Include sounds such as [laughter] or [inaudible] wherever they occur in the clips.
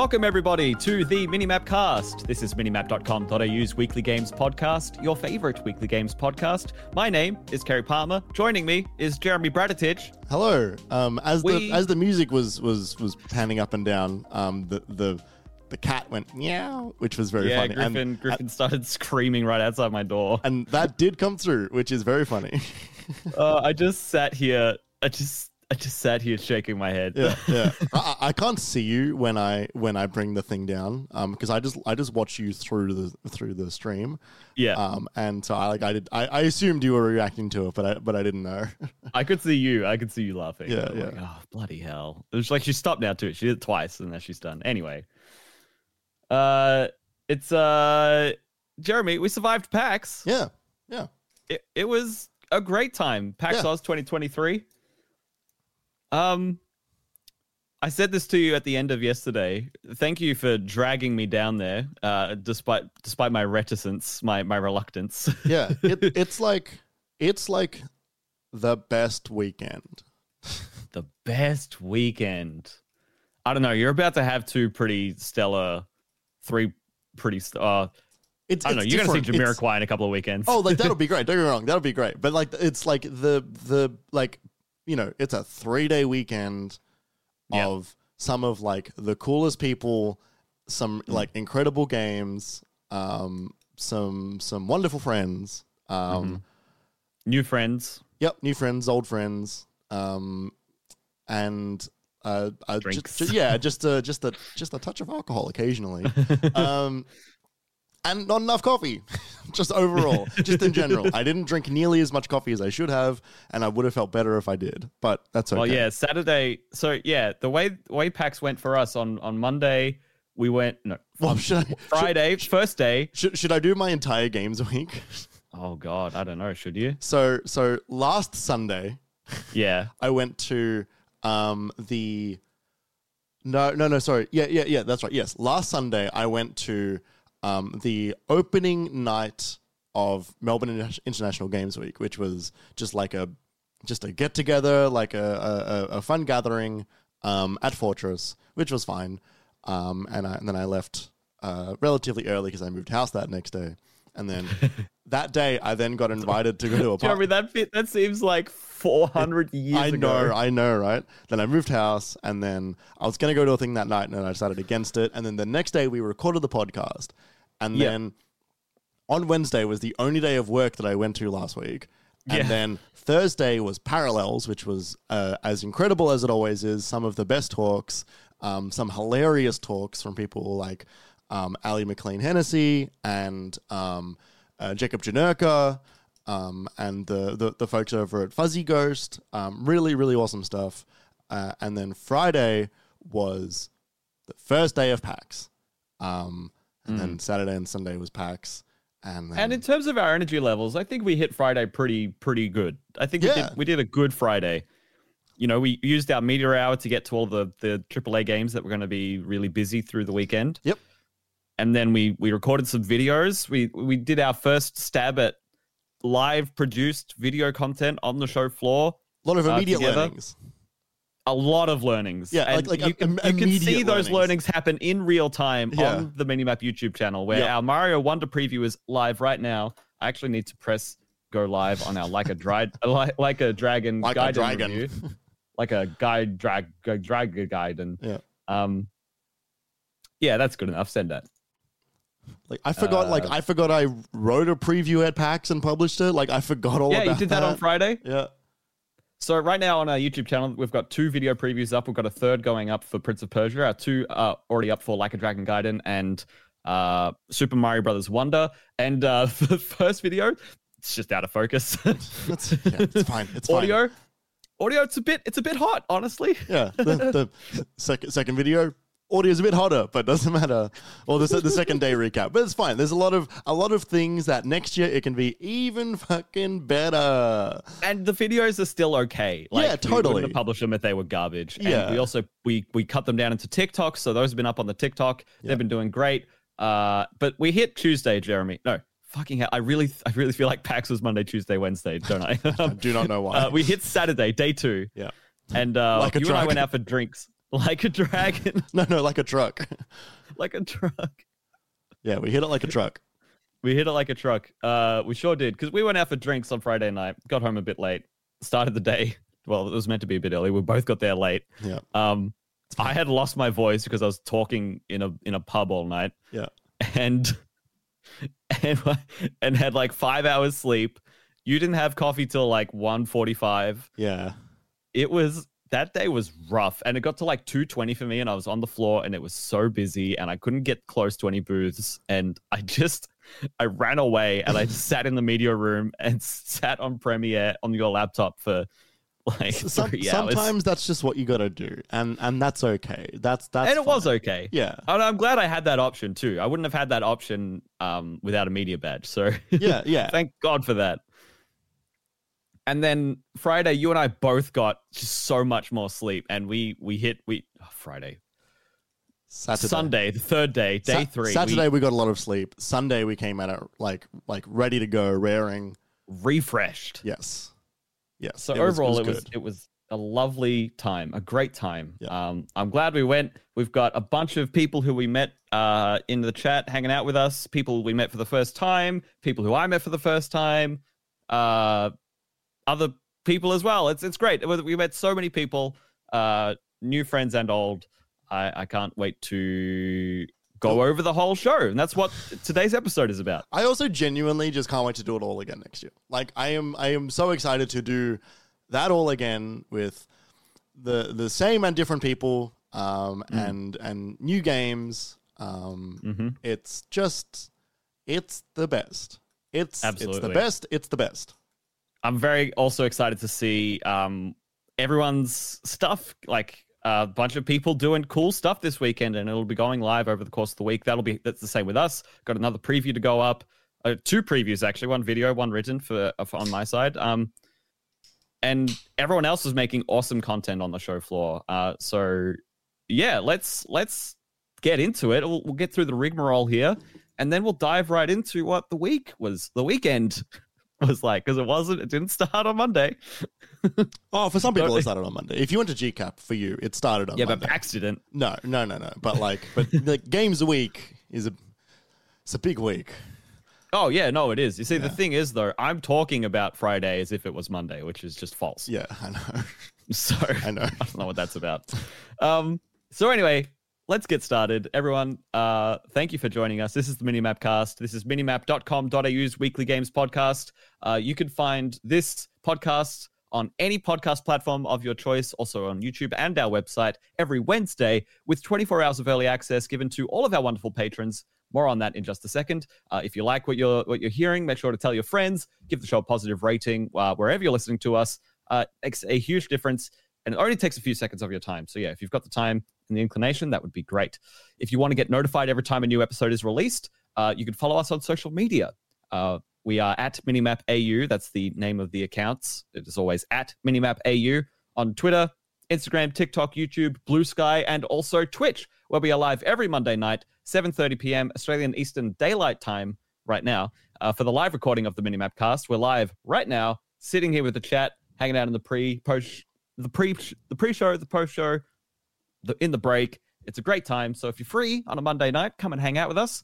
Welcome, everybody, to the Minimap Cast. This is minimap.com.au's weekly games podcast, your favorite weekly games podcast. My name is Kerry Palmer. Joining me is Jeremy Braditich. Hello. Um, as We- the as the music was was was panning up and down, um, the the the cat went meow, which was very Yeah, funny. Griffin. And, Griffin started screaming right outside my door. and that did come through, which is very funny. [laughs] Uh, I just sat here. I just, I just sat here shaking my head. yeah, [laughs] yeah. I, I can't see you when I when I bring the thing down, um, because I just I just watch you through the through the stream, Yeah. um, and so I like I did I, I assumed you were reacting to it, but I but I didn't know. [laughs] I could see you. I could see you laughing. Yeah, yeah. Like, oh, bloody hell. It was like she stopped now too. She did it twice and now she's done. Anyway. Uh it's uh Jeremy, we survived PAX. yeah, yeah. It, it was a great time. PAX Yeah. Aus 2023. Um I said this to you at the end of yesterday. Thank you for dragging me down there, uh, despite despite my reticence, my my reluctance. [laughs] yeah it, it's like it's like the best weekend [laughs] the best weekend. I don't know. You're about to have two pretty stellar, three pretty. Uh, it's I don't know. You're gonna see different. It's- in a couple of weekends. oh like that'll [laughs] be great don't get me wrong that'll be great but like it's like the the like you know it's a three day weekend Yeah. of some of like the coolest people Mm. some like incredible games um some some wonderful friends um Mm-hmm. new friends. Yep, new friends, old friends, um, and uh, uh ju- Drinks. ju- yeah, just a just a just a touch of alcohol occasionally, [laughs] um, and not enough coffee, [laughs] just overall, just in general. I didn't drink nearly as much coffee as I should have, and I would have felt better if I did. But that's okay. Well, yeah, Saturday. So yeah, the way way PAX went for us on on Monday, we went no Well, should I Friday first day. should, should I do my entire games week? [laughs] Oh God, I don't know. Should you? So so last Sunday, Yeah. [laughs] I went to um the no no no sorry yeah yeah yeah that's right yes last Sunday I went to um the opening night of Melbourne International Games Week which was just like a just a get together like a a, a- a fun gathering um at Fortress which was fine um and, I, and then I left uh relatively early because I moved house that next day and then [laughs] that day I then got invited to go to a party. Jeremy, that fit, that seems like 400 years I ago. know, I know, right? Then I moved house, and then I was going to go to a thing that night, and then I decided against it. And then the next day, we recorded the podcast, and Yeah. then on Wednesday was the only day of work that I went to last week. And Yeah. then Thursday was Parallels, which was uh, as incredible as it always is. Some of the best talks, um, some hilarious talks from people like um, Ali McLean Hennessy and um, uh, Jacob Janerka um, and the, the, the folks over at Fuzzy Ghost. Um, really, really awesome stuff. Uh, and then Friday was the first day of PAX. Um, and then Saturday and Sunday was PAX. And then, And in terms of our energy levels, I think we hit Friday pretty pretty good. I think we did we did a good Friday. You know, we used our media hour to get to all the the AAA games that were going to be really busy through the weekend. Yep. And then we we recorded some videos. We we did our first stab at live produced video content on the show floor. a lot of uh, immediate together. learnings. A lot of learnings. Yeah, and like- like you, can, you can see immediate those learnings. learnings happen in real time Yeah. on the Minimap YouTube channel, where Yep. our Mario Wonder preview is live right now. I actually need to press go live on our like a dried [laughs] like, like a dragon Like a guide dragon. review. [laughs] like a guide drag drag, guide and Yeah. um yeah that's good enough send that Like I forgot, like Uh, I forgot I wrote a preview at PAX and published it. Like I forgot all yeah about you did that, on friday Yeah. So right now on our youtube channel we've got two video previews up we've got a third going up for prince of persia our two are already up for like a dragon gaiden and uh super mario brothers wonder and uh [laughs] the first video it's just out of focus That's, yeah, it's fine. It's fine. audio audio it's a bit it's a bit hot honestly Yeah. The, the second second video audio is a bit hotter, but doesn't matter. Or the, the second day recap, but it's fine. There's a lot of a lot of things that next year it can be even fucking better. and the videos are still okay. Like, Yeah, we totally. wouldn't have published them if they were garbage. Yeah. And we also we we cut them down into TikTok, so those have been up on the TikTok. They've been doing great. Uh, but we hit Tuesday, Jeremy. No, fucking hell. I really I really feel like PAX was Monday, Tuesday, Wednesday, don't I? [laughs] I do not know [laughs] why. uh, we hit Saturday, day two, yeah. and uh, Like you and I went out for drinks. [laughs] like a dragon, [laughs] No, no, like a truck. [laughs] like a truck. yeah, we hit it like a truck. We hit it like a truck. Uh, we sure did because we went out for drinks on Friday night. Got home a bit late. Started the day. Well, it was meant to be a bit early. We both got there late. Yeah, Um, I had lost my voice because I was talking in a in a pub all night. yeah. and and and had like five hours sleep. You didn't have coffee till like 1.45. Yeah. It was that day was rough, and it got to like two twenty for me, and I was on the floor, and it was so busy, and I couldn't get close to any booths, and I [laughs] just I ran away, and I just sat in the media room and [laughs] sat on Premiere on your laptop for like Some, three hours, sometimes that's just what you got to do, and and that's okay. That's that's and it was okay. Yeah, And I'm glad I had that option too. I wouldn't have had that option um, without a media badge. So yeah, yeah. [laughs] thank God for that. And then Friday, you and I both got just so much more sleep, and we we hit we oh, Friday, Saturday. Sunday, the third day, day Sa- three. Saturday we, got a lot of sleep. Sunday we came at it like like ready to go, raring. refreshed. Yes, yes. So it was- overall, it was, good. it was a lovely time, a great time. Yeah. Um, I'm glad we went. We've got a bunch of people who we met uh, in the chat hanging out with us. People we met for the first time. People who I met for the first time. Uh, other people as well. It's it's great. We met so many people, uh, new friends and old. I, I can't wait to go over the whole show, and that's what today's episode is about. I also genuinely just can't wait to do it all again next year. Like I am I am so excited to do that all again with the the same and different people um Mm. and and new games. Um hmm it's just it's the best. It's it's the best. It's the best. I'm very also excited to see um, everyone's stuff. Like a bunch of people doing cool stuff this weekend, and it'll be going live over the course of the week. That'll be that's the same with us. Got another preview to go up. Uh, two previews actually, one video, one written for, for on my side. Um, and everyone else is making awesome content on the show floor. Uh, so yeah, let's let's get into it. We'll, we'll get through the rigmarole here, and then we'll dive right into what the week was. The weekend [laughs] was like because it wasn't. It didn't start on Monday. [laughs] Oh, for some people it started on Monday. If you went to GCAP for you, it started on Yeah, Monday. but PAX didn't. no, no, no, no. But like but [laughs] the games a week is a it's a big week. Oh yeah, no, it is. You see, the thing is though, I'm talking about Friday as if it was Monday, which is just false. Yeah, I know. So I know. I don't know what that's about. Um, so anyway, let's get started. Everyone, uh, thank you for joining us. This is the Minimap Cast. This is minimap.com.au's weekly games podcast. Uh, you can find this podcast on any podcast platform of your choice, also on YouTube and our website every Wednesday with 24 hours of early access given to all of our wonderful patrons. More on that in just a second. Uh, if you like what you're what you're hearing, make sure to tell your friends. Give the show a positive rating uh, wherever you're listening to us uh, makes a huge difference and it only takes a few seconds of your time. So, yeah, if you've got the time and the inclination, that would be great. If you want to get notified every time a new episode is released, uh, you can follow us on social media. Uh, we are at Minimap AU. That's the name of the accounts. It is always at Minimap AU on Twitter, Instagram, TikTok, YouTube, Blue Sky, and also Twitch, where we are live every Monday night, 7.30 p.m. Australian Eastern Daylight Time right now. Uh, for the live recording of the Minimap cast, we're live right now, sitting here with the chat, hanging out in the pre post the pre the pre show, the post show, the in the break. It's a great time. So if you're free on a Monday night, come and hang out with us.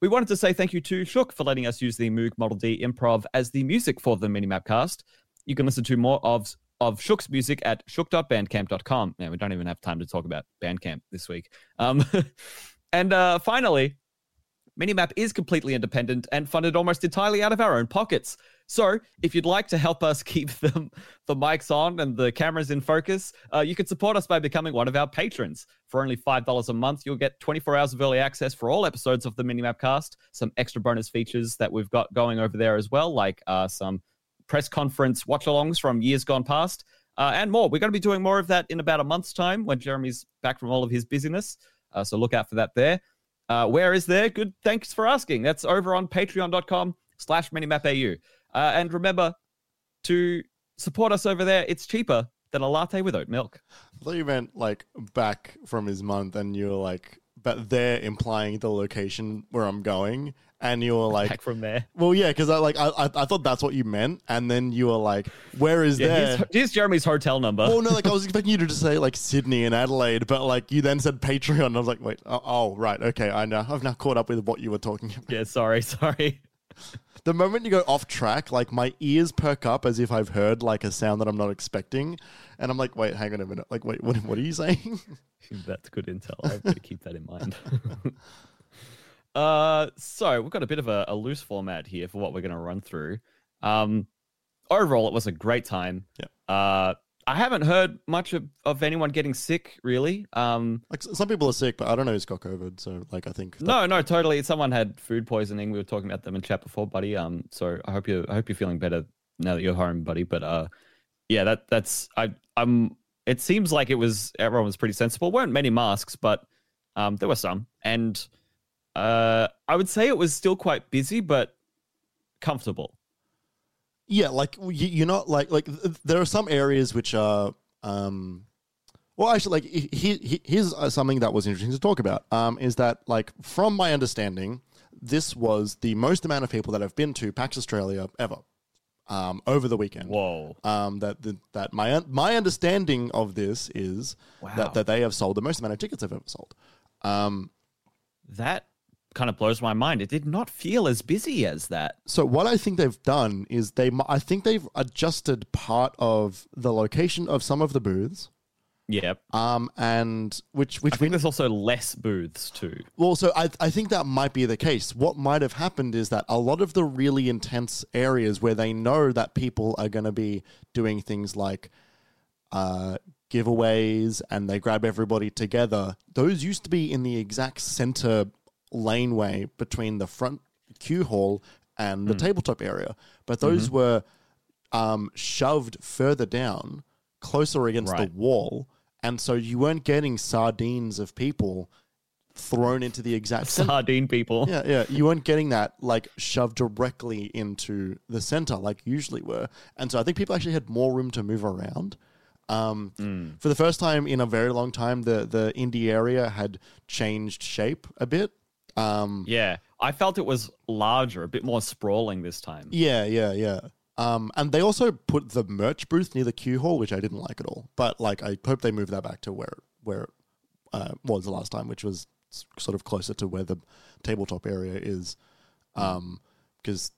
We wanted to say thank you to Shook for letting us use the Moog Model D Improv as the music for the Minimap cast. You can listen to more of of Shook's music at shook.bandcamp.com. Now we don't even have time to talk about Bandcamp this week. Um, [laughs] and uh, finally, Minimap is completely independent and funded almost entirely out of our own pockets. So, if you'd like to help us [laughs] keep the, the mics on and the cameras in focus, uh, you can support us by becoming one of our patrons. For only $5 a month, you'll get 24 hours of early access for all episodes of the Minimap cast, some extra bonus features that we've got going over there as well, like uh, some press conference watch alongs from years gone past, uh, and more. We're going to be doing more of that in about a month's time when Jeremy's back from all of his busyness. Uh, so, look out for that there. Uh, where is there? Good. Thanks for asking. That's over on patreon.com slash minimapau. Uh, and remember to support us over there. It's cheaper than a latte with oat milk. I thought you meant like back from his month, and you were like but they're implying the location where I'm going, and you were like, Back from there. well, yeah, because I like I, I I thought that's what you meant, and then you were like, where is Yeah, there? here's, here's Jeremy's hotel number. Well, no, like I was [laughs] expecting you to just say like Sydney and Adelaide, but like you then said Patreon. And I was like, wait, oh, oh, right, okay, I know. I've now caught up with what you were talking about. yeah, sorry, [laughs] sorry. The moment you go off track, like my ears perk up as if I've heard like a sound that I'm not expecting, and I'm like, wait, hang on a minute, like, wait, what, what are you saying? [laughs] That's good intel. I have got to keep that in mind. [laughs] uh, so we've got a bit of a, a loose format here for what we're going to run through. Um, overall, it was a great time. Yeah. Uh, I haven't heard much of, of anyone getting sick, really. Um, like some people are sick, but I don't know who's got COVID. So like, I think that- no, no, totally. Someone had food poisoning. We were talking about them in chat before, buddy. Um, so I hope you, I hope you're feeling better now that you're home, buddy. But uh, yeah, that that's I, I'm. It seems like it was everyone was pretty sensible. weren't many masks, but um, there were some, and uh, I would say it was still quite busy, but comfortable. Yeah, like you, you're not like like there are some areas which are um. Well, actually, like he, he, here's uh, something that was interesting to talk about. Um, is that like from my understanding, this was the most amount of people that have been to PAX Australia ever, um, over the weekend. Whoa! Um, that that, that my un- my understanding of this is Wow. that, that they have sold the most amount of tickets they've ever sold. Um, That kind of blows my mind. It did not feel as busy as that. so what I think they've done is they I think they've adjusted part of the location of some of the booths. Yep. Um, and which I which think there's also less booths too. Well, so I, I think that might be the case. What might have happened is that a lot of the really intense areas where they know that people are going to be doing things like uh, giveaways and they grab everybody together, those used to be in the exact center laneway between the front queue hall and the tabletop area. But those were um, shoved further down, closer against Right. the wall. And so you weren't getting sardines of people thrown into the exact center. Sardine people. Yeah, yeah. You weren't getting that like shoved directly into the center like usually were. And so I think people actually had more room to move around. Um, For the first time in a very long time, the, the indie area had changed shape a bit. Um, Yeah, I felt it was larger, a bit more sprawling this time. yeah, yeah, yeah. Um, and they also put the merch booth near the queue hall, which I didn't like at all. But like, I hope they move that back to where where it uh, was the last time, which was sort of closer to where the tabletop area is, because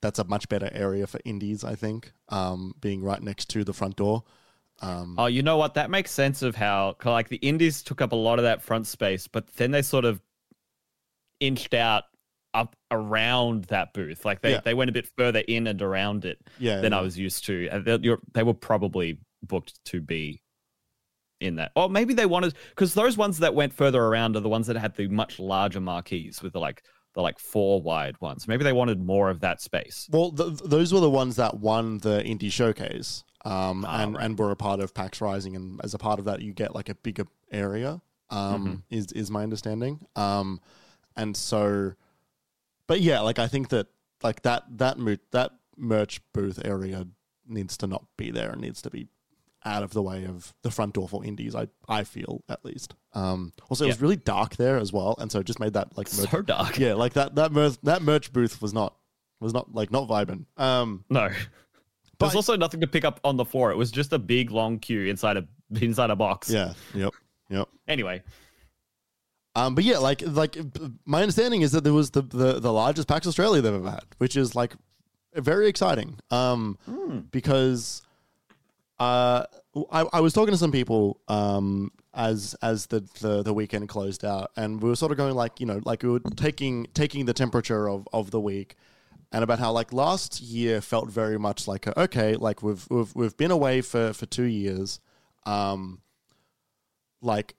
that's a much better area for indies. I think, um, being right next to the front door. Um, Oh, you know what? That makes sense of how like the indies took up a lot of that front space, but then they sort of inched out up around that booth. Like they, Yeah. they went a bit further in and around it yeah, than yeah. I was used to. And they, you're, they were probably booked to be in that. Or maybe they wanted because those ones that went further around are the ones that had the much larger marquees with the like the like four wide ones. Maybe they wanted more of that space. Well, th- th- those were the ones that won the indie showcase, um, Ah, and right. and were a part of PAX Rising, and as a part of that, you get like a bigger area. Um, Mm-hmm. is is my understanding. Um, and so, but yeah, like I think that like that that mo- that merch booth area needs to not be there. and needs to be out of the way of the front door for indies. I I feel at least. Um, also, it was really dark there as well, and so it just made that like merch, So dark. yeah, like that that merch that merch booth was not was not like not vibing. Um, No. But- There's also nothing to pick up on the floor. It was just a big long queue inside a inside a box. yeah, yep, yep. Anyway, Um, but yeah, like like my understanding is that there was the the, the largest PAX Australia they've ever had, which is like very exciting. Um, because uh, I, I was talking to some people um as as the, the the weekend closed out, and we were sort of going like you know like we were taking taking the temperature of of the week. And about how like last year felt very much like a, okay, like we've we've we've been away for for two years, um, like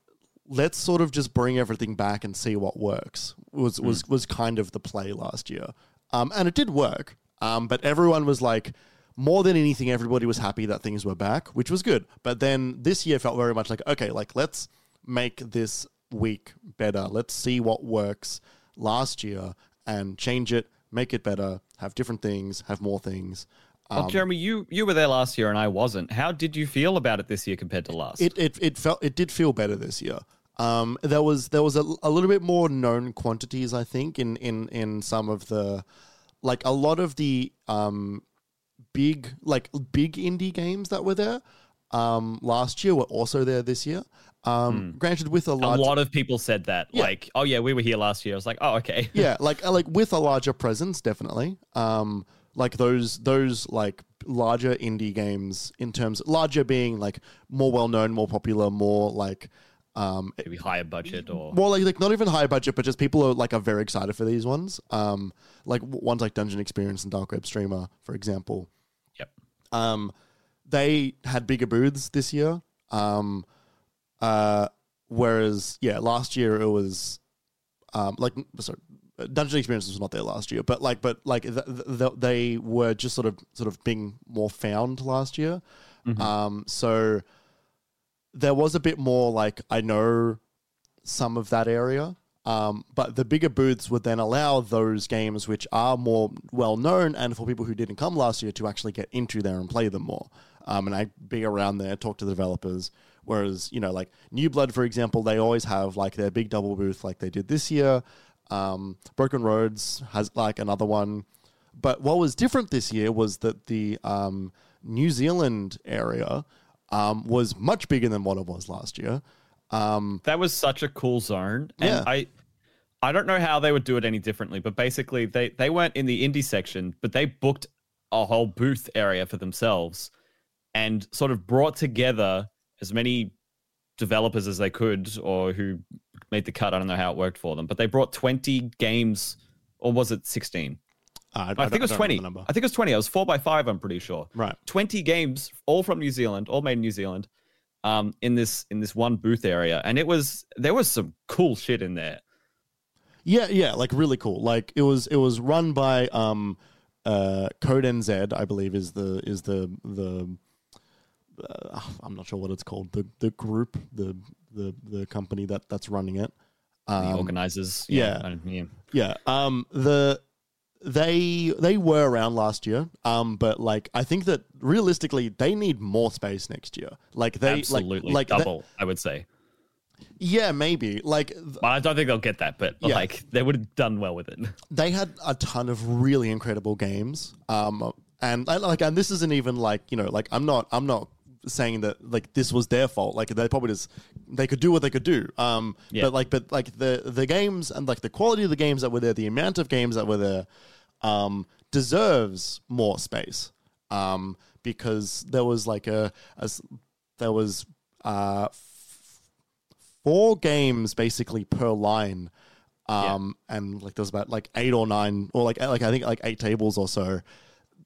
let's sort of just bring everything back and see what works was was was kind of the play last year. Um and it did work. Um but everyone was like more than anything everybody was happy that things were back which was good. But then this year felt very much like okay like let's make this week better. Let's see what works last year and change it make it better have different things have more things well, Jeremy, you you were there last year and I wasn't. How did you feel about it this year compared to last? it, it it felt it did feel better this year Um, there was there was a, a little bit more known quantities, I think, in in in some of the like a lot of the um big like big indie games that were there um last year were also there this year. Um, granted, with a A lot of people said that. Yeah. Like, oh yeah, we were here last year. I was like, oh okay. yeah, like like with a larger presence, definitely. Um, like those those like larger indie games in terms larger being like more well known, more popular, more like um Maybe higher budget or more like like not even higher budget, but just people are like are very excited for these ones. Um, like ones like Dungeon Experience and Dark Web Streamer, for example. Yep. Um, they had bigger booths this year. Um, uh, whereas yeah, last year it was, um, like sorry, Dungeon Experience was not there last year, but like but like th- th- th- they were just sort of sort of being more found last year. Um, so there was a bit more like I know some of that area. Um, but the bigger booths would then allow those games which are more well known and for people who didn't come last year to actually get into there and play them more. Um, and I'd be around there, talk to the developers. Whereas, you know, like New Blood, for example, they always have like their big double booth like they did this year. Um, Broken Roads has like another one. But what was different this year was that the um, New Zealand area um, was much bigger than what it was last year. Um, that was such a cool zone. And Yeah. I I don't know how they would do it any differently, but basically they they weren't in the indie section, but they booked a whole booth area for themselves and sort of brought together as many developers as they could or who made the cut. I don't know how it worked for them, but they brought 20 games or was it 16? I, I, think it was don't 20. remember the number. I think it was 20. I was 4 by 5 I'm pretty sure. Right. 20 games all from New Zealand, all made in New Zealand. Um, in this in this one booth area, and it was there was some cool shit in there. Yeah, yeah, like really cool. Like it was it was run by um uh Code NZ, I believe is the is the the uh, I'm not sure what it's called. The the group, the the the company that that's running it. The Um, organizers, yeah. Yeah. Yeah. Um. The they they were around last year. Um. But like I think that realistically they need more space next year. Like they absolutely like, like double. I would say, yeah, maybe like th- I don't think they'll get that. But Yeah. like they would have done well with it. [laughs] they had a ton of really incredible games. Um. And like and this isn't even like you know like I'm not I'm not saying that like this was their fault like they probably just they could do what they could do. Um Yeah. but like but like the the games and like the quality of the games that were there the amount of games that were there um deserves more space. Um because there was like a, a there was uh f- four games basically per line. Um and like there was about like eight or nine or like like i think like eight tables or so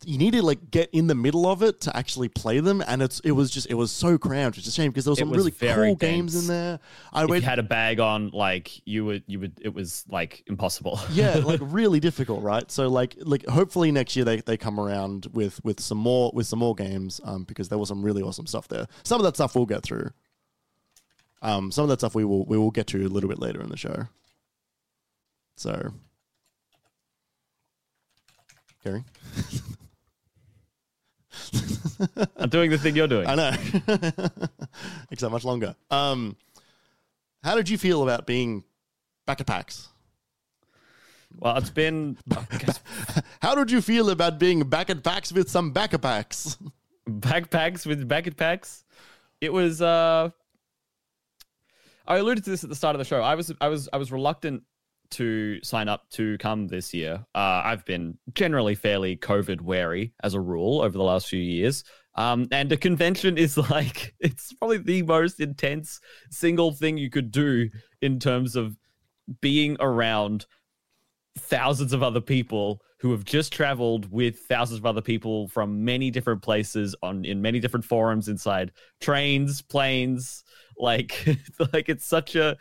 you need to like get in the middle of it to actually play them and it's it was just it was so cramped. It's a shame because there was It some was really cool games in there. I if went you had a bag on, like you would, you would. It was like impossible. [laughs] yeah like really difficult right? So like like hopefully next year they, they come around with with some more with some more games um because there was some really awesome stuff there. Some of that stuff we'll get through. Um some of that stuff we will we will get to a little bit later in the show. So. Gary [laughs] [laughs] I'm doing the thing you're doing. I know. [laughs] Except much longer. Um, how did you feel about being back at PAX? Well, it's been [laughs] How did you feel about being back at PAX with some back at PAX? backpacks with backpacks. It was. uh I alluded to this at the start of the show. I was, I was, I was reluctant to sign up to come this year. Uh, I've been generally fairly COVID wary as a rule over the last few years. Um, and a convention is [laughs] like it's probably the most intense single thing you could do in terms of being around thousands of other people who have just traveled with thousands of other people from many different places on in many different forums inside trains planes like [laughs] like it's such a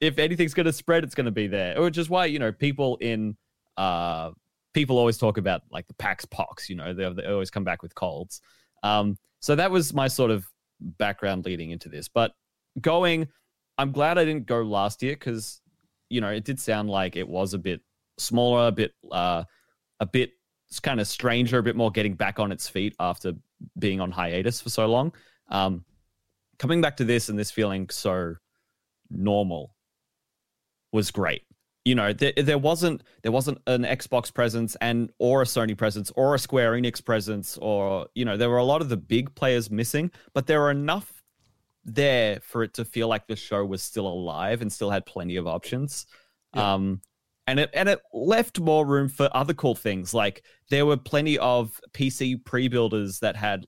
if anything's going to spread it's going to be there which is why you know people in uh people always talk about like the pax pox you know they, they always come back with colds. Um so that was my sort of background leading into this but going i'm glad i didn't go last year because you know it did sound like it was a bit smaller a bit uh a bit kind of stranger a bit more getting back on its feet after being on hiatus for so long. Um coming back to this and this feeling so normal was great. You know, there, there wasn't there wasn't an Xbox presence and or a Sony presence or a Square Enix presence or you know there were a lot of the big players missing, but there were enough there for it to feel like the show was still alive and still had plenty of options. Yeah. Um, and it and it left more room for other cool things. Like there were plenty of PC pre-builders that had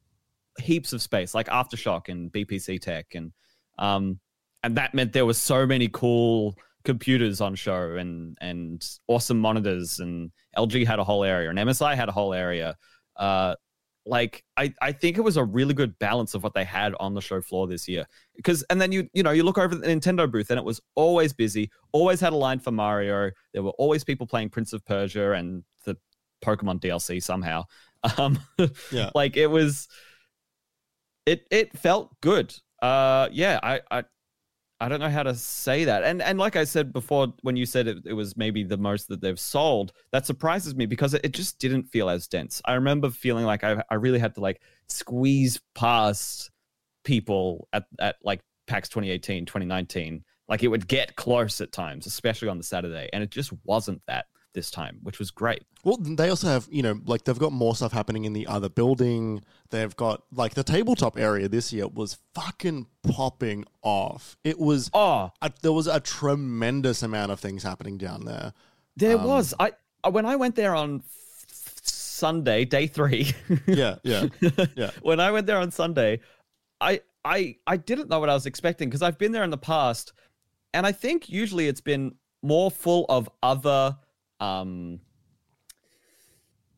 heaps of space, like AfterShock and BPC Tech, and um, and that meant there was so many cool computers on show and and awesome monitors, and LG had a whole area, and MSI had a whole area. Uh, like I, I think it was a really good balance of what they had on the show floor this year because and then you you know you look over the nintendo booth and it was always busy always had a line for mario there were always people playing prince of persia and the pokemon dlc somehow [laughs] um Yeah. like it was it it felt good uh yeah i i I don't know how to say that. And and like I said before, when you said it, it was maybe the most that they've sold, that surprises me because it, it just didn't feel as dense. I remember feeling like I, I really had to like squeeze past people at, at like PAX 2018, 2019. Like it would get close at times, especially on the Saturday. And it just wasn't that this time, which was great. Well, they also have, you know, like they've got more stuff happening in the other building. They've got like the tabletop area this year was fucking popping off. It was Oh, a, there was a tremendous amount of things happening down there. there Um, was. I when I went there on Sunday, day three. [laughs] Yeah, yeah, yeah. [laughs] when I went there on Sunday, I I I didn't know what I was expecting because I've been there in the past, and I think usually it's been more full of other um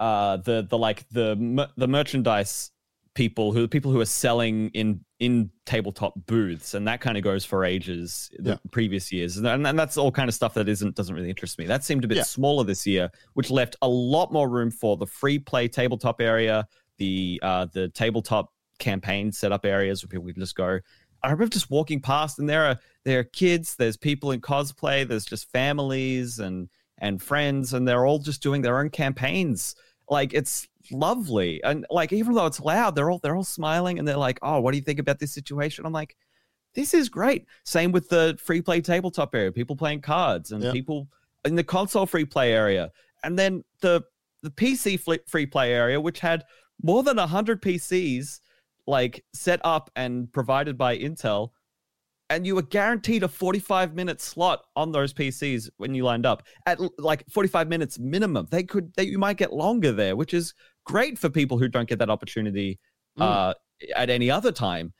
uh the the like the the merchandise people who the people who are selling in in tabletop booths and that kind of goes for ages the Yeah. previous years and, and that's all kind of stuff that isn't doesn't really interest me that seemed a bit Yeah. smaller this year which left a lot more room for the free play tabletop area the uh the tabletop campaign setup areas where people could just go i remember just walking past and there are there are kids there's people in cosplay there's just families and and friends and they're all just doing their own campaigns. Like it's lovely. And like even though it's loud they're all they're all smiling and they're like oh what do you think about this situation? I'm like this is great. Same with the free play tabletop area people playing cards and Yeah. people in the console free play area. And then the the pc free play area which had more than 100 pcs like set up and provided by intel and you were guaranteed a 45 minute slot on those PCs when you lined up at like 45 minutes minimum. They could, they, you might get longer there, which is great for people who don't get that opportunity Mm. uh, at any other time.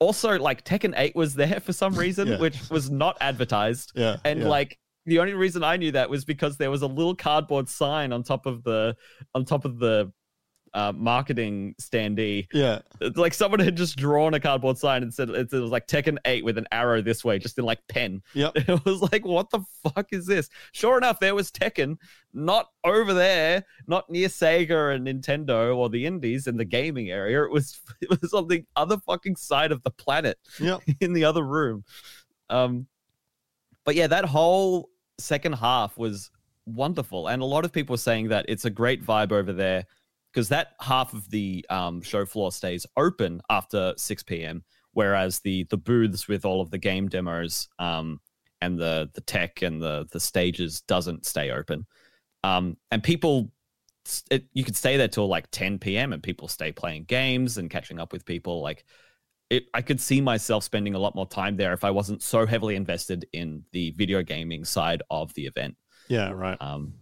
Also, like Tekken 8 was there for some reason, [laughs] Yeah. which was not advertised. Yeah, And yeah. like the only reason I knew that was because there was a little cardboard sign on top of the on top of the uh, marketing standee yeah, it's like someone had just drawn a cardboard sign and said it was like Tekken 8 with an arrow this way, just in like pen. Yeah, [laughs] It was like, what the fuck is this? Sure enough, there was Tekken, not over there, not near Sega and Nintendo or the indies in the gaming area. It was [laughs] it was on the other fucking side of the planet Yeah, [laughs] in the other room. Um, but yeah, that whole second half was wonderful, and a lot of people were saying that it's a great vibe over there because that half of the um, show floor stays open after 6 p.m., whereas the the booths with all of the game demos um, and the the tech and the the stages doesn't stay open, um, and people. It, you could stay there till like 10 p.m. and people stay playing games and catching up with people. Like it, I could see myself spending a lot more time there if I wasn't so heavily invested in the video gaming side of the event. yeah, right. Um,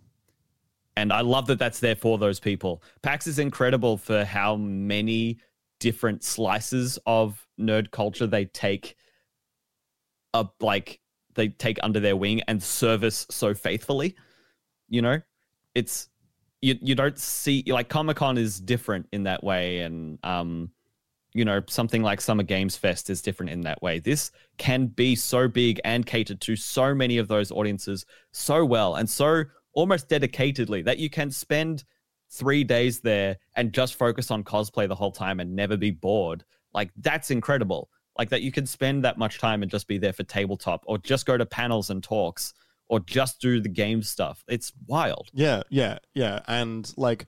and I love that that's there for those people. PAX is incredible for how many different slices of nerd culture they take up like they take under their wing and service so faithfully. You know, it's you you don't see like Comic Con is different in that way, and um, you know, something like Summer Games Fest is different in that way. This can be so big and catered to so many of those audiences so well and so almost dedicatedly that you can spend three days there and just focus on cosplay the whole time and never be bored. Like, that's incredible. Like, that you can spend that much time and just be there for tabletop or just go to panels and talks or just do the game stuff. It's wild. Yeah, yeah, yeah. And like,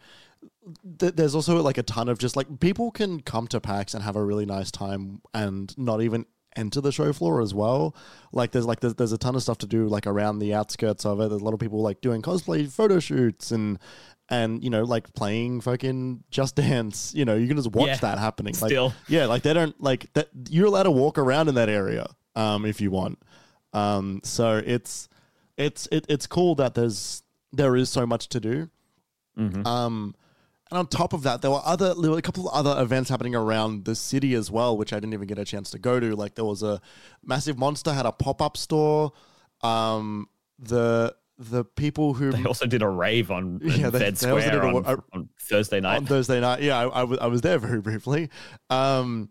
th- there's also like a ton of just like people can come to PAX and have a really nice time and not even enter the show floor as well. Like there's like there's, there's a ton of stuff to do like around the outskirts of it. There's a lot of people like doing cosplay photo shoots and and you know like playing fucking Just Dance. You know you can just watch Yeah. that happening. Like, Still. yeah, like they don't like that. You're allowed to walk around in that area um, if you want. Um, so it's it's it, it's cool that there's there is so much to do. Um, and on top of that, there were other there were a couple of other events happening around the city as well, which I didn't even get a chance to go to. Like there was a massive monster had a pop up store. Um, the the people who They also did a rave on [laughs] Yeah, they- Fed they Square a- on, a- on Thursday night. on Thursday night. Yeah, I, I, was, there very briefly. Um,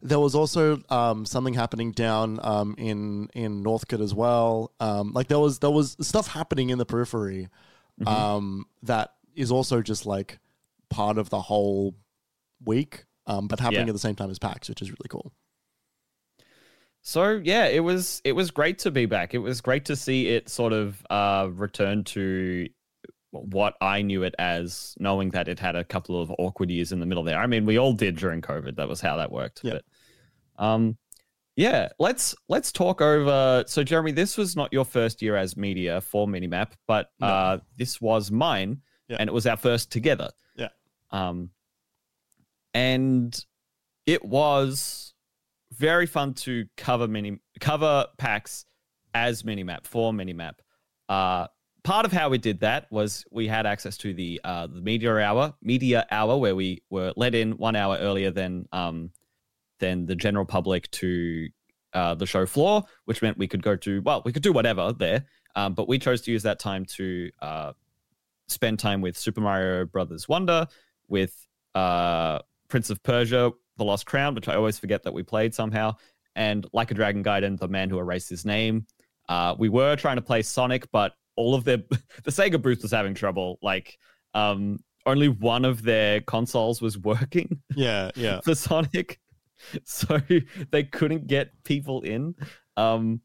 there was also um, something happening down um, in in Northcote as well. Um, like there was there was stuff happening in the periphery um, that is also just like part of the whole week, um, but happening Yeah. at the same time as PAX, which is really cool. So yeah, it was it was great to be back. It was great to see it sort of uh, return to what I knew it as, knowing that it had a couple of awkward years in the middle there. I mean, we all did during COVID. That was how that worked. Yeah. But um, yeah, let's let's talk over. So Jeremy, this was not your first year as media for Minimap, but No. uh, this was mine, Yeah. and it was our first together. Um, and it was very fun to cover mini cover PAX as minimap for minimap. Uh, part of how we did that was we had access to the uh, the media hour media hour where we were let in one hour earlier than um than the general public to uh, the show floor, which meant we could go to well we could do whatever there, um, but we chose to use that time to uh, spend time with Super Mario Brothers Wonder, with uh, Prince of Persia, The Lost Crown, which I always forget that we played somehow, and Like a Dragon Gaiden, The Man Who Erased His Name. Uh, we were trying to play Sonic, but all of their [laughs] the Sega booth was having trouble. Like, um, only one of their consoles was working [laughs] Yeah, yeah. for Sonic, [laughs] so they couldn't get people in. Um,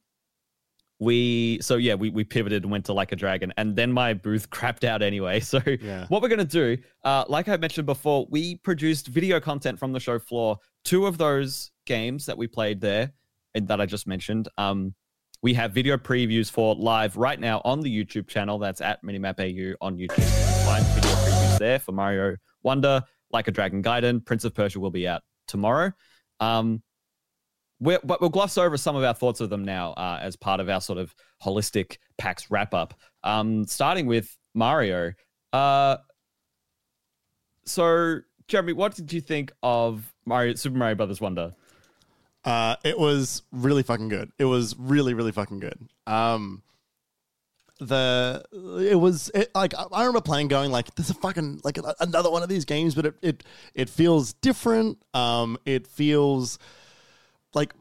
we so yeah, we we pivoted and went to Like a Dragon, and then my booth [laughs] crapped out anyway. So Yeah. what we're gonna do, uh, like I mentioned before, we produced video content from the show floor. Two of those games that we played there, and that I just mentioned, um, we have video previews for live right now on the YouTube channel. That's at Minimap AU on YouTube. Find video previews there for Mario Wonder, Like a Dragon Gaiden, Prince of Persia will be out tomorrow. Um, we're, but we'll gloss over some of our thoughts of them now uh, as part of our sort of holistic PAX wrap up. Um, starting with Mario. Uh, so, Jeremy, what did you think of Mario Super Mario Brothers Wonder? Uh, it was really fucking good. It was really, really fucking good. Um, the it was it, like I remember playing, going like, "There's a fucking like another one of these games," but it it it feels different. Um, it feels like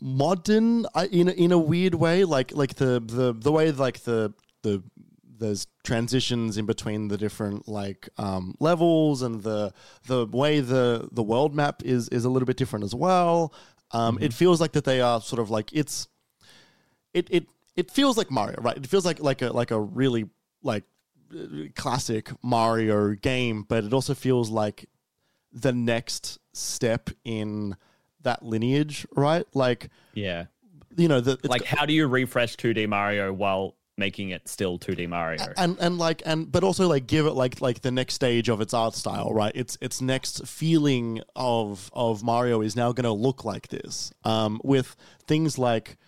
modern I- in a, in a weird way. Like like the the the way like the the there's transitions in between the different like um, levels and the the way the the world map is is a little bit different as well. Um, It feels like that they are sort of like it's it it it feels like Mario, right? It feels like like a like a really like uh, classic Mario game, but it also feels like the next step in that lineage, right? Like Yeah. you know the Like, how do you refresh 2D Mario while making it still 2D Mario? and and like and but also like give it like like the next stage of its art style right its its next feeling of of mario is now going to look like this um with things like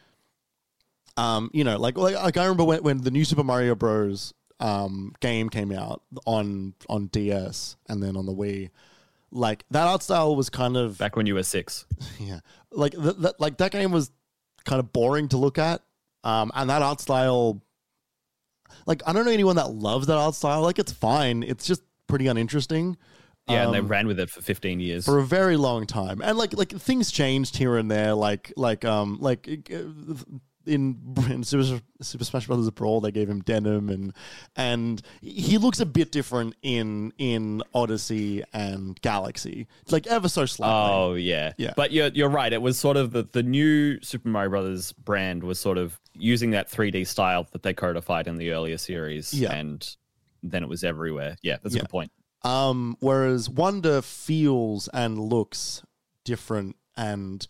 um you know like like, like i remember when, when the new super mario bros um game came out on on ds and then on the wii like that art style was kind of Back when you were six. [laughs] yeah, like th- th- like that game was kind of boring to look at, um, and that art style, like I don't know anyone that loves that art style. Like it's fine, it's just pretty uninteresting. Yeah, and they Um, ran with it for 15 years. for a very long time, and like like things changed here and there. Like like um like uh, in, in Super, Super Smash Brothers Brawl, they gave him denim, and and he looks a bit different in in Odyssey and Galaxy, like ever so slightly. Oh yeah, Yeah. But you're you're right. It was sort of the the new Super Mario Brothers brand was sort of using that 3D style that they codified in the earlier series, Yeah. and then it was everywhere. Yeah, that's Yeah. a good point. Um, whereas Wonder feels and looks different and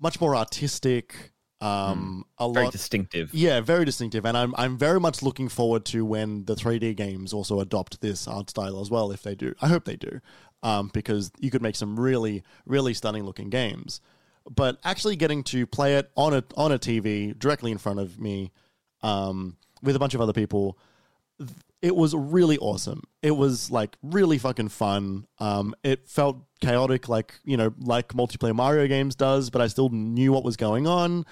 much more artistic. Um, a Very lot, distinctive. yeah, very distinctive, and I'm I'm very much looking forward to when the 3D games also adopt this art style as well. If they do, I hope they do, um, because you could make some really really stunning looking games. But actually getting to play it on a on a TV directly in front of me, um, with a bunch of other people, it was really awesome. It was like really fucking fun. Um, it felt chaotic, like you know, like multiplayer Mario games does, but I still knew what was going on.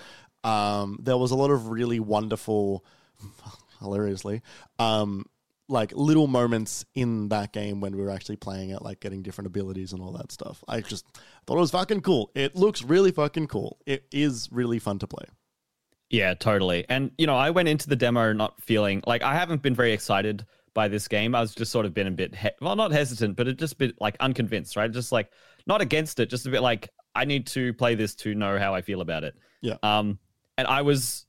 Um, there was a lot of really wonderful, [laughs] hilariously, um, like little moments in that game when we were actually playing it, like getting different abilities and all that stuff. I just thought it was fucking cool. It looks really fucking cool. It is really fun to play. Yeah, totally. And you know, I went into the demo not feeling like I haven't been very excited by this game. I was just sort of been a bit he- well, not hesitant, but it just bit like unconvinced, right? Just like not against it, just a bit like I need to play this to know how I feel about it. Yeah. Um, and I was,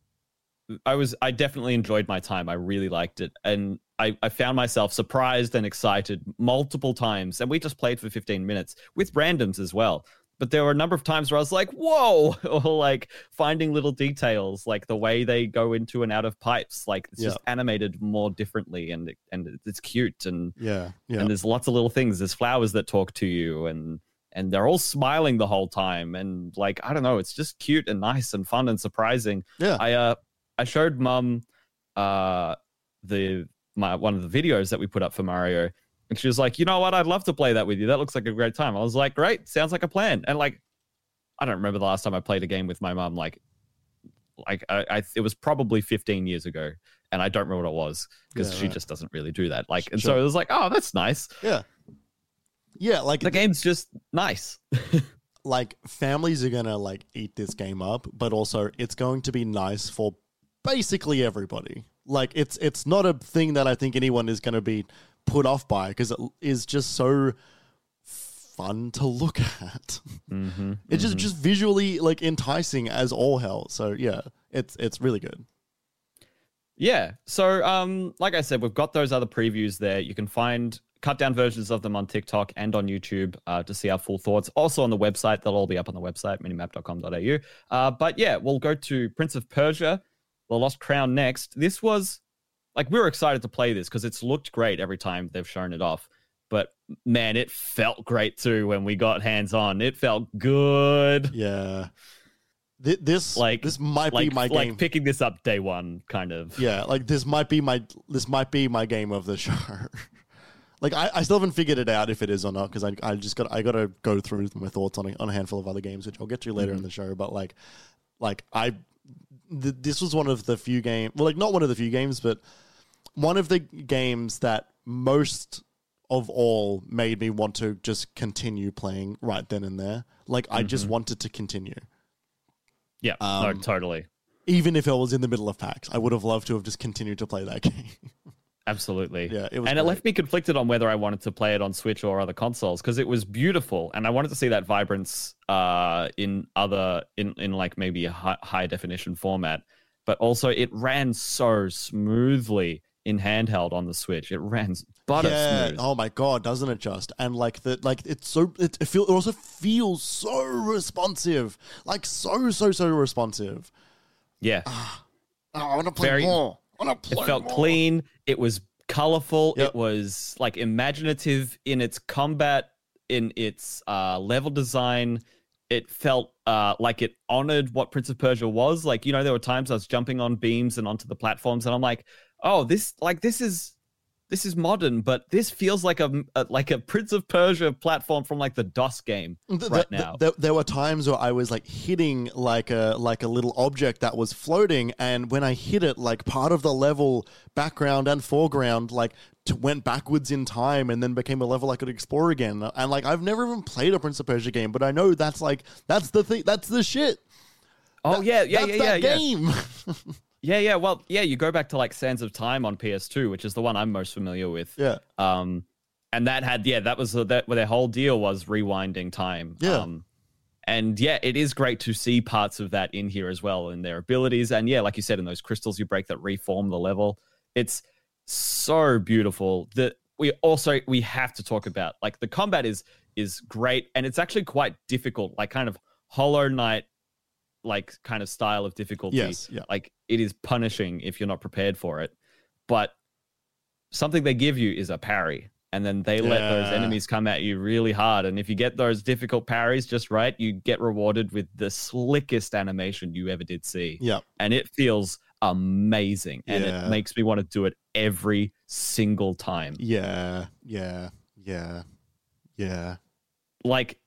I was, I definitely enjoyed my time. I really liked it, and I, I found myself surprised and excited multiple times. And we just played for 15 minutes with randoms as well. But there were a number of times where I was like, whoa, [laughs] or like finding little details, like the way they go into and out of pipes. Like it's just animated more differently and and it's cute and Yeah, yeah, and there's lots of little things. There's flowers that talk to you and and they're all smiling the whole time. And like, I don't know, it's just cute and nice and fun and surprising. yeah. I uh I showed mum uh the my one of the videos that we put up for Mario and she was like, "You know what? I'd love to play that with you. That looks like a great time." I was like, "Great, sounds like a plan." And like I don't remember the last time I played a game with my mom. like like I, I it was probably 15 years ago and I don't remember what it was because Yeah, she right. just doesn't really do that. Like and Sure. so it was like, "Oh, that's nice." yeah. Yeah, like The game's just nice. [laughs] like families are gonna like eat this game up, but also it's going to be nice for basically everybody. Like it's it's not a thing that I think anyone is gonna be put off by because it is just so fun to look [laughs] at. mm-hmm. It's just just visually like enticing as all hell. So yeah, it's it's really good. Yeah. So, um, like I said, we've got those other previews there. You can find cut down versions of them on TikTok and on YouTube uh, to see our full thoughts. Also on the website, they'll all be up on the website, minimap.com.au. Uh, but yeah, we'll go to Prince of Persia, The Lost Crown next. This was like we were excited to play this because it's looked great every time they've shown it off. But man, it felt great too when we got hands on. It felt good. Yeah. Th- this Like this might like, be my like game. picking this up day one, kind of. Yeah, like this might be my this might be my game of the show. [laughs] like I, I still haven't figured it out if it is or not because I, I just got I got to go through my thoughts on a, on a handful of other games which I'll get to later in mm-hmm. the show. But like like I th- this was one of the few games well like not one of the few games but one of the games that most of all made me want to just continue playing right then and there. Like I just wanted to continue. Yeah, Um, no, totally. Even if I was in the middle of PAX, I would have loved to have just continued to play that [laughs] game. Absolutely. Yeah, it was and it left me conflicted on whether I wanted to play it on Switch or other consoles because it was beautiful, and I wanted to see that vibrance uh, in other in in like maybe a high, high definition format. But also, it ran so smoothly in handheld on the Switch. It ran butter yeah. smooth. Oh my god, doesn't it just? And like the like it's so it, it feel it also feels so responsive. Like so so so responsive. Yeah, Oh, I want to play Very- more. I want to play it felt more. clean. It was colorful. Yep. It was like imaginative in its combat, in its uh, level design. It felt uh, like it honored what Prince of Persia was. Like you know, there were times I was jumping on beams and onto the platforms, and I'm like, oh, this like this is this is modern, but this feels like a, a like a Prince of Persia platform from like the DOS game right th- now. there, there were times where I was like hitting like a like a little object that was floating, and when I hit it, like part of the level background and foreground like t- went backwards in time, and then became a level I could explore again. And like I've never even played a Prince of Persia game, but I know that's like that's the thing. That's the shit. oh yeah, yeah, that's yeah, yeah, that yeah. game. Yeah, [laughs] yeah. Yeah. Well, yeah, you go back to like Sands of Time on PS2, which is the one I'm most familiar with. yeah. Um, and that had yeah, that was the, that where their whole deal was rewinding time. Yeah. Um, and yeah, it is great to see parts of that in here as well in their abilities. And yeah, like you said, in those crystals you break that reform the level, it's so beautiful. That we also we have to talk about like the combat is is great and it's actually quite difficult, like kind of Hollow Knight like kind of style of difficulty. Yes, yeah. Like it is punishing if you're not prepared for it. But something they give you is a parry. And then they let those enemies come at you really hard. And if you get those difficult parries just right, you get rewarded with the slickest animation you ever did see. Yeah. And it feels amazing. And Yeah. it makes me want to do it every single time. Yeah. Yeah. Yeah. Yeah. like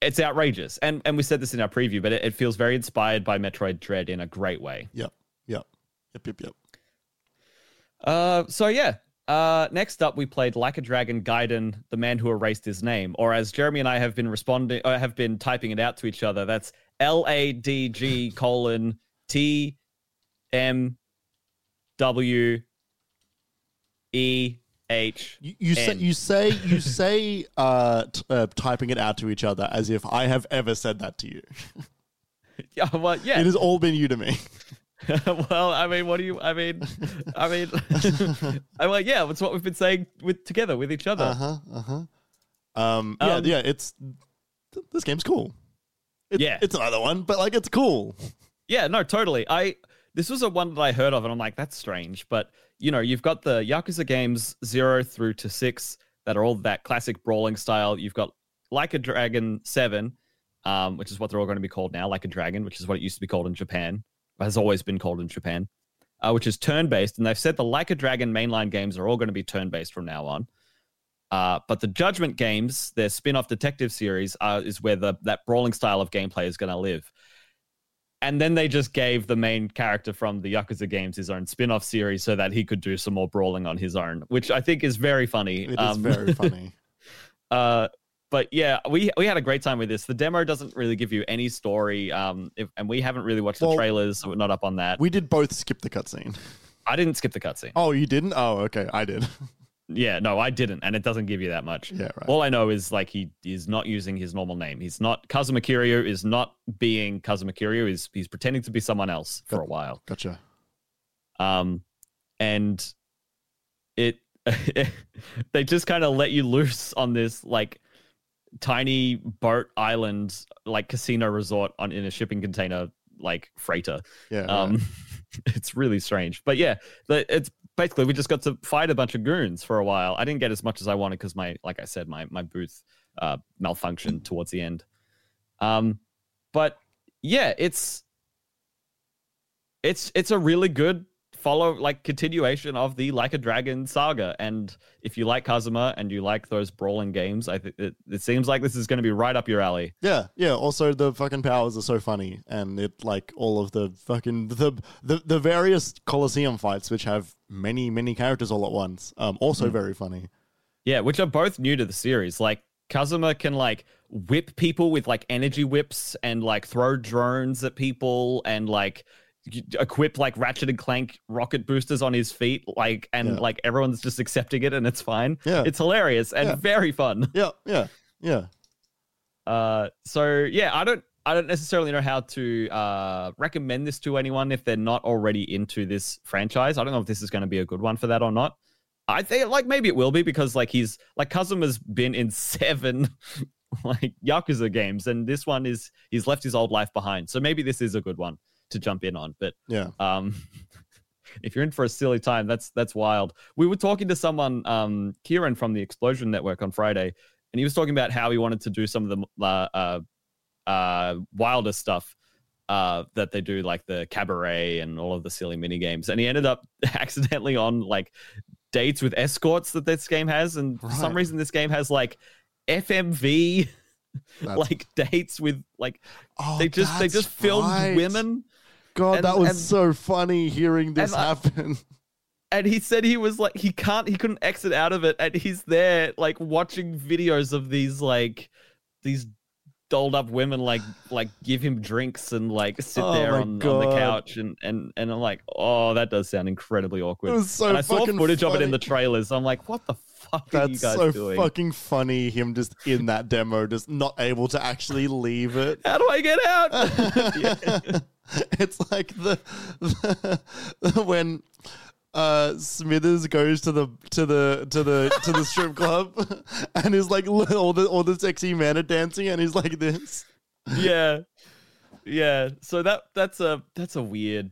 it's outrageous and and we said this in our preview but it, it feels very inspired by metroid dread in a great way Yep. Yep. Yep. Yep. Yep. uh so yeah uh next up we played like a dragon gaiden the man who erased his name or as jeremy and i have been responding uh, have been typing it out to each other that's l-a-d-g colon t m w e h You, you say you say you say uh, t- uh, typing it out to each other as if I have ever said that to you. [laughs] yeah well yeah It has all been you to me. [laughs] well, I mean, what do you? I mean, I mean, [laughs] I'm like, yeah, it's what we've been saying with together with each other. Uh huh. Uh huh. Um. Yeah. Um, yeah. It's th- this game's cool. Yeah. It's another one, but like it's cool. Yeah, no, totally. I this was a one that I heard of, and I'm like, that's strange. But you know, you've got the Yakuza games zero through to six that are all that classic brawling style. You've got Like a Dragon seven, um, which is what they're all going to be called now, Like a Dragon, which is what it used to be called in Japan, has always been called in Japan, uh, which is turn based. And they've said the Like a Dragon mainline games are all going to be turn based from now on. Uh, but the Judgment games, their spin-off detective series, uh, is where the that brawling style of gameplay is going to live. And then they just gave the main character from the Yakuza games his own spin-off series so that he could do some more brawling on his own, which I think is very funny. It is Um, very [laughs] funny. uh, but yeah, we we had a great time with this. The demo doesn't really give you any story, um, if, and we haven't really watched the trailers, so we're not up on that. We did both skip the cutscene. I didn't skip the cutscene. Oh, you didn't? Oh, okay. I did. [laughs] Yeah, no, I didn't, and it doesn't give you that much. Yeah, right. All I know is like he is not using his normal name. He's not Kazuma Kiryu is not being Kazuma Kiryu. He's he's pretending to be someone else for a while. Gotcha. Um, and it [laughs] they just kind of let you loose on this like tiny boat island, like casino resort on in a shipping container, like freighter. Yeah. right. Um, [laughs] it's really strange, but yeah, the, it's basically we just got to fight a bunch of goons for a while. I didn't get as much as I wanted because my, like I said, my my booth uh, malfunctioned towards the end. Um, but yeah, it's it's it's a really good follow like continuation of the like a dragon saga and if you like kazuma and you like those brawling games i think it, it seems like this is going to be right up your alley Yeah, yeah. Also, the fucking powers are so funny, and it like all of the fucking the the, the various Colosseum fights, which have many many characters all at once. Um, also very funny. Yeah, which are both new to the series. Like Kazuma can like whip people with like energy whips and like throw drones at people and like equip like Ratchet and Clank rocket boosters on his feet like and Yeah. like everyone's just accepting it and it's fine. Yeah. It's hilarious and Yeah. very fun. [laughs] Yeah, yeah, yeah. Uh so yeah, I don't I don't necessarily know how to uh recommend this to anyone if they're not already into this franchise. I don't know if this is going to be a good one for that or not. I think like maybe it will be because like he's like Kazuma's been in [laughs] seven like Yakuza games, and this one is he's left his old life behind. So maybe this is a good one to jump in on. But Yeah. um [laughs] if you're in for a silly time, that's that's wild. We were talking to someone, um, Kieran from the Explosion Network on Friday, and he was talking about how he wanted to do some of the uh, uh, uh, wilder stuff uh, that they do, like the cabaret and all of the silly mini games. And he ended up [laughs] accidentally on like dates with escorts that this game has, and for some reason this game has like FMV [laughs] That's- like dates with like Oh, they just they just filmed right. women God, and- that was and- so funny hearing this and happen. [laughs] and he said he was like he can't he couldn't exit out of it and he's there like watching videos of these like these dolled up women like like give him drinks and like sit Oh there on, on the couch and and and I'm like oh that does sound incredibly awkward. It was so and I saw footage of it in the trailers. I'm like what the fuck That's so doing fucking funny. Him just in that demo, just not able to actually leave it. how do I get out [laughs] [laughs] it's like the, the [laughs] when uh, Smithers goes to the to the to the to the strip club and is like all the all the sexy men are dancing and he's like this. yeah yeah. So that that's a that's a weird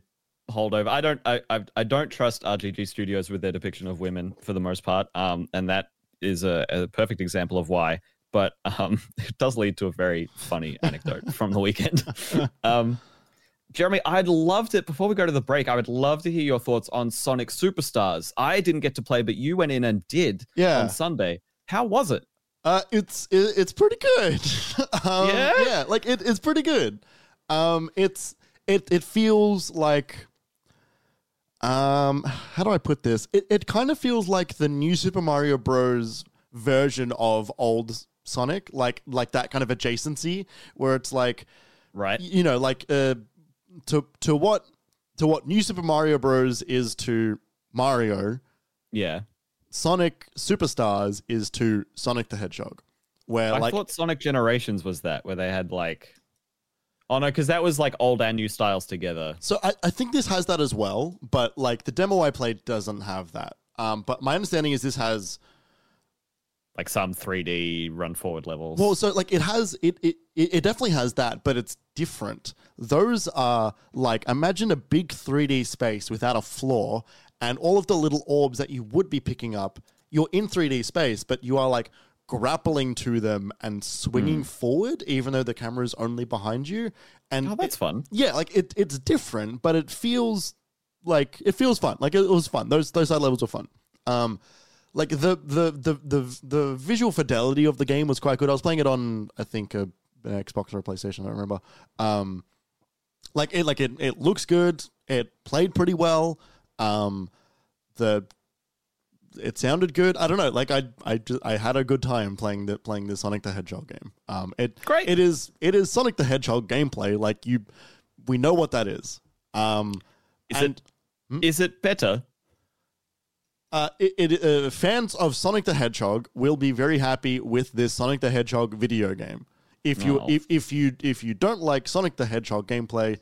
holdover. I don't I, I I don't trust RGG Studios with their depiction of women for the most part. Um, and that is a, a perfect example of why. But um, [laughs] it does lead to a very funny anecdote from the weekend. [laughs] um, Jeremy, I'd loved it. Before we go to the break, I would love to hear your thoughts on Sonic Superstars. I didn't get to play, but you went in and did Yeah. on Sunday. How was it? Uh, it's it, it's pretty good. [laughs] um, Yeah? yeah, like it, it's pretty good. Um, it's it it feels like um how do I put this? It it kind of feels like the new Super Mario Bros. version of old Sonic, like like that kind of adjacency where it's like Right. you know like uh to to what to what new Super Mario Bros. is to Mario, Yeah. Sonic Superstars is to Sonic the Hedgehog. Where I like thought Sonic Generations was that, where they had like. Oh no, because that was like old and new styles together. So I, I think this has that as well, but like the demo I played doesn't have that. Um, but my understanding is this has Like some 3D run forward levels. well, so like it has it it it it definitely has that, but it's different. Those are like imagine a big 3D space without a floor, and all of the little orbs that you would be picking up. You're in 3D space, but you are like grappling to them and swinging forward, even though the camera is only behind you. And oh, that's fun. yeah, like it, it's different, but it feels like it feels fun. Like it, was fun. Those those side levels were fun. Um, like the the the the the visual fidelity of the game was quite good. I was playing it on I think a, an Xbox or a PlayStation. I don't remember. Um, like it like it it looks good. It played pretty well. Um, the it sounded good. I don't know. Like I I ju- I had a good time playing the playing the Sonic the Hedgehog game. Um, it Great. It is it is Sonic the Hedgehog gameplay. Like you, we know what that is. Um, Is and it is it better? uh, it, it uh, fans of Sonic the Hedgehog will be very happy with this Sonic the Hedgehog video game. If you Oh. if, if you if you don't like Sonic the Hedgehog gameplay,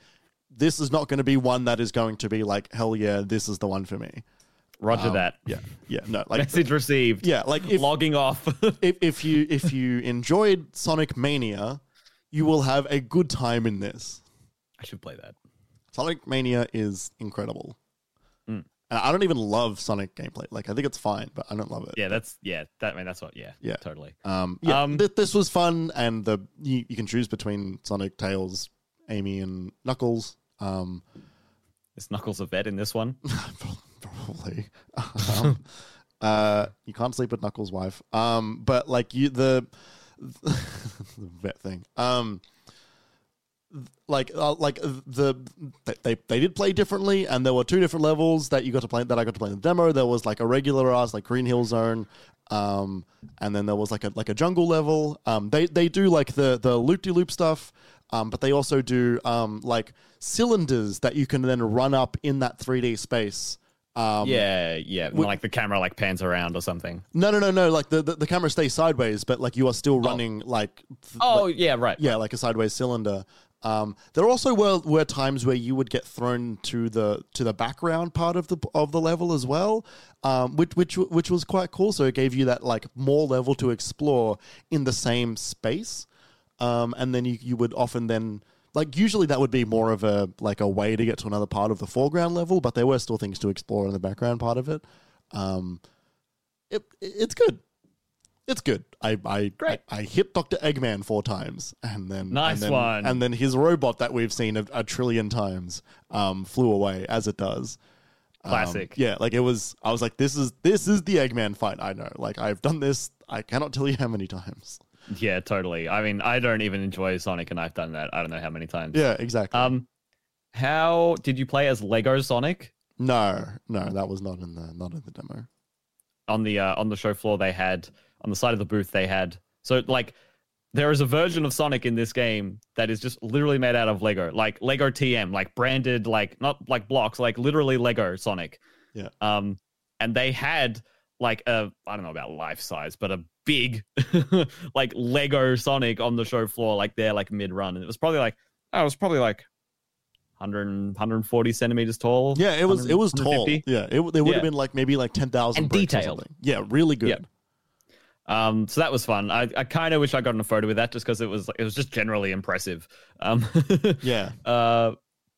this is not going to be one that is going to be like hell yeah, this is the one for me. Roger Um, that. Yeah, yeah, no, like Message received. yeah, like if Logging off. [laughs] if, if you if you enjoyed Sonic Mania, you will have a good time in this. I should play that. Sonic Mania is incredible. Mm. And I don't even love Sonic gameplay. Like I think it's fine, but I don't love it. Yeah, that's yeah. That I mean, that's what. Yeah, Yeah. totally. Um, yeah, Um, th- this was fun, and the you, you can choose between Sonic, Tails, Amy, and Knuckles. Um, Is Knuckles a vet in this one? [laughs] probably. um, [laughs] uh, you can't sleep with Knuckles' wife. Um, but like you, the, [laughs] the vet thing. Um, like uh, like the they they did play differently, and there were two different levels that you got to play that I got to play in the demo. There was like a regular ass like Green Hill Zone, um, and then there was like a like a jungle level. Um, they they do like the the loop de loop stuff. Um, but they also do um, like cylinders that you can then run up in that 3D space. Um, yeah, yeah. like the camera like pans around or something. No, no, no, no. Like the, the, the camera stays sideways, but like you are still running like th- Oh like- yeah, right. yeah, like a sideways cylinder. Um, there also were were times where you would get thrown to the to the background part of the of the level as well, um, which which which was quite cool. So it gave you that like more level to explore in the same space, um, and then you you would often then like usually that would be more of a like a way to get to another part of the foreground level, but there were still things to explore in the background part of it. Um, it it's good. It's good. I I, Great. I I hit Doctor Eggman four times, and then Nice and then, one. And then his robot that we've seen a, a trillion times um, flew away as it does. Um, Classic. yeah, like it was. I was like, this is this is the Eggman fight. I know. Like I've done this. I cannot tell you how many times. Yeah, totally. I mean, I don't even enjoy Sonic, and I've done that. I don't know how many times. Yeah, exactly. Um, how did you play as Lego Sonic no, no, that was not in the not in the demo. on the uh, on the show floor? They had on the side of the booth. They had so like there is a version of Sonic in this game that is just literally made out of Lego, like Lego TM, like branded, like not like blocks, like literally Lego Sonic. Yeah. Um, and they had like a I don't know about life size, but a big [laughs] like Lego Sonic on the show floor, like there, like mid run, and it was probably like oh, it was probably like 100, 140 centimeters tall. Yeah, it was it was tall. Yeah, it, they would Yeah. have been like maybe like ten thousand And detailed. Yeah, really good. Yeah. Um, so that was fun. I, I kind of wish I got in a photo with that just because it was it was just generally impressive. Um, [laughs] Yeah. Uh,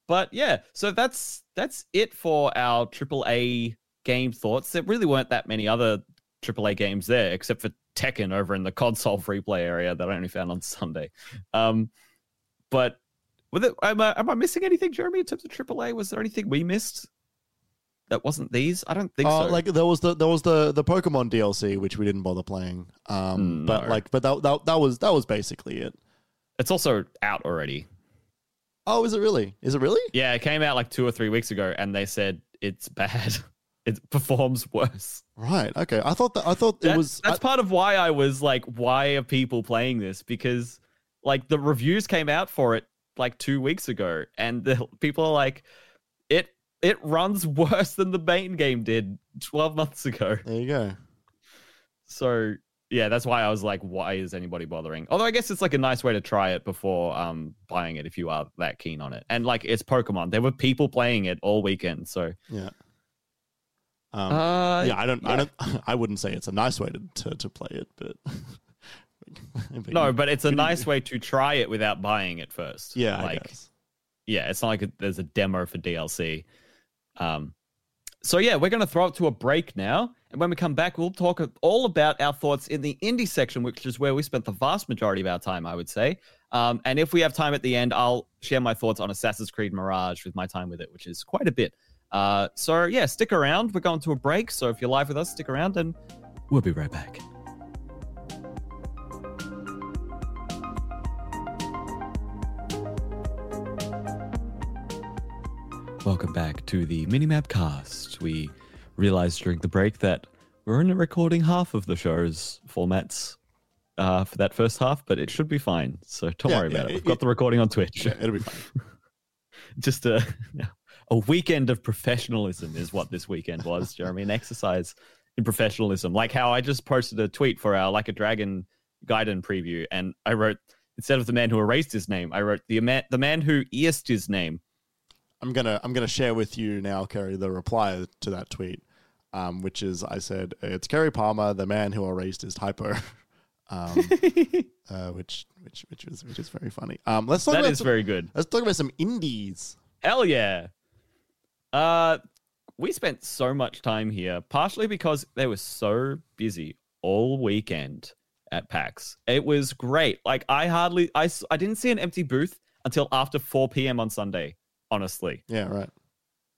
but yeah, so that's that's it for our AAA game thoughts. There really weren't that many other AAA games there, except for Tekken over in the console [laughs] free play area that I only found on Sunday. Um, but it, am I, am I missing anything, Jeremy, in terms of AAA? Was there anything we missed that wasn't these? I don't think Uh, so. like there was the there was the the Pokemon DLC which we didn't bother playing. Um, Mm, but like but that, that that was that was basically it. it's also out already. Oh, is it really? Is it really? Yeah, it came out like two or three weeks ago, and they said it's [laughs] bad. It [laughs] performs worse. Right. Okay. I thought that I thought it was. that's I- part of why I was like, why are people playing this? Because like the reviews came out for it like two weeks ago, and the [laughs] people are like, it it runs [laughs] worse than the main game did twelve months ago. there you go. So yeah, that's why I was like, why is anybody bothering? Although I guess it's like a nice way to try it before um buying it if you are that keen on it. And like it's Pokemon, there were people playing it all weekend, so Yeah. Um, uh, yeah, I don't, I don't, [laughs] I wouldn't say it's a nice way to to, to play it, but, [laughs] No, but it's a nice [laughs] way to try it without buying it first. yeah, I like yeah, it's not like it- there's a demo for DLC. Um, so yeah, we're gonna throw it to a break now, and when we come back, we'll talk all about our thoughts in the indie section, which is where we spent the vast majority of our time, I would say. Um, and if we have time at the end, I'll share my thoughts on Assassin's Creed Mirage with my time with it, which is quite a bit. Uh, so yeah, stick around. We're going to a break, so if you're live with us, stick around, and we'll be right back. Welcome back to the Minimap cast. We realized during the break that we're only recording half of the show's formats uh, for that first half, but it should be fine. So don't Yeah, worry yeah, about it. it- We've got it- the recording on Twitch. Yeah, it'll be fine. [laughs] Just [laughs] a a weekend of professionalism is what this weekend was, Jeremy. An exercise in professionalism. Like how I just posted a tweet for our Like a Dragon Gaiden preview, and I wrote instead of the man who erased his name, I wrote the man the man who erased his name. I'm gonna I'm gonna share with you now, Kerry, the reply to that tweet, um, which is I said it's Kerry Palmer, the man who erased his typo, [laughs] um, [laughs] uh, which which which is which is very funny. Um, let's talk That about is some, very good. let's talk about some indies. Hell yeah. Uh we spent so much time here, partially because they were so busy all weekend at PAX. It was great. Like I hardly I, I didn't see an empty booth until after 4 p.m. on Sunday, honestly. Yeah, right.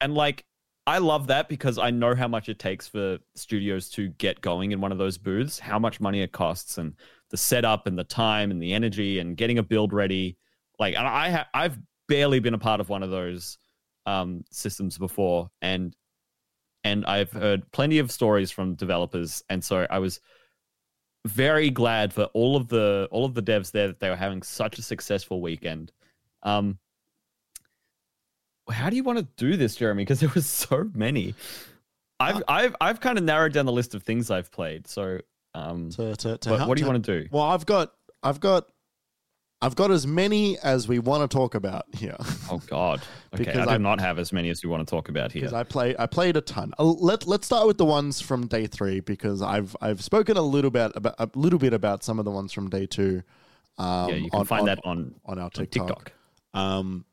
And like I love that because I know how much it takes for studios to get going in one of those booths, how much money it costs and the setup and the time and the energy and getting a build ready. Like and I ha- I've barely been a part of one of those um, systems before and and I've heard plenty of stories from developers and so I was very glad for all of the all of the devs there that they were having such a successful weekend. Um, how do you want to do this, Jeremy? Because there was so many. I've I've I've kind of narrowed down the list of things I've played. So, um, To, to, to what, help- what do you want to do? Well, I've got I've got I've got as many as we want to talk about here. Oh God. [laughs] Okay, Because I do I- not have as many as we want to talk about here. because I play I played a ton. Uh, Let Let's start with the ones from day three because I've I've spoken a little bit about a little bit about some of the ones from day two. Um, yeah, you can on, find on, that on, on our on TikTok. TikTok. Um,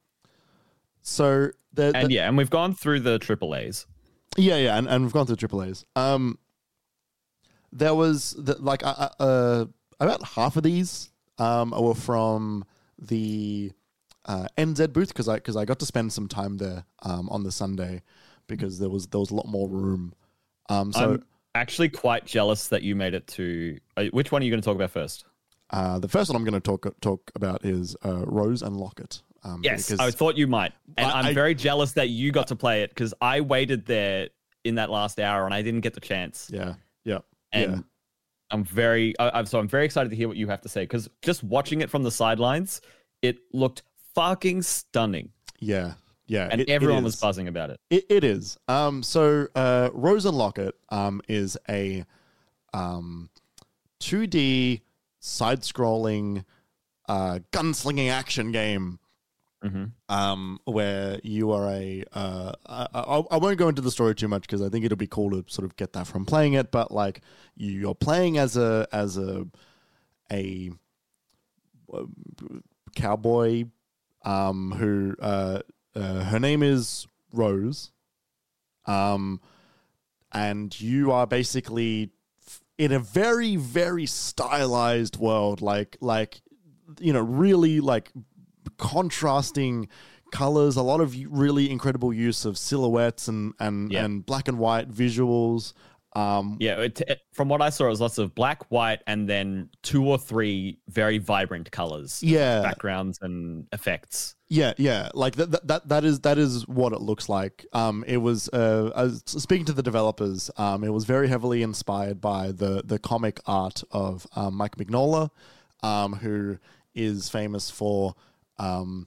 so the, And yeah, and we've gone through the triple A's. yeah, yeah, and, and we've gone through triple A's. Um, there was the, like uh, uh, about half of these um were from the uh, NZ booth because I because I got to spend some time there um on the Sunday because there was there was a lot more room. Um, so I'm actually quite jealous that you made it to. Uh, which one are you going to talk about first? uh, the first one I'm going to talk talk about is uh, Rose and Locket. Um, Yes, because- I thought you might, and I- I, am I- very jealous that you got to play it because I waited there in that last hour and I didn't get the chance. yeah, yeah, and yeah. I'm very, I, I'm so I'm very excited to hear what you have to say because just watching it from the sidelines, it looked fucking stunning, yeah, yeah, and it- it everyone was buzzing about it. It, it is. Um, so uh, Rose and Locket um, is a um, 2D side-scrolling uh, gunslinging action game Mhm. um, where you are a. Uh, I, I, I won't go into the story too much because I think it'll be cool to sort of get that from playing it. But like you're playing as a as a a uh, cowboy um, who uh, uh, her name is Rose, um, and you are basically in a very very stylized world, like like you know really like contrasting colors, a lot of really incredible use of silhouettes and and Yeah. and black and white visuals. Um, Yeah, it, it- from what I saw, it was lots of black, white, and then two or three very vibrant colors, yeah, backgrounds, and effects. Yeah, yeah, like that, that, that, is that is what it looks like. Um, it was uh, was speaking to the developers. Um, it was very heavily inspired by the the comic art of um, Mike Mignola, um, who is famous for um,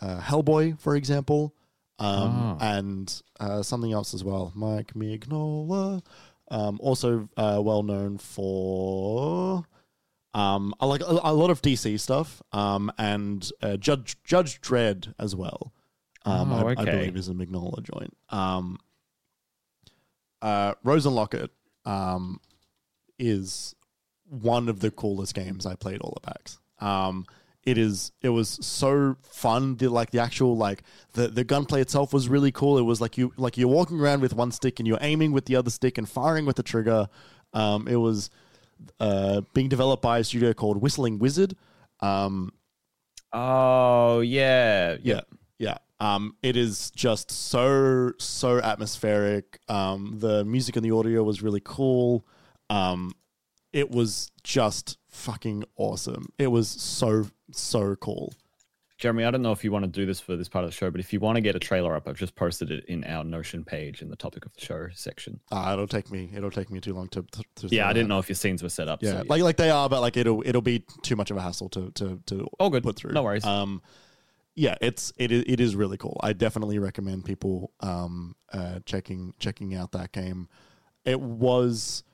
uh, Hellboy, for example, um, and uh, something else as well. Mike Mignola, um, also uh, well known for um, I like a, a lot of DC stuff, um, and uh, Judge Judge Dredd as well. Um, Oh, I, I believe is a Mignola joint. Um, uh, Rose and Locket um, is one of the coolest games I played all the PAX. Um, it is. It was so fun. The like the actual like the the gunplay itself was really cool. It was like you like you're walking around with one stick and you're aiming with the other stick and firing with the trigger. Um, it was uh, being developed by a studio called Whistling Wizard. Um, Oh yeah, yeah, yeah. Um, it is just so so atmospheric. Um, the music and the audio was really cool. Um, it was just fucking awesome. It was so so cool. Jeremy, I don't know if you want to do this for this part of the show, but if you want to get a trailer up, I've just posted it in our Notion page in the topic of the show section. Uh, it'll take me it'll take me too long to. to, to Yeah, I didn't that. know if your scenes were set up. Yeah, so, like like they are, but like it'll it'll be too much of a hassle to to to all good. put through. No worries. Um, yeah, it's it is it is really cool. I definitely recommend people um uh checking checking out that game. It was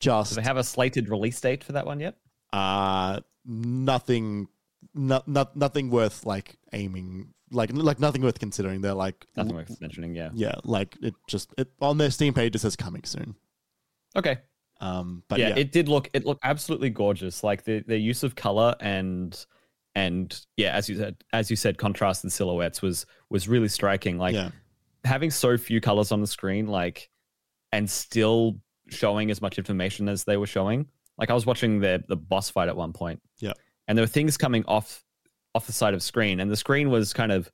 Do just they have a slated release date for that one yet? uh nothing not, not nothing worth like aiming like like nothing worth considering. They're like Nothing worth mentioning. Yeah. yeah, like it just it on their Steam page it says coming soon. Okay. Um, but yeah, yeah, it did look it looked absolutely gorgeous. Like the the use of color and and yeah, as you said, as you said, contrast and silhouettes was was really striking. Like yeah, having so few colors on the screen, like and still showing as much information as they were showing. Like I was watching the the boss fight at one point. Yeah. and there were things coming off off the side of screen, and the screen was kind of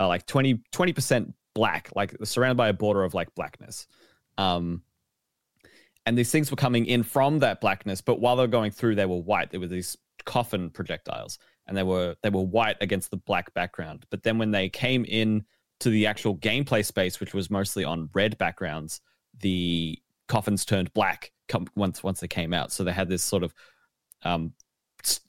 uh, like 20 percent black, like surrounded by a border of like blackness. Um, and these things were coming in from that blackness, but while they were going through, they were white. There were these coffin projectiles, and they were they were white against the black background. But then when they came in to the actual gameplay space, which was mostly on red backgrounds, the coffins turned black come, once once they came out. So they had this sort of um,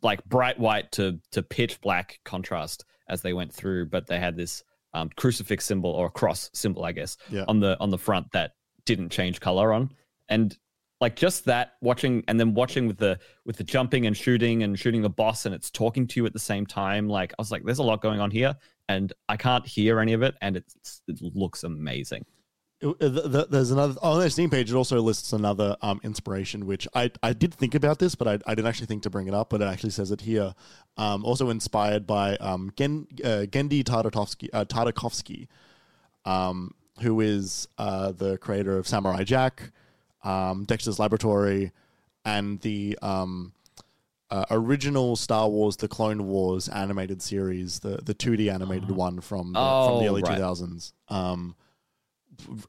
like bright white to to pitch black contrast as they went through, but they had this um, crucifix symbol or cross symbol, I guess, Yeah. on the on the front that didn't change color on, and like just that watching and then watching with the with the jumping and shooting and shooting the boss and it's talking to you at the same time like i was like there's a lot going on here and i can't hear any of it and it's, it looks amazing It- uh, th- th- there's another on their Steam page. It also lists another um, inspiration, which I I did think about this, but I, I didn't actually think to bring it up. But it actually says it here. Um, also inspired by um, Gen, uh, Genndy Tartakovsky, uh, Tartakovsky um, who is uh, the creator of Samurai Jack, um, Dexter's Laboratory, and the um, uh, original Star Wars: The Clone Wars animated series, the the 2D animated one from the, from the Oh, early right. 2000s.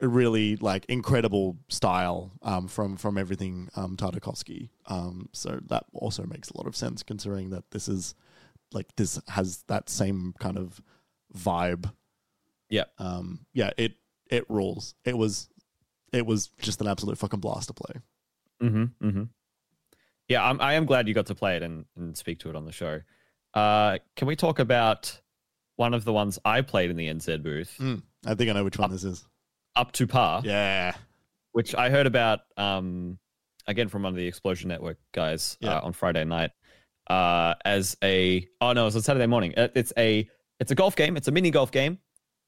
Really like incredible style um, from from everything um, Tartakovsky. Um, so that also makes a lot of sense considering that this is like this has that same kind of vibe. Yeah. Um, yeah. It it rules. It was it was just an absolute fucking blast to play. mm-hmm, mm-hmm. yeah I'm, i am glad you got to play it and, and speak to it on the show uh, can we talk about one of the ones i played in the nz booth Mm, I think I know which one this is. Up to par Yeah. which I heard about um, again from one of the Explosion Network guys Yeah. uh, on Friday night uh, as a oh no, it was on Saturday morning. Uh, It's a it's a golf game. It's a mini golf game.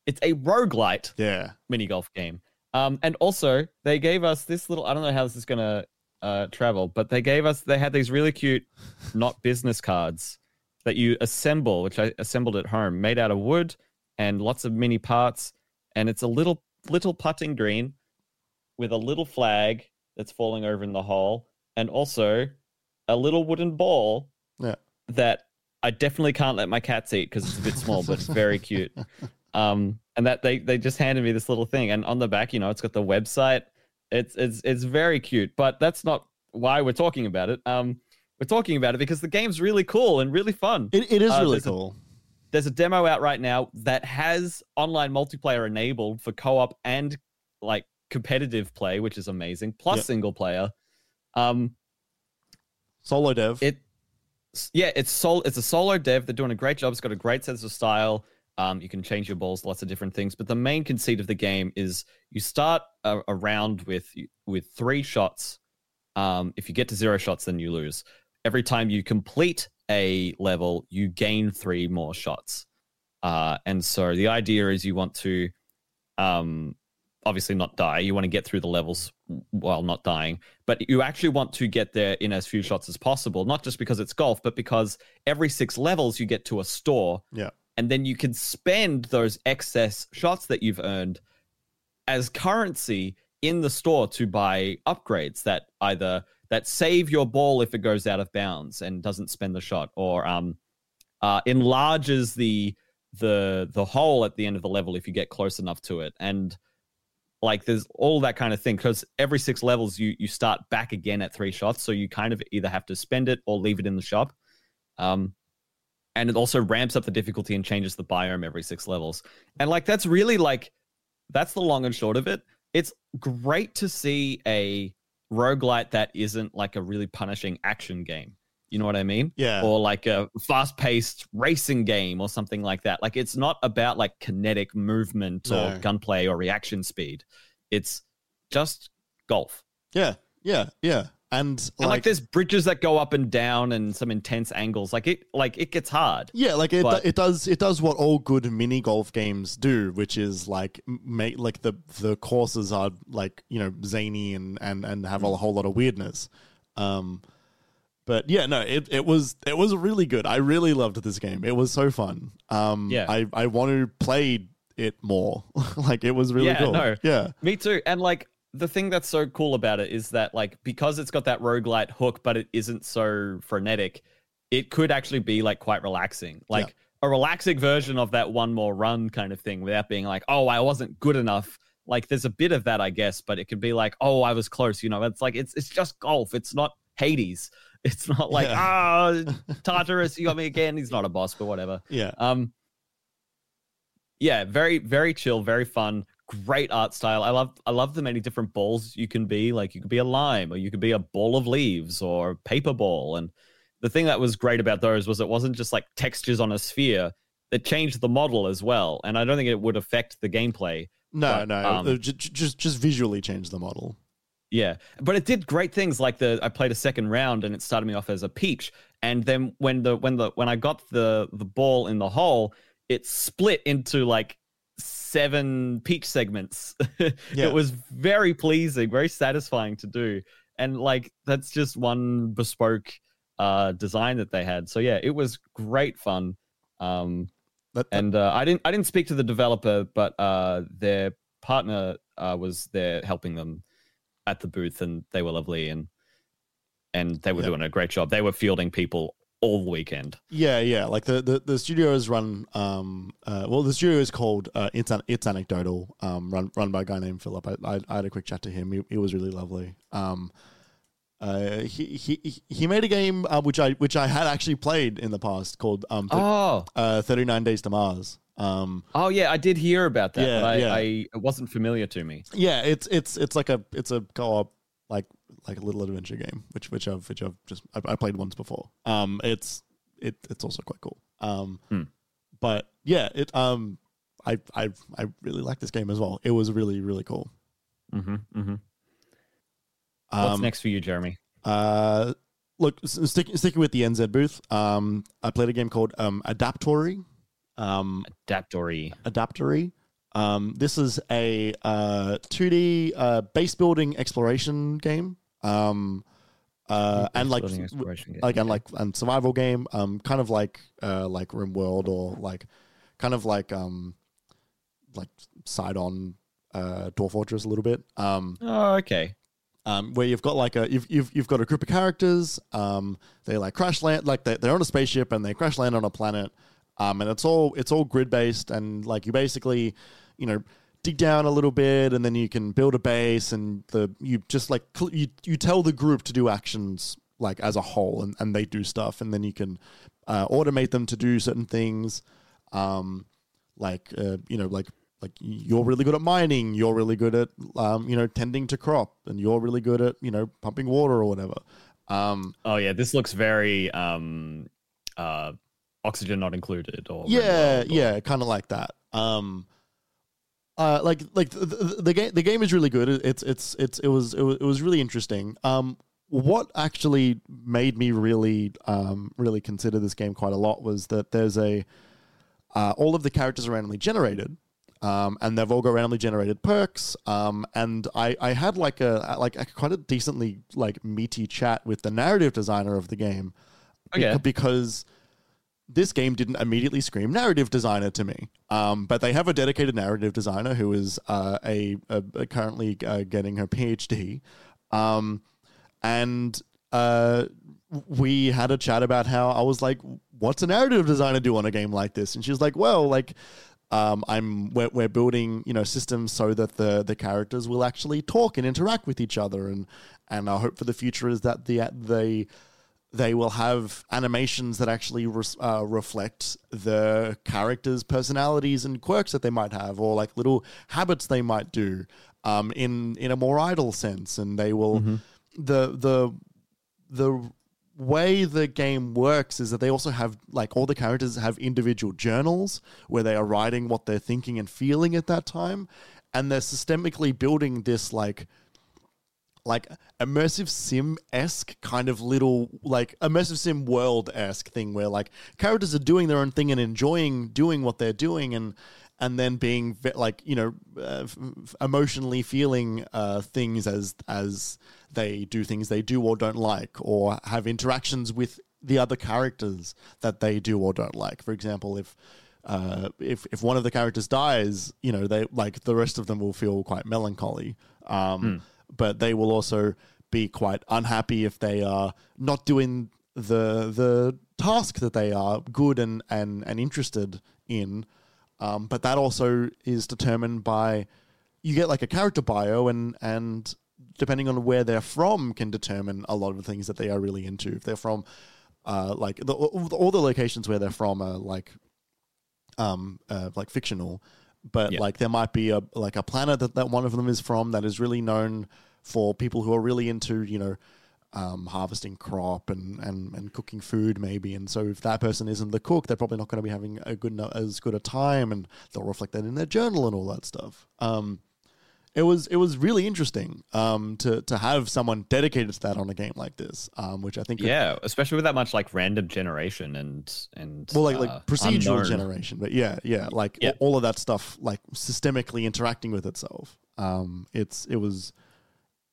It's a roguelite Yeah. mini golf game. Um, and also they gave us this little. I don't know how this is gonna uh, travel, but they gave us. They had these really cute, not business cards that you assemble, which I assembled at home, made out of wood and lots of mini parts. And it's a little little putting green with a little flag that's falling over in the hole, and also a little wooden ball Yeah. that I definitely can't let my cats eat because it's a bit small, but it's very cute. [laughs] Um, and that they they just handed me this little thing, and on the back, you know, it's got the website. It's it's it's very cute, but that's not why we're talking about it. Um, we're talking about it because the game's really cool and really fun. It, it is Uh, really there's a- cool. There's a demo out right now that has online multiplayer enabled for co-op and like competitive play, which is amazing, plus Yep. single player. Um, Solo dev. it yeah it's sol it's a solo dev they're doing a great job it's got a great sense of style um, you can change your balls lots of different things but the main conceit of the game is you start a, a round with with three shots um, if you get to zero shots then you lose every time you complete a level you gain three more shots. Uh, and so the idea is you want to um, obviously not die. You want to get through the levels while not dying. But you actually want to get there in as few shots as possible not just because it's golf but because every six levels you get to a store. Yeah. and then you can spend those excess shots that you've earned as currency in the store to buy upgrades that either that save your ball if it goes out of bounds and doesn't spend the shot or um uh enlarges the the the hole at the end of the level if you get close enough to it. And like there's all that kind of thing because every six levels you you start back again at three shots. So you kind of either have to spend it or leave it in the shop. Um and it also ramps up the difficulty and changes the biome every six levels. And like that's really like that's the long and short of it. It's great to see a roguelite that isn't like a really punishing action game you know what i mean yeah. or like a fast-paced racing game or something like that. Like it's not about like kinetic movement or No. gunplay or reaction speed. It's just golf. yeah. Yeah. Yeah. And and like like, there's bridges that go up and down and some intense angles. Like it like it gets hard. yeah, like it, but- it does it does what all good mini golf games do, which is like make like the the courses are like you know zany and and and have Mm. a whole lot of weirdness. Um, but yeah, no, it, it was it was really good. I really loved this game. It was so fun. Um, Yeah. I I want to play it more. [laughs] like it was really Yeah, cool. no. Yeah, Me too. And like the thing that's so cool about it is that like because it's got that roguelite hook, but it isn't so frenetic, it could actually be like quite relaxing. Like a relaxing version of that one more run kind of thing without being like, oh, I wasn't good enough. Like there's a bit of that, I guess, but it could be like, oh, I was close. You know, it's like it's it's just golf. It's not Hades. [laughs] It's not like ah [laughs] Tartarus, you got me again. He's not a boss, but whatever. yeah, Um, yeah, very very chill, very fun, great art style. I love I love the many different balls you can be. Like you could be a lime, or you could be a ball of leaves, or paper ball. And the thing that was great about those was it wasn't just like textures on a sphere. It changed the model as well, and I don't think it would affect the gameplay. no, but, no, um, uh, ju- ju- just just visually change the model. Yeah, but it did great things. Like the I played a second round and it started me off as a peach, and then when the when the when I got the the ball in the hole, it split into like seven peach segments. [laughs] Yeah. It was very pleasing, very satisfying to do, and like that's just one bespoke uh design that they had. So yeah, it was great fun. Um, That, that- and uh, I didn't I didn't speak to the developer, but uh, their partner uh, was there helping them at the booth, and they were lovely and and they were Yep. doing a great job. They were fielding people all the weekend. Yeah, yeah. Like the the, the studio is run. Um, uh, well, the studio is called uh, it's An- it's anecdotal. Um, run run by a guy named Philip. I, I, I had a quick chat to him. He, he was really lovely. Um, uh, he he he made a game uh, which I which I had actually played in the past called um th- Oh, uh, Thirty Nine Days to Mars. Um, oh yeah, I did hear about that, Yeah, but I, yeah. I it wasn't familiar to me. yeah, it's it's it's like a it's a co-op like like a little adventure game, which which I've which I've just I, I played once before. Um, it's it it's also quite cool. Um, Hmm. but yeah, it um, I I I really like this game as well. It was really really cool. hmm hmm Um, What's next for you, Jeremy? Uh, look, s- stick, sticking with the NZ booth, um, I played a game called um, Adaptory. um, Adaptory. Adaptory. Um, this is a uh, 2D uh, base building exploration game. Um, uh, and like game. again like and survival game um kind of like uh like RimWorld or like kind of like um like side on uh Dwarf Fortress a little bit um Oh, okay. um, where you've got like a you've, you've you've got a group of characters. Um, they like crash land like they, they're on a spaceship and they crash land on a planet. Um, and it's all it's all grid based and like you basically, you know, dig down a little bit and then you can build a base and the you just like cl- you you tell the group to do actions like as a whole and, and they do stuff and then you can uh, automate them to do certain things. Um, like uh, you know like like you're really good at mining you're really good at um, you know tending to crop and you're really good at you know pumping water or whatever um, Oh yeah, this looks very um uh oxygen not included or yeah or- yeah kind of like that um, uh, like like the, the, the game the game is really good. It- it's it's it's it was it was, it was really interesting. Um, what actually made me really um, really consider this game quite a lot was that there's a uh, all of the characters are randomly generated um, and they've all got randomly generated perks. Um, and I, I had like a like a quite a decently like meaty chat with the narrative designer of the game Okay. beca- because this game didn't immediately scream narrative designer to me. Um, but they have a dedicated narrative designer who is uh, a, a, a currently uh, getting her PhD, um, and uh, we had a chat about how I was like, "What's a narrative designer do on a game like this?" And she was like, "Well, like." Um, I'm we're, we're building you know systems so that the the characters will actually talk and interact with each other and and our hope for the future is that the they they will have animations that actually res- uh, reflect the characters' personalities and quirks that they might have, or like little habits they might do, um, in in a more idle sense. And they will the the the way the game works is that they also have like all the characters have individual journals where they are writing what they're thinking and feeling at that time, and they're systemically building this like like immersive sim esque kind of little like immersive sim world esque thing where like characters are doing their own thing and enjoying doing what they're doing and and then being like you know uh, emotionally feeling uh, things as as they do things they do or don't like or have interactions with the other characters that they do or don't like for example if uh, if if one of the characters dies, you know, they like the rest of them will feel quite melancholy. Um, But they will also be quite unhappy if they are not doing the the task that they are good and and and interested in. Um, but that also is determined by you get like a character bio and and depending on where they're from can determine a lot of the things that they are really into. If they're from uh, like the, all the locations where they're from are like um uh, like fictional but Yeah. like there might be a like a planet that, that one of them is from that is really known for people who are really into you know um, harvesting crop and, and and cooking food maybe and so if that person isn't the cook they're probably not going to be having a good as good a time and they'll reflect that in their journal and all that stuff um it was it was really interesting um to to have someone dedicated to that on a game like this um which i think Yeah, especially with that much like random generation and and well, like uh, like procedural unknown. generation, but yeah, yeah, like Yeah. a- all of that stuff, like systemically interacting with itself. Um, it's it was,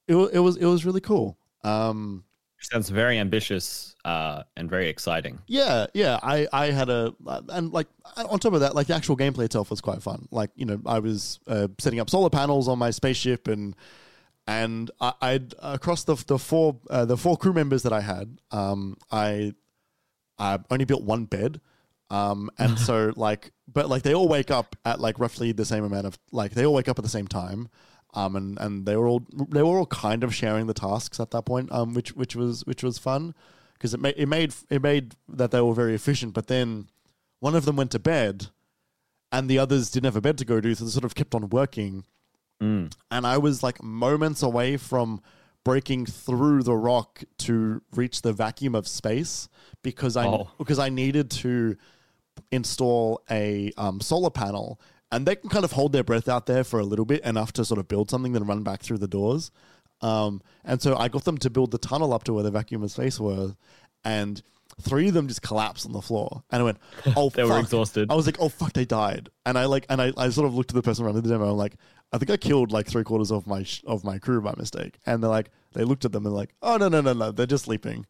it, it was it was really cool. Um, Sounds very ambitious uh, and very exciting. yeah, yeah, I I had a and like on top of that, like the actual gameplay itself was quite fun. Like you know, I was uh, setting up solar panels on my spaceship and. And I, I'd across the the four uh, the four crew members that I had, um, I I only built one bed. Um, and [laughs] so like, but like they all wake up at like roughly the same amount of like they all wake up at the same time. Um, and, and they were all they were all kind of sharing the tasks at that point. Um, which which was which was fun because it made it made it made that they were very efficient. But then one of them went to bed, and the others didn't have a bed to go to, so they sort of kept on working and I was like moments away from breaking through the rock to reach the vacuum of space because I Oh. because I needed to install a um, solar panel and they can kind of hold their breath out there for a little bit enough to sort of build something then run back through the doors um, and so I got them to build the tunnel up to where the vacuum of space were and three of them just collapsed on the floor, and I went, [laughs] "Oh, They were exhausted. I was like, "Oh fuck, they died." And I like, and I, I sort of looked at the person running the demo. I'm like, "I think I killed like three quarters of my sh- of my crew by mistake." And they're like, they looked at them and like, "Oh no, no, no, no, they're just sleeping."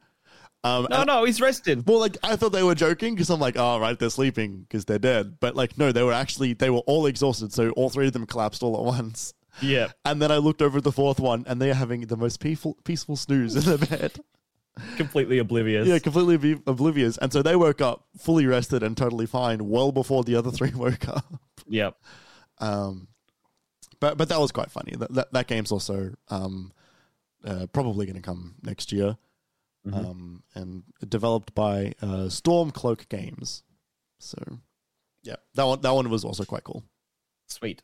Um, No, no, he's rested. well, like I thought they were joking because I'm like, oh right, they're sleeping because they're dead. But like, no, they were actually they were all exhausted, so all three of them collapsed all at once. Yeah. And then I looked over at the fourth one, and they are having the most peaceful peaceful snooze in their bed. [laughs] Completely oblivious. yeah, completely ob- oblivious. And so they woke up fully rested and totally fine, well before the other three [laughs] woke up. Yep. Um, but but that was quite funny. That that, that game's also um, uh, probably going to come next year, Mhm. um, and developed by uh, Stormcloak Games. So yeah, that one that one was also quite cool. Sweet.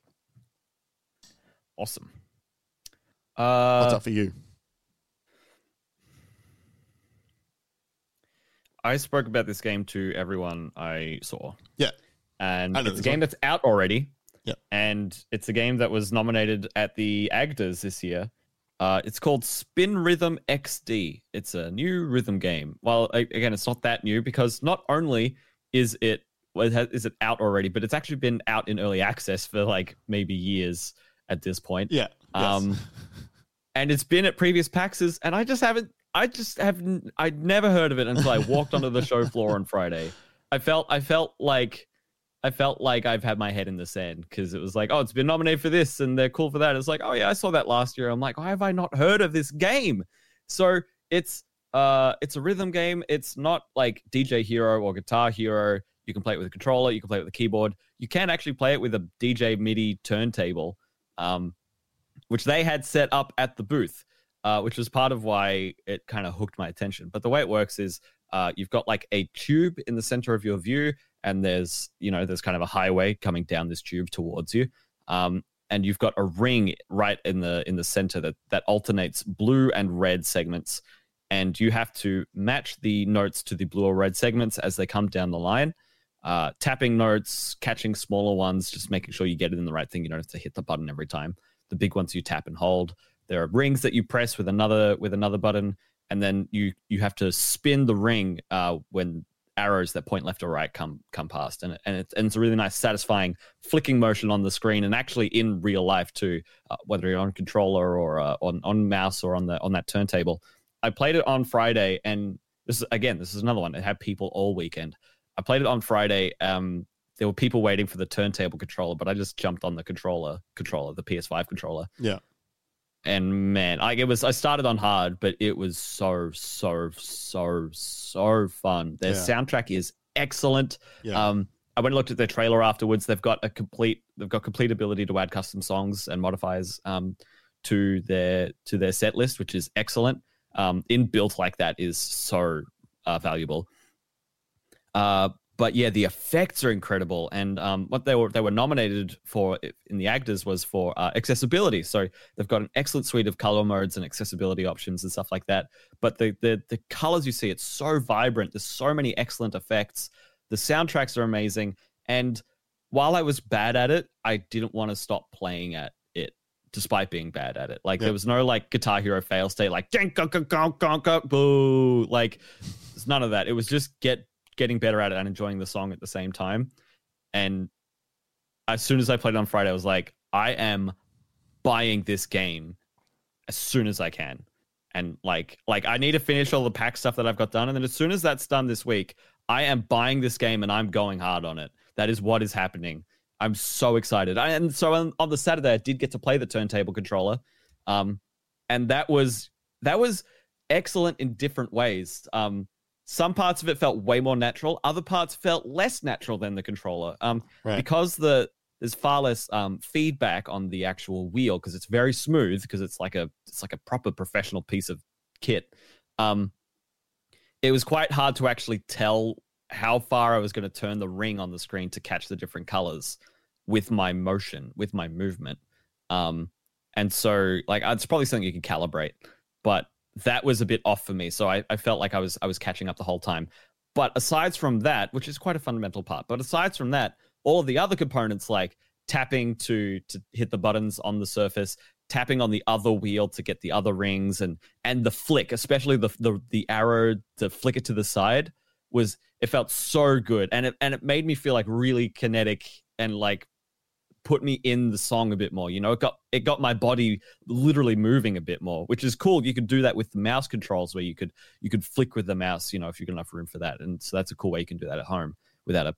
Awesome. What's Uh, up for you? I spoke about this game to everyone I saw. Yeah. And it's a game one. that's out already. Yeah, And it's a game that was nominated at the AGDAs this year. Uh, it's called Spin Rhythm XD. It's a new rhythm game. Well, again, it's not that new because not only is it well, it has, is it out already, but it's actually been out in early access for like maybe years at this point. Yeah. yes. Um, and it's been at previous PAXs, and I just haven't. I just haven't. I'd never heard of it until I walked onto the show floor on Friday. I felt. I felt like. I felt like I've had my head in the sand because it was like, oh, it's been nominated for this, and they're cool for that. It's like, oh yeah, I saw that last year. I'm like, why have I not heard of this game? So it's uh, it's a rhythm game. It's not like DJ Hero or Guitar Hero. You can play it with a controller. You can play it with a keyboard. You can actually play it with a DJ MIDI turntable. Um, which they had set up at the booth, uh, which was part of why it kind of hooked my attention. But the way it works is uh, you've got like a tube in the center of your view, and there's you know there's kind of a highway coming down this tube towards you, um, and you've got a ring right in the in the center that that alternates blue and red segments, and you have to match the notes to the blue or red segments as they come down the line. Uh, tapping notes, catching smaller ones, just making sure you get it in the right thing. You don't have to hit the button every time the big ones you tap and hold. There are rings that you press with another with another button, and then you you have to spin the ring uh, when arrows that point left or right come come past, and and it's and it's a really nice, satisfying flicking motion on the screen, and actually in real life too, uh, whether you're on controller or uh, on on mouse or on the on that turntable. I played it on Friday, and this is again this is another one. It had people all weekend. I played it on Friday. Um, there were people waiting for the turntable controller, but I just jumped on the controller, controller, the PS5 controller. Yeah. And man, like it was, I started on hard, but it was so, so, so, so fun. Their Yeah. soundtrack is excellent. Yeah. Um, I went and looked at their trailer afterwards. They've got a complete, they've got complete ability to add custom songs and modifiers um, to their to their set list, which is excellent. Um, inbuilt like that is so uh, valuable. Uh, but yeah, the effects are incredible, and um, what they were they were nominated for in the AGDAs was for uh, accessibility. So they've got an excellent suite of color modes and accessibility options and stuff like that. But the the the colors you see, it's so vibrant. There's so many excellent effects. The soundtracks are amazing, and while I was bad at it, I didn't want to stop playing at it despite being bad at it. Like Yeah. there was no like Guitar Hero fail state, like boo. Like there's none of that. It was just get getting better at it and enjoying the song at the same time. And as soon as I played it on Friday, I was like, I am buying this game as soon as I can. And like, like I need to finish all the pack stuff that I've got done, and then as soon as that's done this week, I am buying this game and I'm going hard on it. That is what is happening. I'm so excited. I, and so on, on the Saturday, I did get to play the turntable controller, um, and that was that was excellent in different ways. Um, some parts of it felt way more natural. Other parts felt less natural than the controller. Um, Right. because the there's far less um, feedback on the actual wheel because it's very smooth because it's like a it's like a proper professional piece of kit. Um, it was quite hard to actually tell how far I was going to turn the ring on the screen to catch the different colors with my motion, with my movement. Um, and so like it's probably something you can calibrate, but that was a bit off for me. So I, I felt like I was I was catching up the whole time. But aside from that, which is quite a fundamental part, but aside from that, all of the other components like tapping to to hit the buttons on the surface, tapping on the other wheel to get the other rings, and and the flick, especially the the the arrow to flick it to the side. was it felt so good, and it and it made me feel like really kinetic and like put me in the song a bit more. You know, it got it got my body literally moving a bit more, which is cool. You could do that with the mouse controls, where you could you could flick with the mouse. You know, if you've got enough room for that, and so that's a cool way you can do that at home without a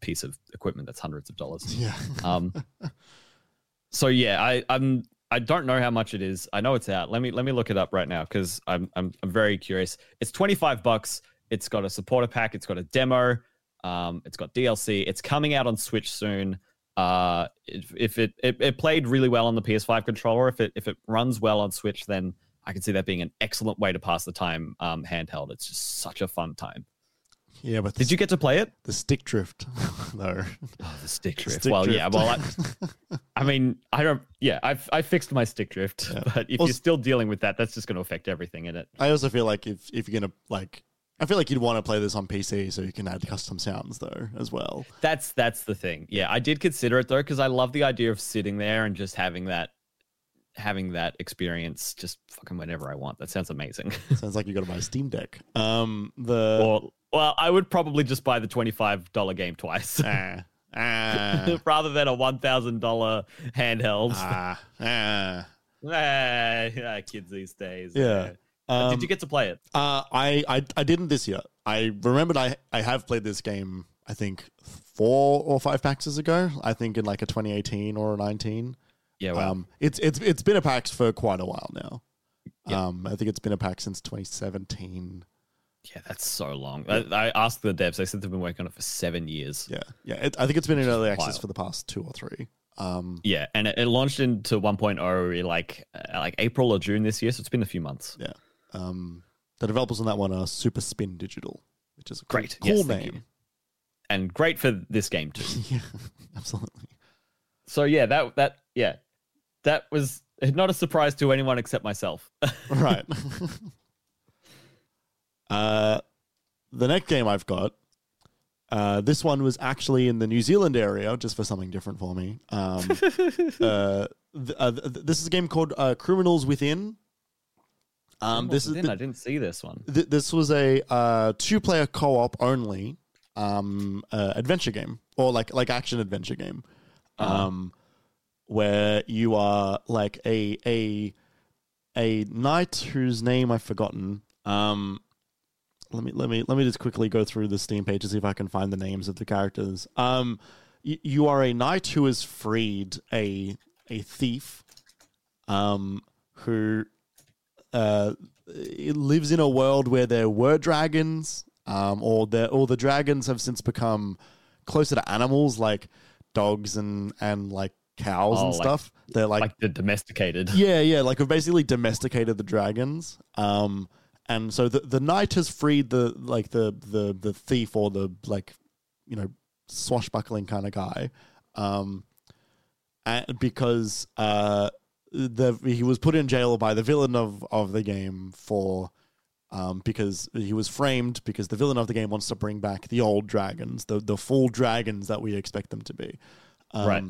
piece of equipment that's hundreds of dollars. Yeah. Um. [laughs] so yeah, I I'm I don't know how much it is. I know it's out. Let me let me look it up right now because I'm, I'm I'm very curious. It's 25 bucks. It's got a supporter pack. It's got a demo. Um, it's got DLC. It's coming out on Switch soon. Uh, if, if it, it it played really well on the PS5 controller, if it if it runs well on Switch, then I can see that being an excellent way to pass the time um, handheld. It's just such a fun time. Yeah, but Did you get to play it? the stick drift? [laughs] no. Oh, the stick drift. Stick well, drift. yeah. Well, I, [laughs] I mean, I don't. Yeah, I've I fixed my stick drift, Yeah. but if Also- you're still dealing with that, that's just going to affect everything in it. I also feel like if if you're gonna like, I feel like you'd want to play this on PC so you can add custom sounds though as well. That's that's the thing. Yeah, I did consider it though because I love the idea of sitting there and just having that having that experience just fucking whenever I want. That sounds amazing. [laughs] Sounds like you got to buy a Steam Deck. Um, the or well, I would probably just buy the twenty five dollar game twice ah, ah, [laughs] rather than a one thousand dollar handheld. ah, ah. [laughs] Ah, kids these days. Yeah. But Um, did you get to play it? Uh, I, I I didn't this year. I remembered I I have played this game. I think four or five PAXs ago. I think in like a 2018 or a 19. Yeah, well, Um, it's it's it's been a PAX for quite a while now. Yeah. Um, I think it's been a PAX since 2017. yeah, that's so long. I, I asked the devs; they said they've been working on it for seven years. Yeah, yeah. It, I think it's been in early access Wild. for the past two or three. Um, Yeah, and it, it launched into 1.0 in like uh, like April or June this year, so it's been a few months. yeah. Um, the developers on that one are Super Spin Digital, which is a cool, Great. cool Yes, name. And great for this game too. [laughs] yeah, absolutely. So yeah, that that yeah, that was not a surprise to anyone except myself. [laughs] right. [laughs] uh, the next game I've got, uh, this one was actually in the New Zealand area, just for something different for me. Um, uh, th- uh, th- this is a game called uh, Criminals Within. Um, this is Then I didn't see this one. th- this was a uh, two-player co-op only um, uh, adventure game, or like like action adventure game, um, where you are like a a a knight whose name I've forgotten. Um, let me let me let me just quickly go through the Steam page to see if I can find the names of the characters. Um, y- you are a knight who has freed a a thief, um, who uh, it lives in a world where there were dragons, um, or the or the dragons have since become closer to animals like dogs and and like cows Oh, and like- stuff. They're like, Like the domesticated. [laughs] yeah, yeah, like we've basically domesticated the dragons. Um, and so the the knight has freed the like the the the thief or the like you know swashbuckling kind of guy, um, and because uh the he was put in jail by the villain of of the game for. Um, because he was framed because the villain of the game wants to bring back the old dragons, the the full dragons that we expect them to be. Um, Right.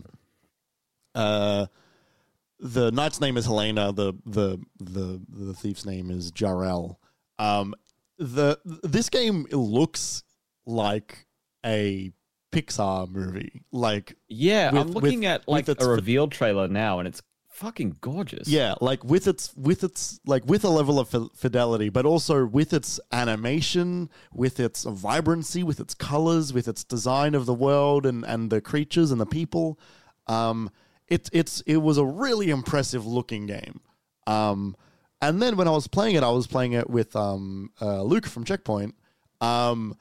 Uh, the knight's name is Helena. The the the the thief's name is Jarrell. Um, the this game looks like a Pixar movie. Like Yeah, I'm looking with- at like a reveal trailer now, and it's fucking gorgeous. yeah, like with its with its like with a level of fi- fidelity, but also with its animation, with its vibrancy, with its colors, with its design of the world and and the creatures and the people. Um, it's it's it was a really impressive looking game. Um, and then when I was playing it, I was playing it with um uh, Luke from Checkpoint. Um,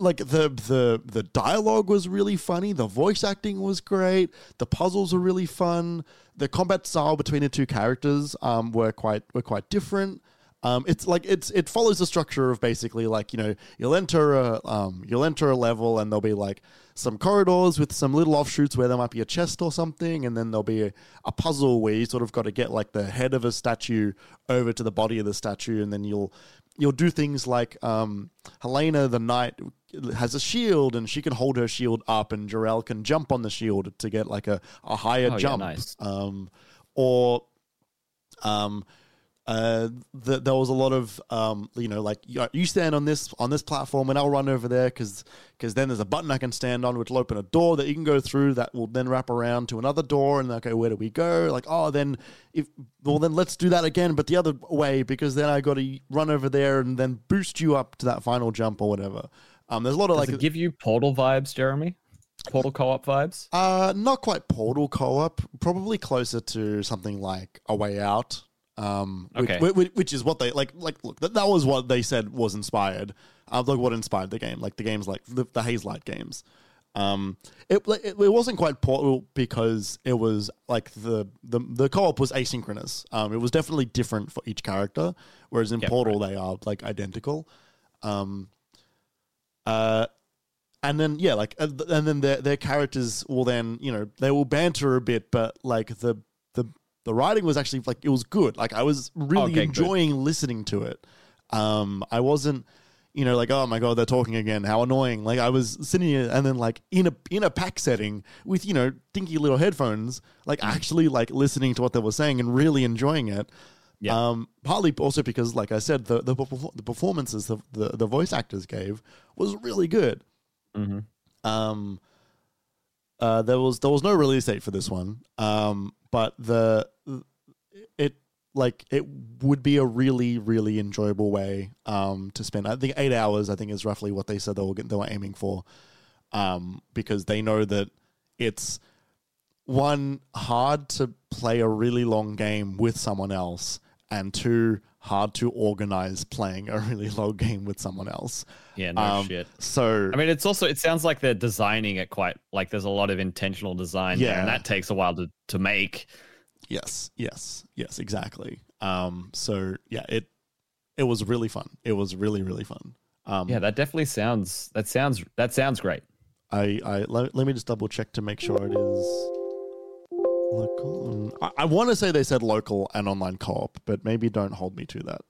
like the the the dialogue was really funny. The voice acting was great. The puzzles were really fun. The combat style between the two characters um were quite were quite different. Um it's like it's it follows the structure of basically like you know you'll enter a um you'll enter a level and there'll be like some corridors with some little offshoots where there might be a chest or something and then there'll be a, a puzzle where you sort of got to get like the head of a statue over to the body of the statue and then you'll you'll do things like um, Helena the knight has a shield and she can hold her shield up and Jarell can jump on the shield to get like a, a higher Oh, yeah, jump. nice. Um, or um, uh, the, there was a lot of um, you know like you, you stand on this on this platform and I'll run over there because because then there's a button I can stand on which will open a door that you can go through that will then wrap around to another door and okay where do we go like oh then if well then let's do that again but the other way because then I got to run over there and then boost you up to that final jump or whatever. Um, there's a lot of Does like it give you Portal vibes, Jeremy? Portal co-op vibes? uh, not quite Portal co-op, probably closer to something like A Way Out. Um, which, Okay. which, which is what they like. Like, look, that, that was what they said was inspired. Uh, like what inspired the game, like the games, like the, the Hazelight games. Um, it, it it wasn't quite Portal because it was like the the the co-op was asynchronous. Um, it was definitely different for each character, whereas in Yep, Portal they are like identical. Um, uh, and then yeah, like and then their their characters will then you know they will banter a bit, but like the the writing was actually like it was good. Like I was really Okay, good. enjoying listening to it. Um, I wasn't you know like oh my god they're talking again how annoying. Like I was sitting here and then like in a in a pack setting with you know dinky little headphones, like actually like listening to what they were saying and really enjoying it. Yeah. Um, partly also because, like I said, the the, perfor- the performances the, the the voice actors gave was really good. Mm-hmm. Um, uh, there was there was no release date for this one, um, but the it like it would be a really really enjoyable way um, to spend. I think eight hours. I think is roughly what they said they were they were aiming for, um, because they know that it's one hard to play a really long game with someone else, and two hard to organize playing a really [laughs] long game with someone else. Yeah, no Um, shit. So I mean, it's also it sounds like they're designing it quite like there's a lot of intentional design there, Yeah. and that takes a while to to make. Yes, yes, yes, exactly. Um, so yeah, it it was really fun. It was really really fun. Um, Yeah, that definitely sounds that sounds that sounds great. I I let, let me just double check to make sure it is local. I, I want to say they said local and online co-op, but maybe don't hold me to that.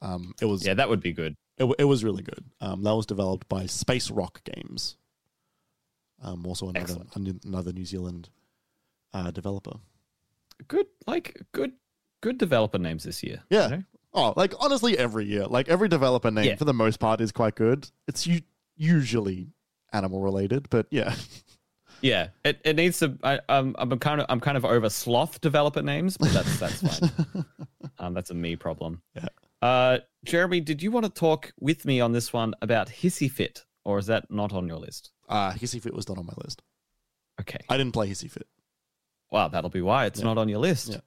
Um, it was Yeah, that would be good. it, it was really good. Um, that was developed by Space Rock Games. Um, also another Excellent. another New Zealand uh, developer. Good, like good, good developer names this year. Yeah. you know? Oh, like honestly, every year, like every developer name Yeah. for the most part is quite good. It's u- usually animal related, but yeah, [laughs] yeah. It, it needs to. I, um, I'm kind of I'm kind of over sloth developer names, but that's that's fine. [laughs] um, that's a me problem. Yeah. Uh, Jeremy, did you want to talk with me on this one about Hissy Fit, or is that not on your list? uh, Hissy Fit was not on my list. Okay. I didn't play Hissy Fit. Wow, that'll be why it's Yeah. not on your list. Yeah.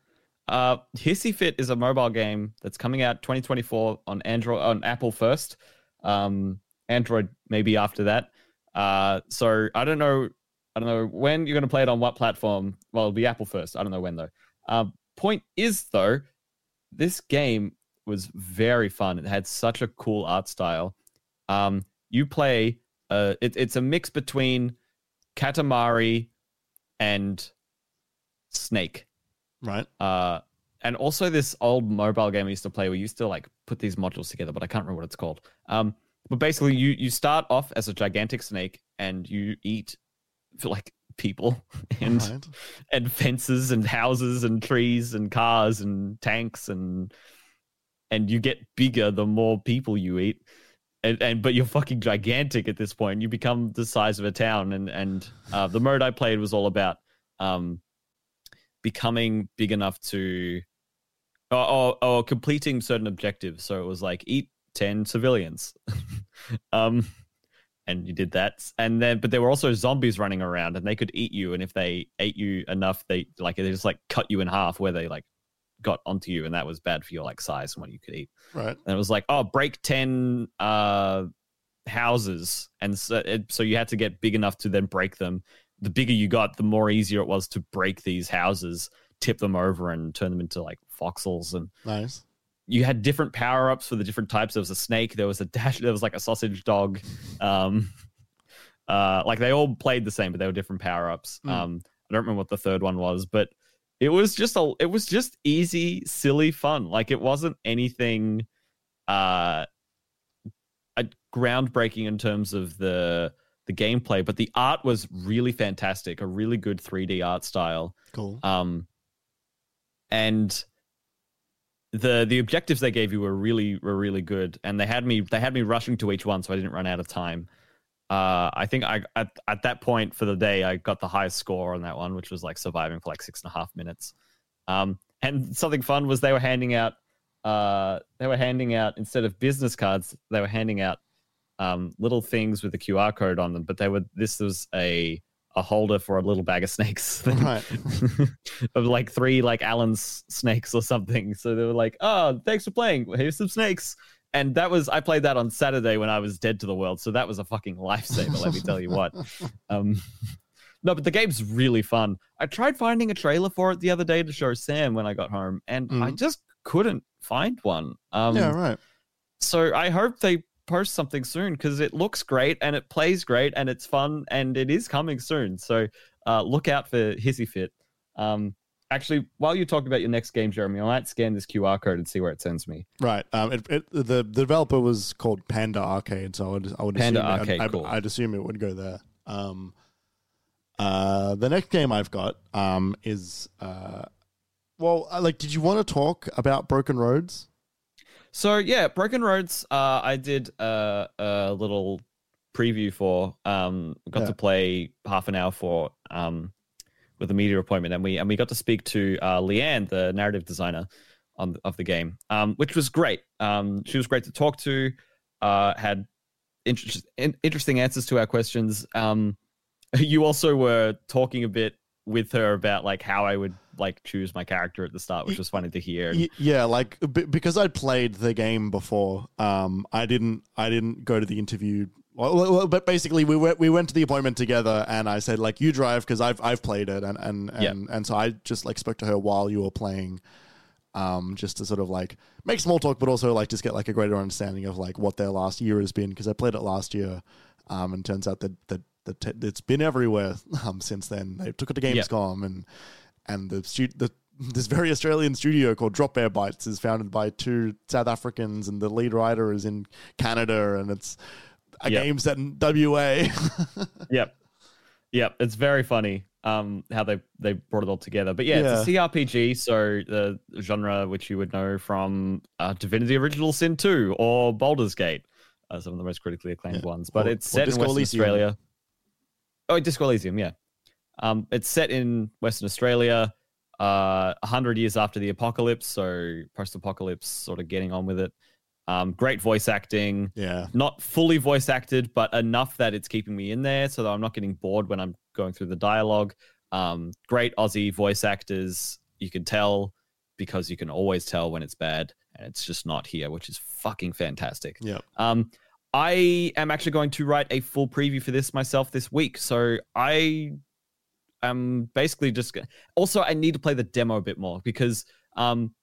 Uh, Hissy Fit is a mobile game that's coming out 2024 on Android on Apple first, um, Android maybe after that. Uh, so I don't know, I don't know when you're going to play it on what platform. Well, it'll be Apple first. I don't know when though. Um, point is though, this game was very fun. It had such a cool art style. Um, you play, uh, it, it's a mix between Katamari and Snake. Right? Uh, and also this old mobile game I used to play where you used to like put these modules together, but I can't remember what it's called. Um, but basically, you you start off as a gigantic snake and you eat like people [laughs] and right. and fences and houses and trees and cars and tanks and and you get bigger the more people you eat. And, and but you're fucking gigantic at this point. You become the size of a town. And and uh, the mode i played was all about um becoming big enough to or, or, or completing certain objectives. So it was like eat 10 civilians. [laughs] Um and you did that. And then but there were also zombies running around and they could eat you. And if they ate you enough they like they just like cut you in half where they like got onto you. And that was bad for your like size and what you could eat. Right. and it was like oh break 10 uh houses. And so, it, so you had to get big enough to then break them. The bigger you got the more easier it was to break these houses tip them over and turn them into like foxholes and Nice. You had different power ups for the different types. There was a snake. There was a dash. There was like a sausage dog. Um, uh, like they all played the same, but they were different power ups. Mm. Um, I don't remember what the third one was, but it was just a. It was just easy, silly fun. Like it wasn't anything, uh, a groundbreaking in terms of the the gameplay, but the art was really fantastic. A really good 3D art style Cool. um and the the objectives they gave you were really were really good, and they had me they had me rushing to each one, so I didn't run out of time. Uh, I think I at, at that point for the day I got the highest score on that one, which was like surviving for like six and a half minutes. Um, and something fun was they were handing out uh, they were handing out instead of business cards, they were handing out um, little things with a QR code on them. But they were this was a a holder for a little bag of snakes, [laughs] Right. [laughs] of like three like Allen's snakes or something. So they were like, "Oh, thanks for playing. Here's some snakes." And that was I played that on Saturday when I was dead to the world. So that was a fucking lifesaver. let me tell you what. [laughs] Um, no, but the game's really fun. I tried finding a trailer for it the other day to show Sam when I got home, and I Mhm. just couldn't find one. Um, yeah, right. so I hope they post something soon because it looks great and it plays great and it's fun and it is coming soon. So uh, look out for Hissy Fit. Um, actually, while you talk about your next game, Jeremy, I might scan this QR code and see where it sends me. Right. Um, it, it, the, the developer was called Panda Arcade, so I would, I would Panda assume Arcade, it, I, cool. I, would assume it would go there. Um, uh, the next game I've got um, is uh, well, uh, like, did you want to talk about Broken Roads? So yeah, Broken Roads. Uh, I did a, a little preview for. Um, got Yeah. to play half an hour for um, with a media appointment, and we and we got to speak to uh, Leanne, the narrative designer on of the game, um, which was great. Um, she was great to talk to. Uh, had interest, in, interesting answers to our questions. Um, [laughs] you also were talking a bit with her about like how I would like choose my character at the start, which was funny to hear. Yeah, like b- because I'd played the game before. Um, I didn't. I didn't go to the interview. Well, well, but basically, we went we went to the appointment together, and I said like, "You drive," because I've I've played it, and and Yeah. and, and so I just like spoke to her while you were playing, um, just to sort of like make small talk, but also like just get like a greater understanding of like what their last year has been because I played it last year, um, and turns out that that that it's been everywhere [laughs] um since then. They took it to. Gamescom and and the stu- the this very Australian studio called Drop Bear Bytes is founded by two South Africans, and the lead writer is in Canada, and it's a Yep. game set in WA. [laughs] Yep. Yep. It's very funny um how they they brought it all together. But yeah, it's a CRPG, so the genre which you would know from uh, Divinity Original Sin 2 or Baldur's Gate, uh, some of the most critically acclaimed Yeah. ones. But Or- it's set in Western Australia. Oh, Disco Elysium, yeah. Um, it's set in Western Australia, uh, a hundred years after the apocalypse, so post-apocalypse, sort of getting on with it. Um, great voice acting yeah, not fully voice acted, but enough that it's keeping me in there so that I'm not getting bored when I'm going through the dialogue. Um, great Aussie voice actors. You can tell because you can always tell when it's bad and it's just not here, which is fucking fantastic. yeah. Um, I am actually going to write a full preview for this myself this week. So I am basically just also I need to play the demo a bit more because um,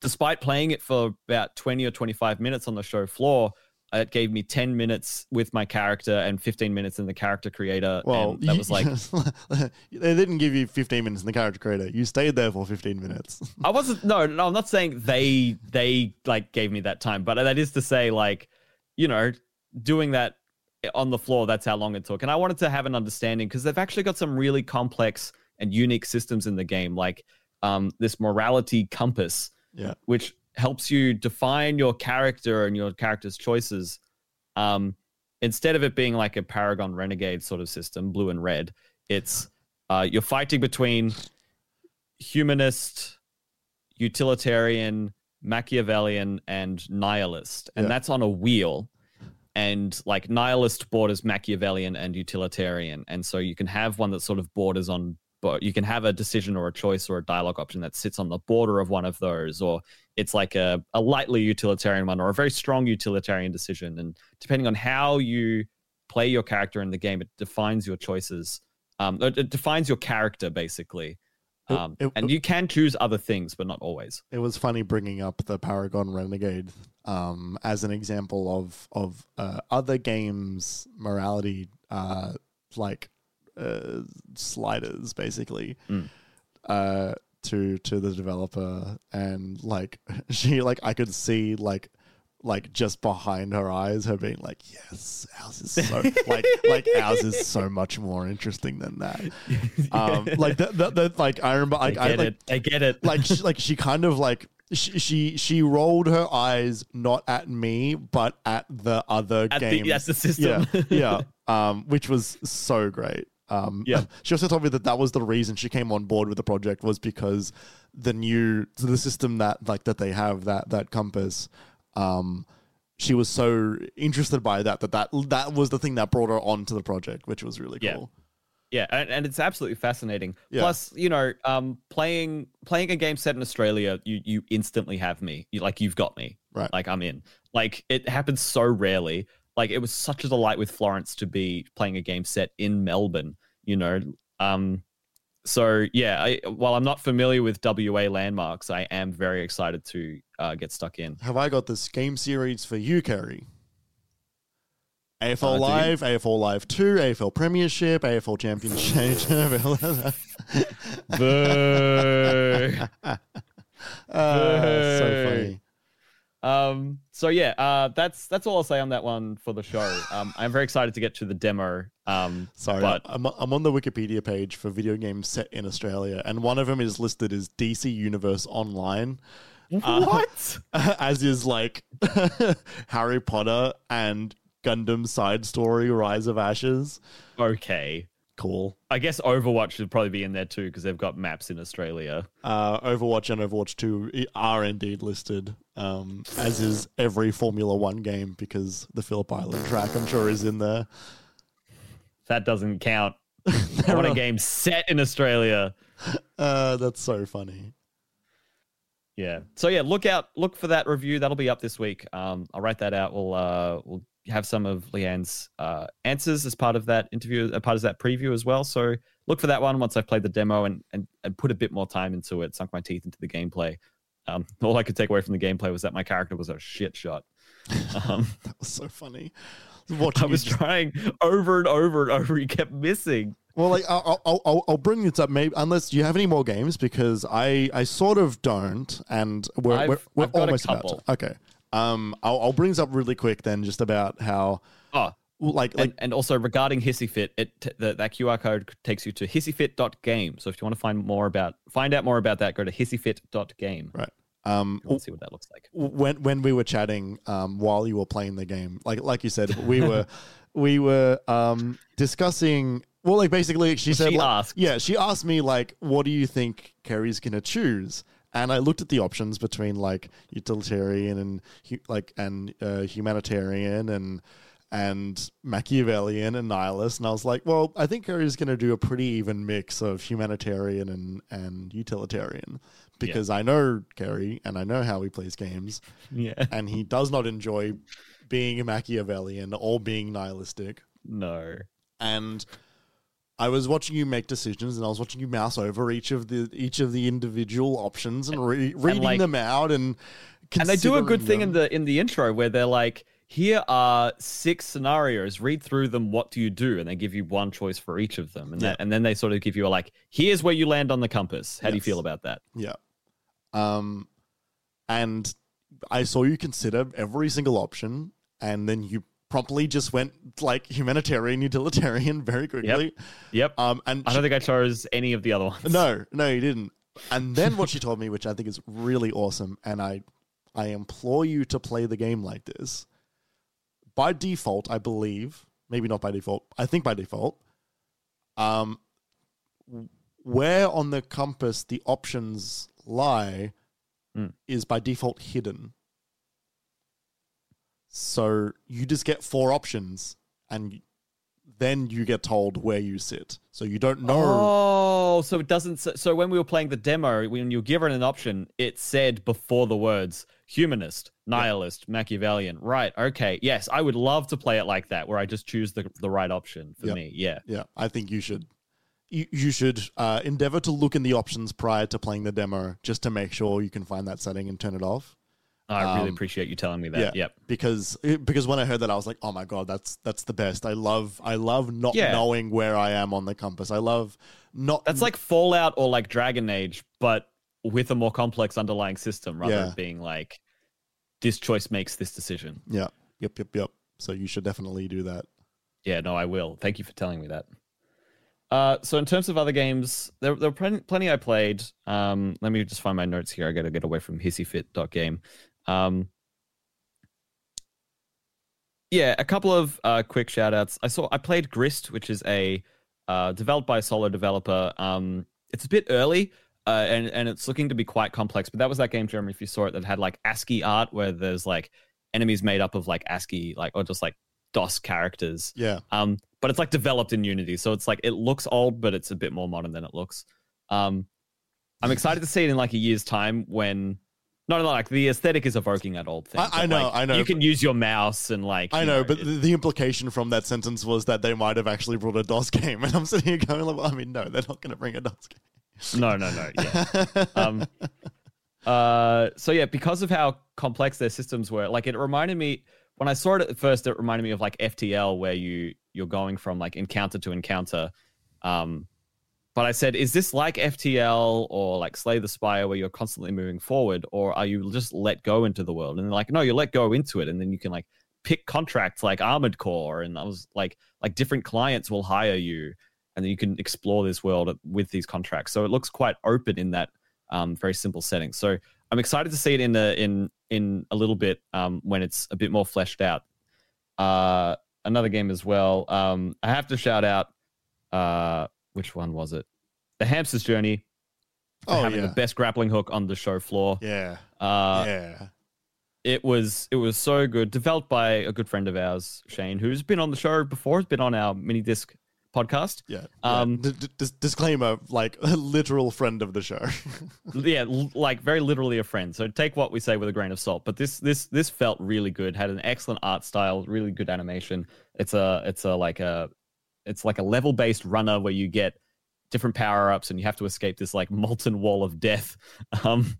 despite playing it for about 20 or 25 minutes on the show floor, it gave me 10 minutes with my character and 15 minutes in the character creator. Well, and that was like [laughs] they didn't give you 15 minutes in the character creator. You stayed there for 15 minutes. [laughs] I wasn't no, no, I'm not saying they they like gave me that time, but that is to say, like, you know, doing that on the floor, that's how long it took. And I wanted to have an understanding because they've actually got some really complex and unique systems in the game, like um, this morality compass, Yeah. which helps you define your character and your character's choices. Um, instead of it being like a Paragon Renegade sort of system, blue and red, it's uh, you're fighting between humanist, utilitarian, Machiavellian, and nihilist, and Yeah. that's on a wheel. And like nihilist borders Machiavellian and utilitarian, and so you can have one that sort of borders on. But you can have a decision or a choice or a dialogue option that sits on the border of one of those, or it's like a, a lightly utilitarian one or a very strong utilitarian decision. And depending on how you play your character in the game, it defines your choices. Um, it, it defines your character basically. It- Um, it- and you can choose other things, but not always. it was funny bringing up the Paragon Renegade um, as an example of of uh, other games morality uh, like uh, sliders basically Mm. uh, to to the developer and like [laughs] she like I could see like like just behind her eyes, her being like, "Yes, ours is so [laughs] like like ours is so much more interesting than that." [laughs] Um, like that, that, like I remember, like I get like, it. I get it. like she, like she kind of like she, she she rolled her eyes not at me but at the other At game. the, that's the system. yeah, yeah. [laughs] Um, which was so great. Um, Yeah. She also told me that that was the reason she came on board with the project was because the new so the system that like that they have that that compass. Um, she was so interested by that that that that was the thing that brought her onto the project, which was really Yeah. cool. Yeah, and, and it's absolutely fascinating. Yeah. Plus, you know, um, playing playing a game set in Australia, you you instantly have me. You, like you've got me. Right. Like I'm in. Like it happens so rarely. Like it was such a delight with Florence to be playing a game set in Melbourne. You know, um, so yeah. I, while I'm not familiar with WA landmarks, I am very excited to uh, get stuck in. Have I got this game series for you, Kerry? AFL Uh? Live, AFL Live 2, AFL Premiership, AFL Championship. [laughs] Boo. [laughs] Ah, so funny. Um, so yeah, uh, that's that's all I'll say on that one for the show. [laughs] Um, I'm very excited to get to the demo. Um, Sorry, but I'm, I'm on the Wikipedia page for video games set in Australia, and one of them is listed as DC Universe Online, [laughs] Uh, what? [laughs] as is like Harry Potter and Gundam Side Story Rise of Ashes. okay, Cool. I guess Overwatch should probably be in there too because they've got maps in Australia. Uh, Overwatch and Overwatch 2 are indeed listed, um, as is every Formula One game because the Phillip Island track, I'm sure, is in there. That doesn't count. [laughs] I want a game set in Australia. Uh, that's so funny. Yeah. So yeah, look out, look for that review. That'll be up this week. Um, I'll write that out. We'll uh, we'll have some of Leanne's uh, answers as part of that interview, as part of that preview as well. So look for that one once I've played the demo and and, and put a bit more time into it, sunk my teeth into the gameplay. Um, [laughs] all I could take away from the gameplay was that my character was a shit shot. Um, [laughs] That was so funny. [laughs] Watching I was just- trying over and over and over. He kept missing. Well, like I'll, I'll, I'll, bring this up maybe unless you have any more games because I, I sort of don't, and we're I've- we're, we're I've almost about to. Okay, um, I'll, I'll bring this up really quick then, just about how Oh, like like and, and also regarding HissyFit, it t- the, that QR code takes you to hissyfit.game. So if you want to find more about find out more about that, go to hissyfit.game. right. Um, You want to see what that looks like. when when we were chatting um, while you were playing the game, like like you said, we were [laughs] we were um, discussing. Well, like basically, she said, She like- asked. yeah, she asked me like, what do you think Kerry's gonna choose? And I looked at the options between like utilitarian and hu- like and uh, humanitarian and and Machiavellian and nihilist, and I was like, well, I think Kerry's gonna do a pretty even mix of humanitarian and and utilitarian because I know Kerry and I know how he plays games [laughs] Yeah. and he does not enjoy being a Machiavellian or being nihilistic. No. And I was watching you make decisions, and I was watching you mouse over each of the each of the individual options and re- reading like- them out, and And they do a good thing in the in the intro where they're like, here are six scenarios. Read through them. What do you do? And they give you one choice for each of them. And Yeah. that, and then they sort of give you a like, here's where you land on the compass. How do you feel about that? Yeah. Um, and I saw you consider every single option, and then you promptly just went like humanitarian, utilitarian very quickly. Yep. Um, and I don't think I chose any of the other ones. No, no, you didn't. And then what she told me, which I think is really awesome, and I, I implore you to play the game like this. By default, I believe, maybe not by default. I think by default, um, where on the compass the options lie Mm. is by default hidden. So you just get four options, and then you get told where you sit. So you don't know. Oh, so it doesn't. So when we were playing the demo, when you were given an option, it said before the words humanist, nihilist, Machiavellian. Right. Okay. Yes, I would love to play it like that, where I just choose the, the right option for Yep. me. Yeah. Yeah, I think you should. You, you should uh, endeavor to look in the options prior to playing the demo, just to make sure you can find that setting and turn it off. I really Um, appreciate you telling me yeah, that. Yep. because because when I heard that, I was like, oh my god, that's that's the best. I love I love not Yeah. knowing where I am on the compass. I love not. That's like Fallout or like Dragon Age, but with a more complex underlying system rather Yeah. than being like this choice makes this decision. Yeah. Yep. Yep. Yep. So you should definitely do that. Yeah, no, I will. Thank you for telling me that. Uh, so in terms of other games, there, there were plenty, plenty I played. Um, let me just find my notes here. I got to get away from hissyfit.game. Um, yeah, a couple of uh, quick shout outs. I saw I played Grist, which is a uh, developed by a solo developer. Um, it's a bit early, uh, and and it's looking to be quite complex. But that was that game, Jeremy, if you saw it, that had like ASCII art where there's like enemies made up of like ASCII, like or just like DOS characters. Yeah. Um, but it's like developed in Unity, so it's like it looks old, but it's a bit more modern than it looks. Um, I'm excited to see it in like a year's time when. No, no, like the aesthetic is evoking that old thing. I- I know, like, I know, You can use your mouse and like. I you know, but it- the implication from that sentence was that they might have actually brought a DOS game, [laughs] and I'm sitting here going, like, well, I mean, no, they're not going to bring a DOS game. no, no, no. Yeah. [laughs] um, uh, so yeah, because of how complex their systems were, like it reminded me when I saw it at first, it reminded me of like FTL, where you you're going from like encounter to encounter. Um, but I said, is this like FTL or like Slay the Spire, where you're constantly moving forward, or are you just let go into the world? And they're like, no, you let go into it, and then you can like pick contracts like Armored Core, and I was like, like different clients will hire you, and then you can explore this world with these contracts. So it looks quite open in that um, very simple setting. So I'm excited to see it in the in in a little bit um, when it's a bit more fleshed out. Uh, another game as well. Um, I have to shout out. Uh, which one was it? The Hamster's Journey. Oh, having yeah. the best grappling hook on the show floor. Yeah. Uh, yeah. it was it was so good. Developed by a good friend of ours, Shane, who's been on the show before. Has been on our mini disc podcast. Yeah. Um, yeah. D- d- disclaimer, like a [laughs] literal friend of the show. [laughs] yeah, l- like very literally a friend. So take what we say with a grain of salt. But this this this felt really good. Had an excellent art style, really good animation. It's a it's a like a it's like a level based runner where you get different power ups and you have to escape this like molten wall of death. [laughs] Um,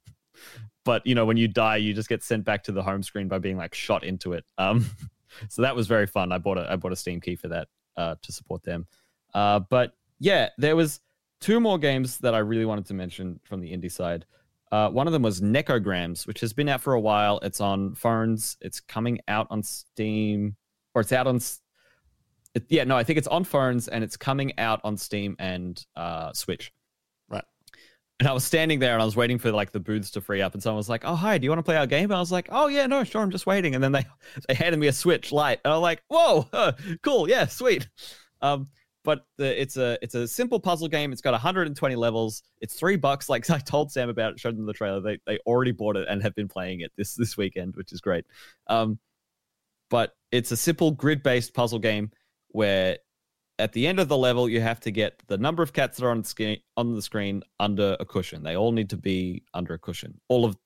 but you know when you die, you just get sent back to the home screen by being like shot into it. Um, [laughs] so that was very fun. I bought a I bought a Steam key for that uh, to support them. Uh, but yeah, there was two more games that I really wanted to mention from the indie side. Uh, one of them was Nekograms, which has been out for a while. It's on phones. It's coming out on Steam, or it's out on. It, yeah, no, I think it's on phones and it's coming out on Steam and uh, Switch. Right. And I was standing there and I was waiting for like the booths to free up, and someone was like, "Oh, hi, do you want to play our game?" And I was like, "Oh yeah, no, sure, I'm just waiting." And then they [laughs] they handed me a Switch Lite, and I'm like, "Whoa, [laughs] uh, cool, yeah, sweet." Um, but the, it's a it's a simple puzzle game. It's got 120 levels. It's three bucks. Like [laughs] I told Sam about it, showed them the trailer. They they already bought it and have been playing it this this weekend, which is great. Um, but it's a simple grid based puzzle game where at the end of the level you have to get the number of cats that are on the screen on the screen under a cushion. They all need to be under a cushion. All of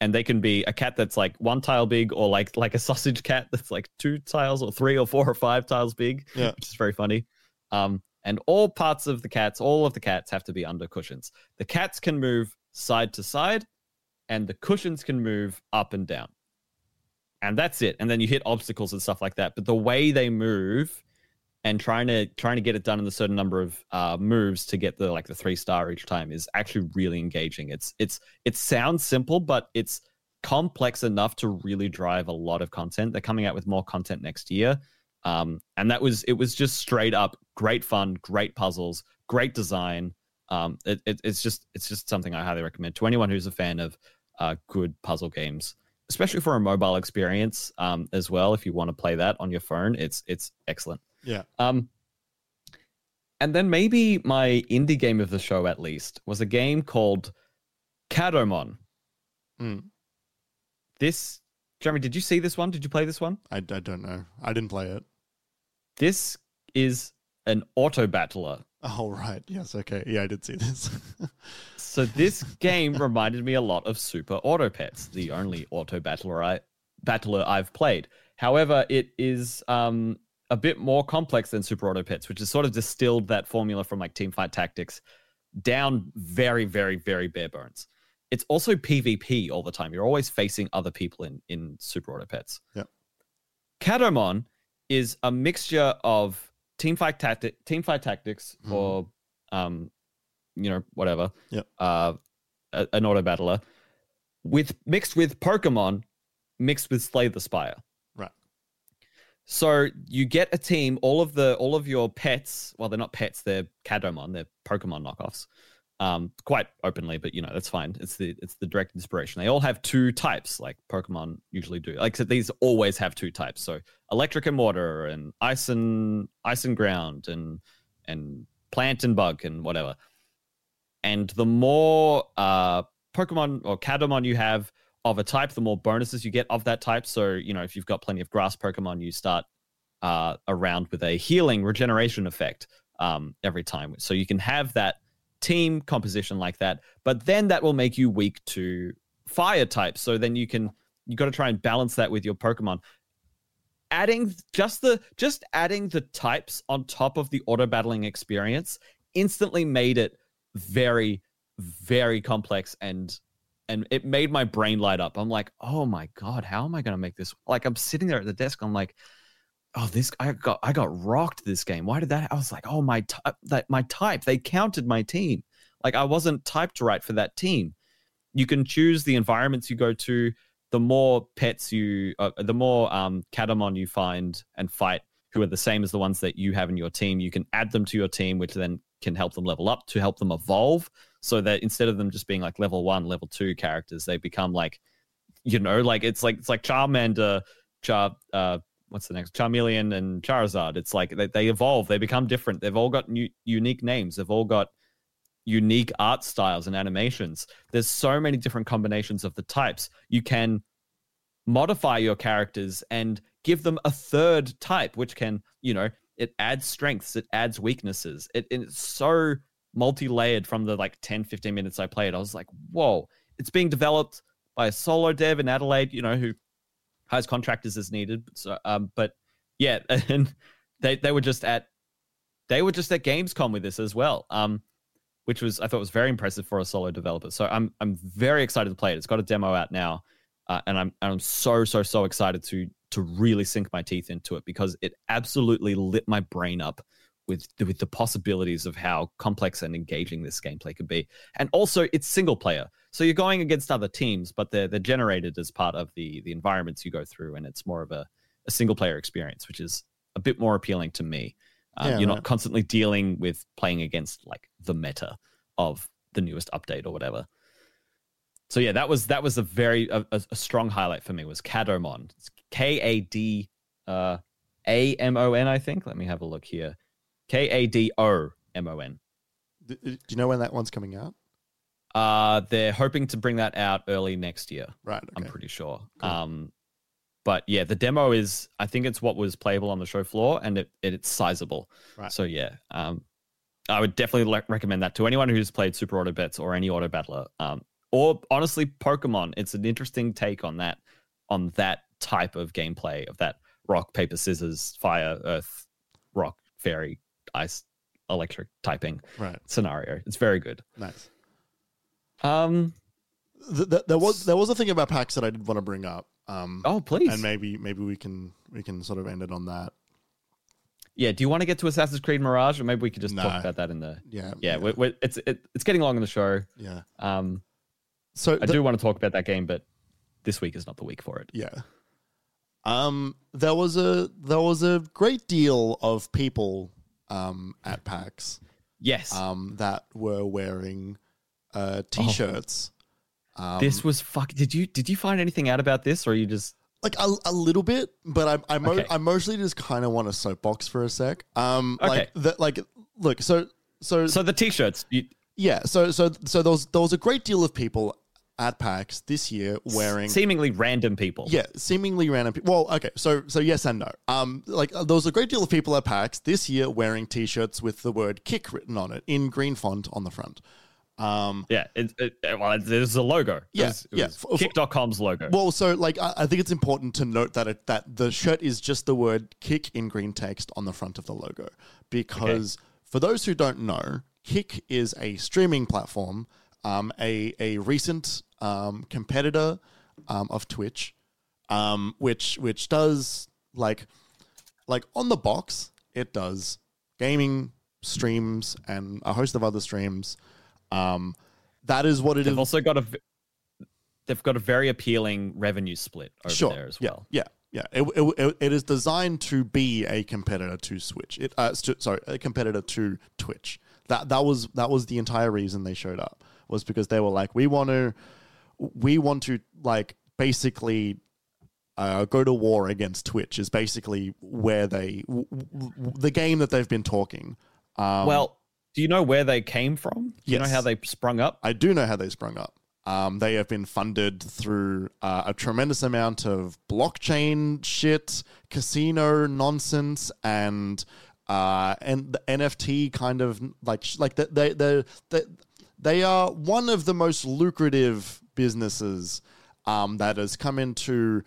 and they can be a cat that's like one tile big or like like a [laughs] sausage cat that's like two tiles or three or four or five tiles big Yeah. which is very funny um and all parts of the cats all of the cats have to be under cushions the cats can move side to side and the cushions can move up and down and that's it and then you hit obstacles and stuff like that but the way they move and trying to trying to get it done in a certain number of uh, moves to get the like the three star each time is actually really engaging. It's it's it sounds simple, but it's complex enough to really drive a lot of content. They're coming out with more content next year, um, and that was it was just straight up great fun, great puzzles, great design. Um, it, it, it's just it's just something I highly recommend to anyone who's a fan of uh, good puzzle games, especially for a mobile experience um, as well. If you want to play that on your phone, it's it's excellent. Yeah. Um, and then maybe my indie game of the show, at least, was a game called Kadomon. Mm. This, Jeremy, did you see this one? Did you play this one? I, I don't know. I didn't play it. This is an auto battler. Oh, right. Yes. Okay. Yeah, I did see this. [laughs] So this game reminded me a lot of Super Auto Pets, the only auto battler I battler I've played. However, it is um, a bit more complex than Super Auto Pets, which has sort of distilled that formula from like Teamfight Tactics down very, very, very bare bones. It's also PvP all the time. You're always facing other people in in Super Auto Pets. Yeah. Kadomon is a mixture of Teamfight Tactic, Teamfight Tactics, Mhm. or um, you know, whatever. Yeah. Uh, a- an auto battler with mixed with Pokemon mixed with Slay the Spire. So you get a team, all of the all of your pets. Well, they're not pets; they're Kadomon. They're Pokemon knockoffs. Um, quite openly, but you know that's fine. It's the it's the direct inspiration. They all have two types, like Pokemon usually do. Like so these always have two types. So electric and water, and ice and ice and ground, and and plant and bug, and whatever. And the more uh, Pokemon or Kadomon you have of a type, the more bonuses you get of that type. So, you know, if you've got plenty of grass Pokemon, you start uh, around with a healing regeneration effect um, every time. So you can have that team composition like that, but then that will make you weak to fire types. So then you can you got to try and balance that with your Pokemon. Adding just the just adding the types on top of the auto battling experience instantly made it very very complex and and it made my brain light up. I'm like, oh my god, how am I going to make this? Like, I'm sitting there at the desk. I'm like, oh, this I got I got rocked this game. Why did that? I was like, oh my type, that my type. They counted my team. Like I wasn't typed right for that team. You can choose the environments you go to. The more pets you, uh, the more um, Kadomon you find and fight who are the same as the ones that you have in your team. You can add them to your team, which then can help them level up to help them evolve so that instead of them just being like level one, level two characters, they become like, you know, like it's like it's like Charmander, Char, uh, what's the next Charmeleon and Charizard. It's like they, they evolve, they become different. They've all got new, unique names. They've all got unique art styles and animations. There's so many different combinations of the types. You can modify your characters and give them a third type, which can, you know, it adds strengths, it adds weaknesses. It, it's so multi-layered from the like 10 15 minutes i played i was like whoa it's being developed by a solo dev in adelaide you know who hires contractors as needed so um but yeah [laughs] and they they were just at they were just at gamescom with this as well um which was i thought was very impressive for a solo developer so i'm i'm very excited to play it it's got a demo out now uh, and i'm and i'm so so so excited to to really sink my teeth into it because it absolutely lit my brain up with with the possibilities of how complex and engaging this gameplay could be. And also, it's single player, so you're going against other teams, but they're they're generated as part of the the environments you go through, and it's more of a, a single player experience, which is a bit more appealing to me. Um, yeah, you're right. not constantly dealing with playing against like the meta of the newest update or whatever. So yeah, that was that was a very a, a strong highlight for me was Kadomon. K A D uh, A M O N, I think. Let me have a look here. K A D O M O N. Do you know when that one's coming out? Uh, they're hoping to bring that out early next year. Right. Okay. I'm pretty sure. Cool. Um, but yeah, the demo is I think it's what was playable on the show floor, and it, it it's sizable. Right. So yeah, um, I would definitely le- recommend that to anyone who's played Super Auto Pets or any Auto Battler. Um, or honestly, Pokemon. It's an interesting take on that on that type of gameplay of that rock paper scissors fire earth rock fairy ice electric typing right. scenario. It's very good. Nice. Um, the, the, there was there was a thing about PAX that I did want to bring up. Um, oh please, and maybe maybe we can we can sort of end it on that. Yeah. Do you want to get to Assassin's Creed Mirage, or maybe we could just no. talk about that in the yeah yeah. yeah. We're, we're, it's it, it's getting long in the show. Yeah. Um. So I do want to talk about that game, but this week is not the week for it. Yeah. Um. There was a there was a great deal of people um, at PAX. Yes. Um, that were wearing uh, t-shirts. Oh. Um, this was fuck. Did you did you find anything out about this, or you just like a, a little bit? But I I, mo- okay. I mostly just kind of want a soapbox for a sec. Um, okay. like the, like look, so so so the t-shirts. You- yeah. So so so there was there was a great deal of people at PAX this year wearing seemingly random people. Yeah, seemingly random people. Well, okay, so so yes and no. Um, like uh, there was a great deal of people at PAX this year wearing T-shirts with the word "kick" written on it in green font on the front. Um, yeah, it, it, well, there's a logo. Yeah, was, yeah. Was Kick.com's logo. Well, so like I, I think it's important to note that it, that the shirt is just the word "kick" in green text on the front of the logo because okay. for those who don't know, Kick is a streaming platform um, a a recent um, competitor um, of Twitch, um, which which does like like on the box it does gaming streams and a host of other streams. Um, that is what it They've is. also got a they've got a very appealing revenue split over sure. there as yeah, well. Yeah, yeah. It, it, it, it is designed to be a competitor to Switch. It uh, st- sorry, a competitor to Twitch. That that was that was the entire reason they showed up was because they were like, we want to, we want to like basically uh, go to war against Twitch. Is basically where they w- w- the game that they've been talking. Um, well, do you know where they came from? Do you know how they sprung up? I do know how they sprung up. Um, they have been funded through uh, a tremendous amount of blockchain shit, casino nonsense, and uh, and the NFT kind of like like they they they, they are one of the most lucrative businesses um, that has come into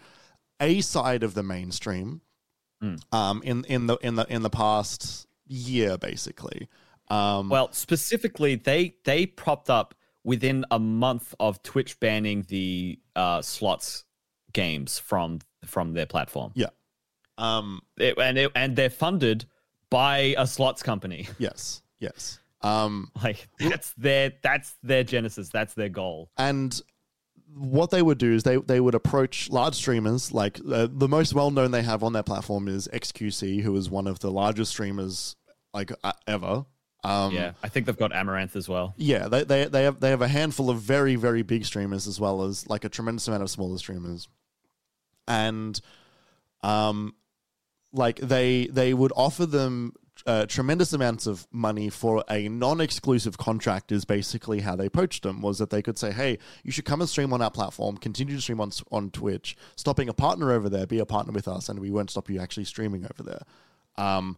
a side of the mainstream um, in in the in the in the past year, basically. Um, Well, specifically, they they propped up within a month of Twitch banning the uh, slots games from from their platform, yeah. Um, It- and it, and they're funded by a slots company. [laughs] yes. Yes. Um, Like that's their that's their genesis. That's their goal. and what they would do is they they would approach large streamers like uh, the most well known they have on their platform is XQC who is one of the largest streamers like uh, ever um yeah, I think they've got Amouranth as well. yeah they, they they have they have a handful of very very big streamers as well as like a tremendous amount of smaller streamers and um like they they would offer them uh, tremendous amounts of money for a non-exclusive contract is basically how they poached them was that they could say hey you should come and stream on our platform continue to stream on on twitch stop being a partner over there be a partner with us and we won't stop you actually streaming over there um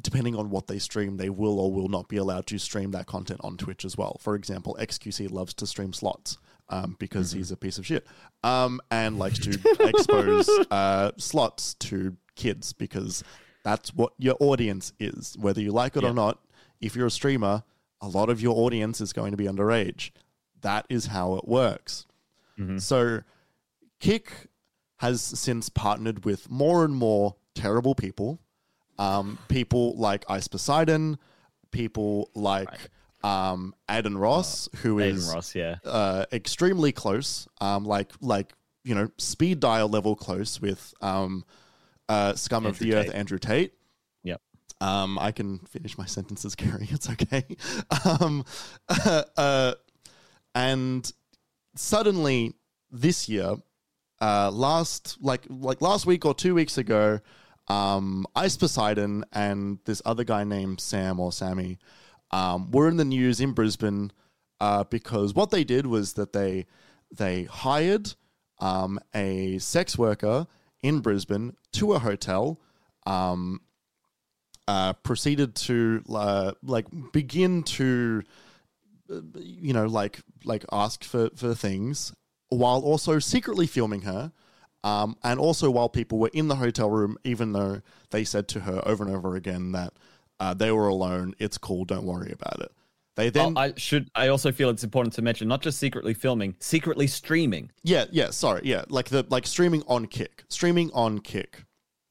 depending on what they stream, they will or will not be allowed to stream that content on Twitch as well. For example, XQC loves to stream slots um, because he's a piece of shit um, and likes to [laughs] expose uh, slots to kids because that's what your audience is. Whether you like it Yeah. or not, if you're a streamer, a lot of your audience is going to be underage. That is how it works. So, Kick has since partnered with more and more terrible people. Um, people like Ice Poseidon, people like um, Adin Ross, who Adin is Ross, yeah. uh, extremely close, um, like like you know speed dial level close with um, uh, scum of Andrew the earth Andrew Tate. Yep. Um, I can finish my sentences, [laughs] Kerry. It's okay. um, [laughs] uh, and suddenly this year, uh, last like like last week or two weeks ago, um, Ice Poseidon and this other guy named Sam or Sammy um, were in the news in Brisbane uh, because what they did was that they they hired um, a sex worker in Brisbane to a hotel. Um, uh, proceeded to uh, like begin to uh, you know like like ask for for things while also secretly filming her um, and also while people were in the hotel room even though they said to her over and over again that uh, they were alone it's cool don't worry about it they then Oh, I should. I also feel it's important to mention not just secretly filming, secretly streaming, yeah yeah sorry yeah like the like streaming on kick streaming on kick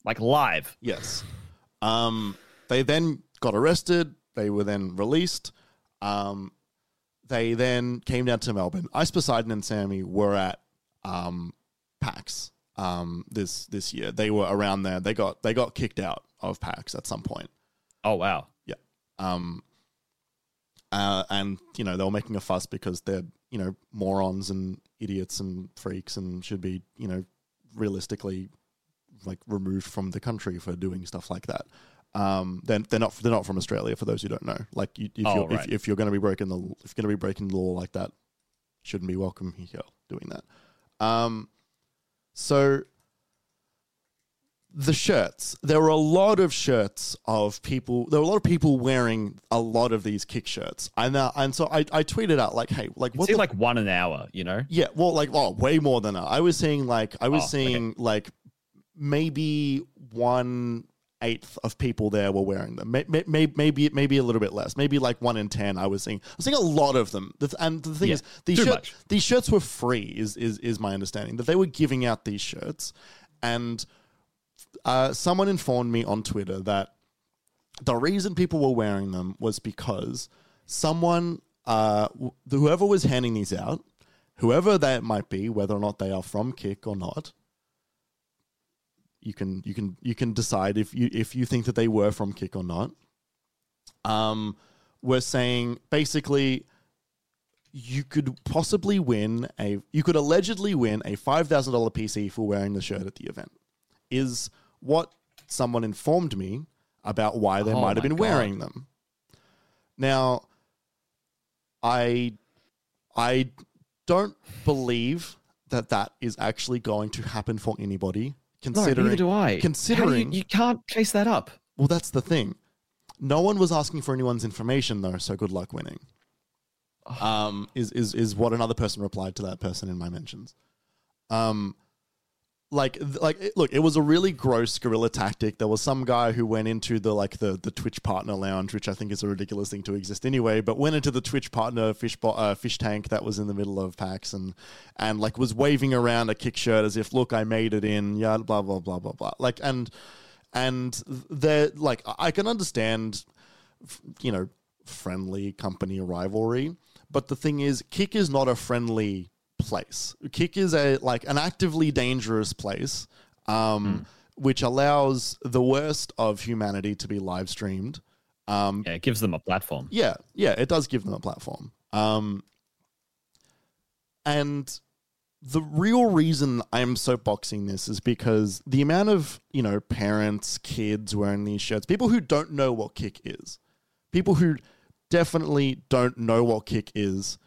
like live. Yes. Um, they then got arrested. They were then released. Um, they then came down to Melbourne. Ice Poseidon and Sammy were at um, PAX um, this this year. They were around there. They got they got kicked out of PAX at some point. Oh wow. Yeah. Um, uh, and you know they were making a fuss because they're you know morons and idiots and freaks and should be you know realistically like removed from the country for doing stuff like that. Um, they're, they're not they're not from Australia. For those who don't know, like you, if, Oh, you're, right. if, if you're going to be breaking the if you're going to be breaking the law like that, shouldn't be welcome here doing that. Um, so the shirts. There were a lot of shirts of people. There were a lot of people wearing a lot of these kick shirts, and uh, and so I, I tweeted out like, hey, like what the like one an hour. You know. yeah, well, like oh, way more than that. I was seeing like I was Oh, okay. seeing like maybe one eighth of people there were wearing them. Maybe, may, may- maybe maybe a little bit less. Maybe like one in ten. I was seeing. I was seeing a lot of them. And the thing Yeah, is, these shirts these shirts were free. Is is is my understanding that they were giving out these shirts, and uh, someone informed me on Twitter that the reason people were wearing them was because someone, uh, whoever was handing these out, whoever that might be, whether or not they are from Kick or not. You can you can you can decide if you if you think that they were from Kick or not. Um, we're saying basically you could possibly win a you could allegedly win a five thousand dollar PC for wearing the shirt at the event. Is what someone informed me about why they Oh might have been God. wearing them. Now, I I don't believe that that is actually going to happen for anybody. No, Considering, neither do I. How do you- considering- you, can't chase that up. well, that's the thing. No one was asking for anyone's information though, so good luck winning. Um, is is is what another person replied to that person in my mentions. Um, like like look, it was a really gross guerrilla tactic. There was some guy who went into the like the the Twitch partner lounge, which I think is a ridiculous thing to exist anyway. But went into the Twitch partner fish bo- uh, fish tank that was in the middle of PAX and and like was waving around a kick shirt as if look, I made it in. Yeah, blah blah blah blah blah. Like and and they're like I can understand, you know, friendly company rivalry, but the thing is, Kick is not a friendly place. Kick is a like an actively dangerous place, um, which allows the worst of humanity to be live streamed. Um, Yeah, it gives them a platform. yeah, yeah, it does give them a platform. Um, and the real reason I'm soapboxing this is because the amount of, you know, parents, kids wearing these shirts, people who don't know what kick is, people who definitely don't know what kick is,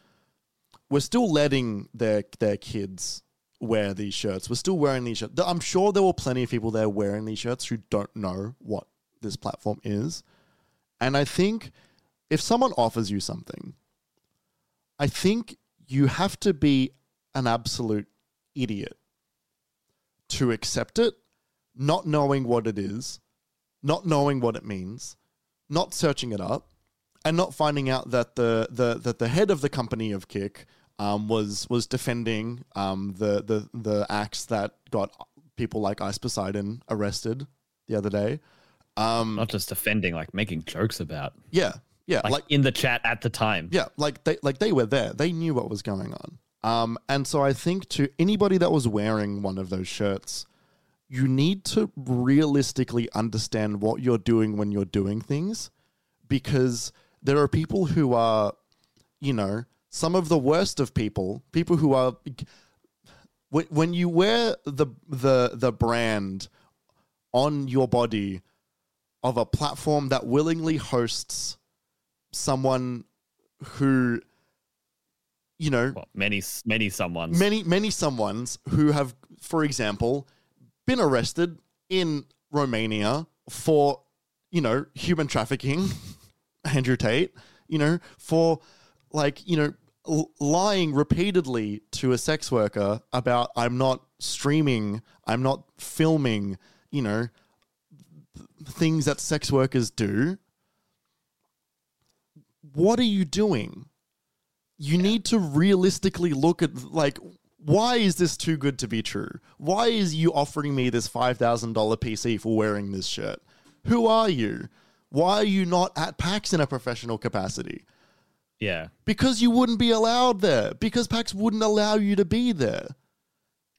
we're still letting their their kids wear these shirts. We're still wearing these shirts. I'm sure there were plenty of people there wearing these shirts who don't know what this platform is. And I think if someone offers you something, I think you have to be an absolute idiot to accept it, not knowing what it is, not knowing what it means, not searching it up, and not finding out that the the that the head of the company of Kick um, was was defending um, the the the acts that got people like Ice Poseidon arrested the other day. Um, Not just defending, like making jokes about. yeah, yeah, Like, like in the chat at the time. yeah, like they like they were there. They knew what was going on. Um, and so I think to anybody that was wearing one of those shirts, you need to realistically understand what you're doing when you're doing things, because there are people who are, you know, some of the worst of people, people who are. When when you wear the the the brand on your body of a platform that willingly hosts someone who you know Well, many, many someone's. many many someones who have for example been arrested in Romania for you know human trafficking [laughs] Andrew Tate you know for like you know l- lying repeatedly to a sex worker about I'm not streaming I'm not filming you know things that sex workers do what are you doing you need to realistically look at like why is this too good to be true? Why is you offering me this $5,000 PC for wearing this shirt? Who are you? Why are you not at PAX in a professional capacity? yeah. Because you wouldn't be allowed there. Because PAX wouldn't allow you to be there.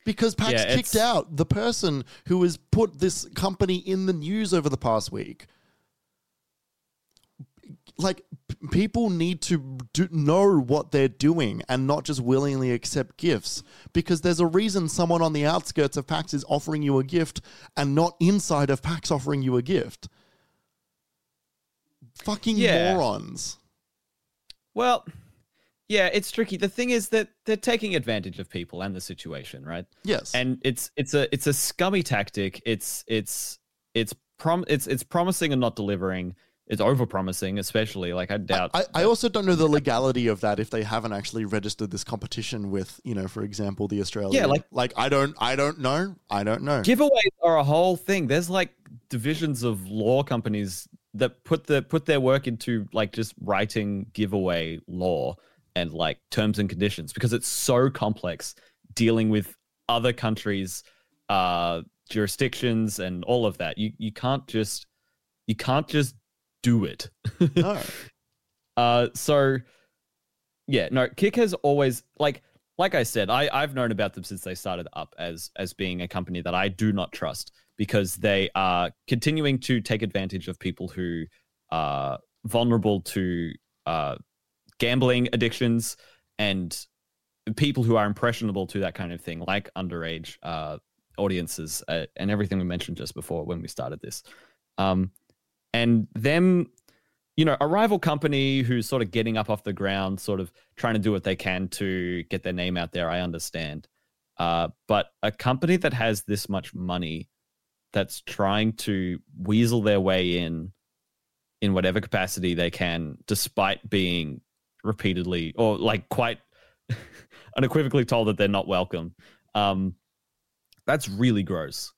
Because PAX Yeah, kicked out the person who has put this company in the news over the past week. Like, p- people need to do, know what they're doing and not just willingly accept gifts. Because there's a reason someone on the outskirts of PAX is offering you a gift and not inside of PAX offering you a gift. Fucking Yeah. morons. Well, yeah, it's tricky. The thing is that they're taking advantage of people and the situation, right? Yes. And it's it's a it's a scummy tactic. It's it's it's prom it's it's promising and not delivering. It's over promising, especially. Like I doubt. I, I also don't know the legality of that if they haven't actually registered this competition with, you know, for example, the Australian. Yeah, like- like I don't, I don't know, I don't know. giveaways are a whole thing. There's like divisions of law companies that put the put their work into like just writing giveaway law and like terms and conditions because it's so complex dealing with other countries uh jurisdictions and all of that. You you can't just you can't just do it. no, [laughs] Uh, so yeah, no, Kick has always like like I said, I, I've known about them since they started up as as being a company that I do not trust because they are continuing to take advantage of people who are vulnerable to uh, gambling addictions and people who are impressionable to that kind of thing, like underage uh, audiences uh, and everything we mentioned just before when we started this. Um, and them, you know, a rival company who's sort of getting up off the ground, sort of trying to do what they can to get their name out there, I understand. Uh, but a company that has this much money that's trying to weasel their way in in whatever capacity they can, despite being repeatedly or like quite [laughs] unequivocally told that they're not welcome. Um, that's really gross.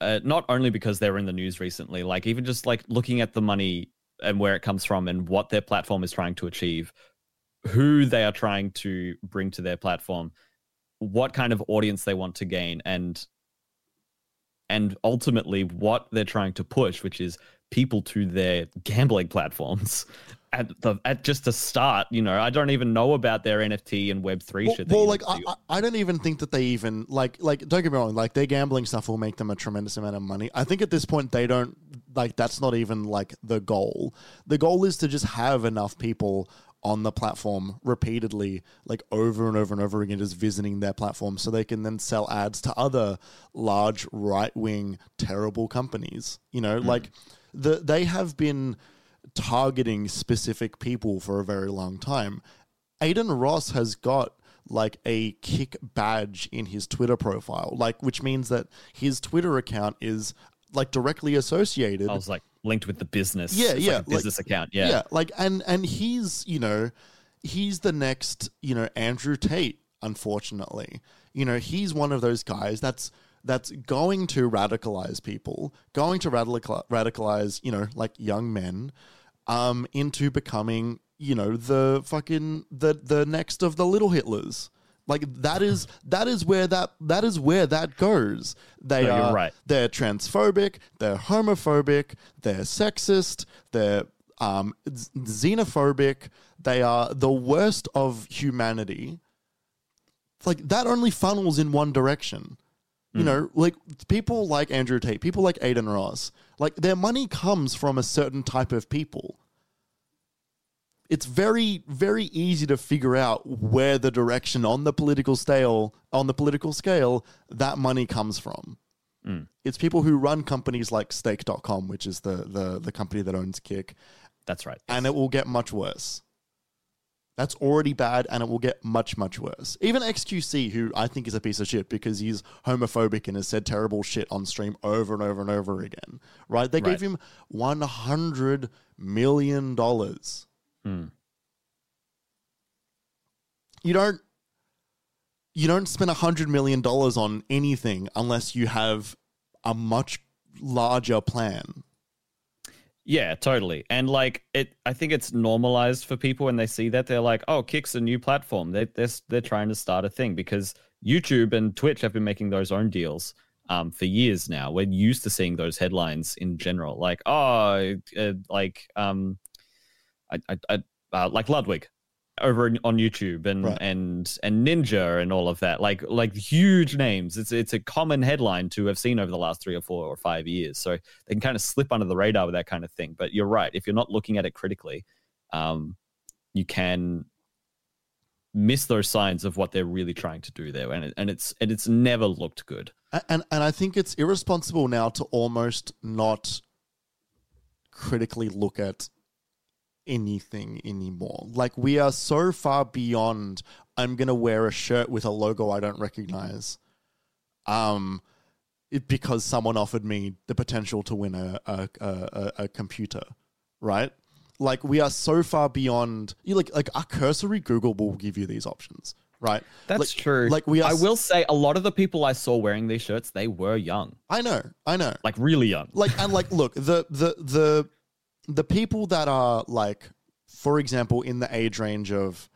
Uh, not only because they're in the news recently, like even just like looking at the money and where it comes from and what their platform is trying to achieve, who they are trying to bring to their platform, what kind of audience they want to gain, and and ultimately what they're trying to push, which is people to their gambling platforms [laughs] at the at just the start. You know, I don't even know about their NFT and Web three well, shit. Well, like I, I don't even think that they even like like don't get me wrong, like their gambling stuff will make them a tremendous amount of money. I think at this point they don't like that's not even like the goal. The goal is to just have enough people on the platform repeatedly, like over and over and over again, just visiting their platform so they can then sell ads to other large right wing terrible companies. You know, mm. like the they have been targeting specific people for a very long time. Adin Ross has got like a kick badge in his Twitter profile, like which means that his Twitter account is like directly associated. I was like linked with the business. Yeah, it's yeah, like business like, account. Yeah, yeah, like and and he's you know he's the next you know Andrew Tate. Unfortunately, you know he's one of those guys that's that's going to radicalize people, going to radical radicalize you know like young men um, into becoming, you know, the fucking the the next of the little Hitlers. Like that is that is where that that is where that goes. They no, are right. they're transphobic, they're homophobic, they're sexist, they're um, xenophobic. They are the worst of humanity. Like that only funnels in one direction. You hmm. know, like people like Andrew Tate, people like Adin Ross, like their money comes from a certain type of people. It's very, very easy to figure out where the direction on the political scale, on the political scale, that money comes from. Mm. It's people who run companies like Stake.com, which is the the the company that owns Kick. That's right. And it will get much worse. That's already bad, and it will get much, much worse. Even XQC, who I think is a piece of shit because he's homophobic and has said terrible shit on stream over and over and over again, right? They right. gave him $100 million. Mm. You don't. You don't spend a $100 million on anything unless you have a much larger plan. Yeah, totally. And like it I think it's normalized for people when they see that they're like, "Oh, Kick's a new platform. They they're, they're trying to start a thing because YouTube and Twitch have been making those own deals um, for years now. We're used to seeing those headlines in general, like oh, uh, like um, I, I, I uh, like Ludwig over on YouTube and right. and and Ninja and all of that, like like huge names. It's it's a common headline to have seen over the last three or four or five years. So they can kind of slip under the radar with that kind of thing. But you're right. If you're not looking at it critically, um, you can miss those signs of what they're really trying to do there, and it, and it's and it's never looked good. And and I think it's irresponsible now to almost not critically look at anything anymore. Like we are so far beyond I'm going to wear a shirt with a logo I don't recognize. Um it, because someone offered me the potential to win a a, a, a computer, right? Like we are so far beyond you like like a cursory Google will give you these options, right? That's like, true. Like we are I will say a lot of the people I saw wearing these shirts, they were young. I know. I know. Like really young. Like and like look, the the the the people that are like, for example, in the age range of,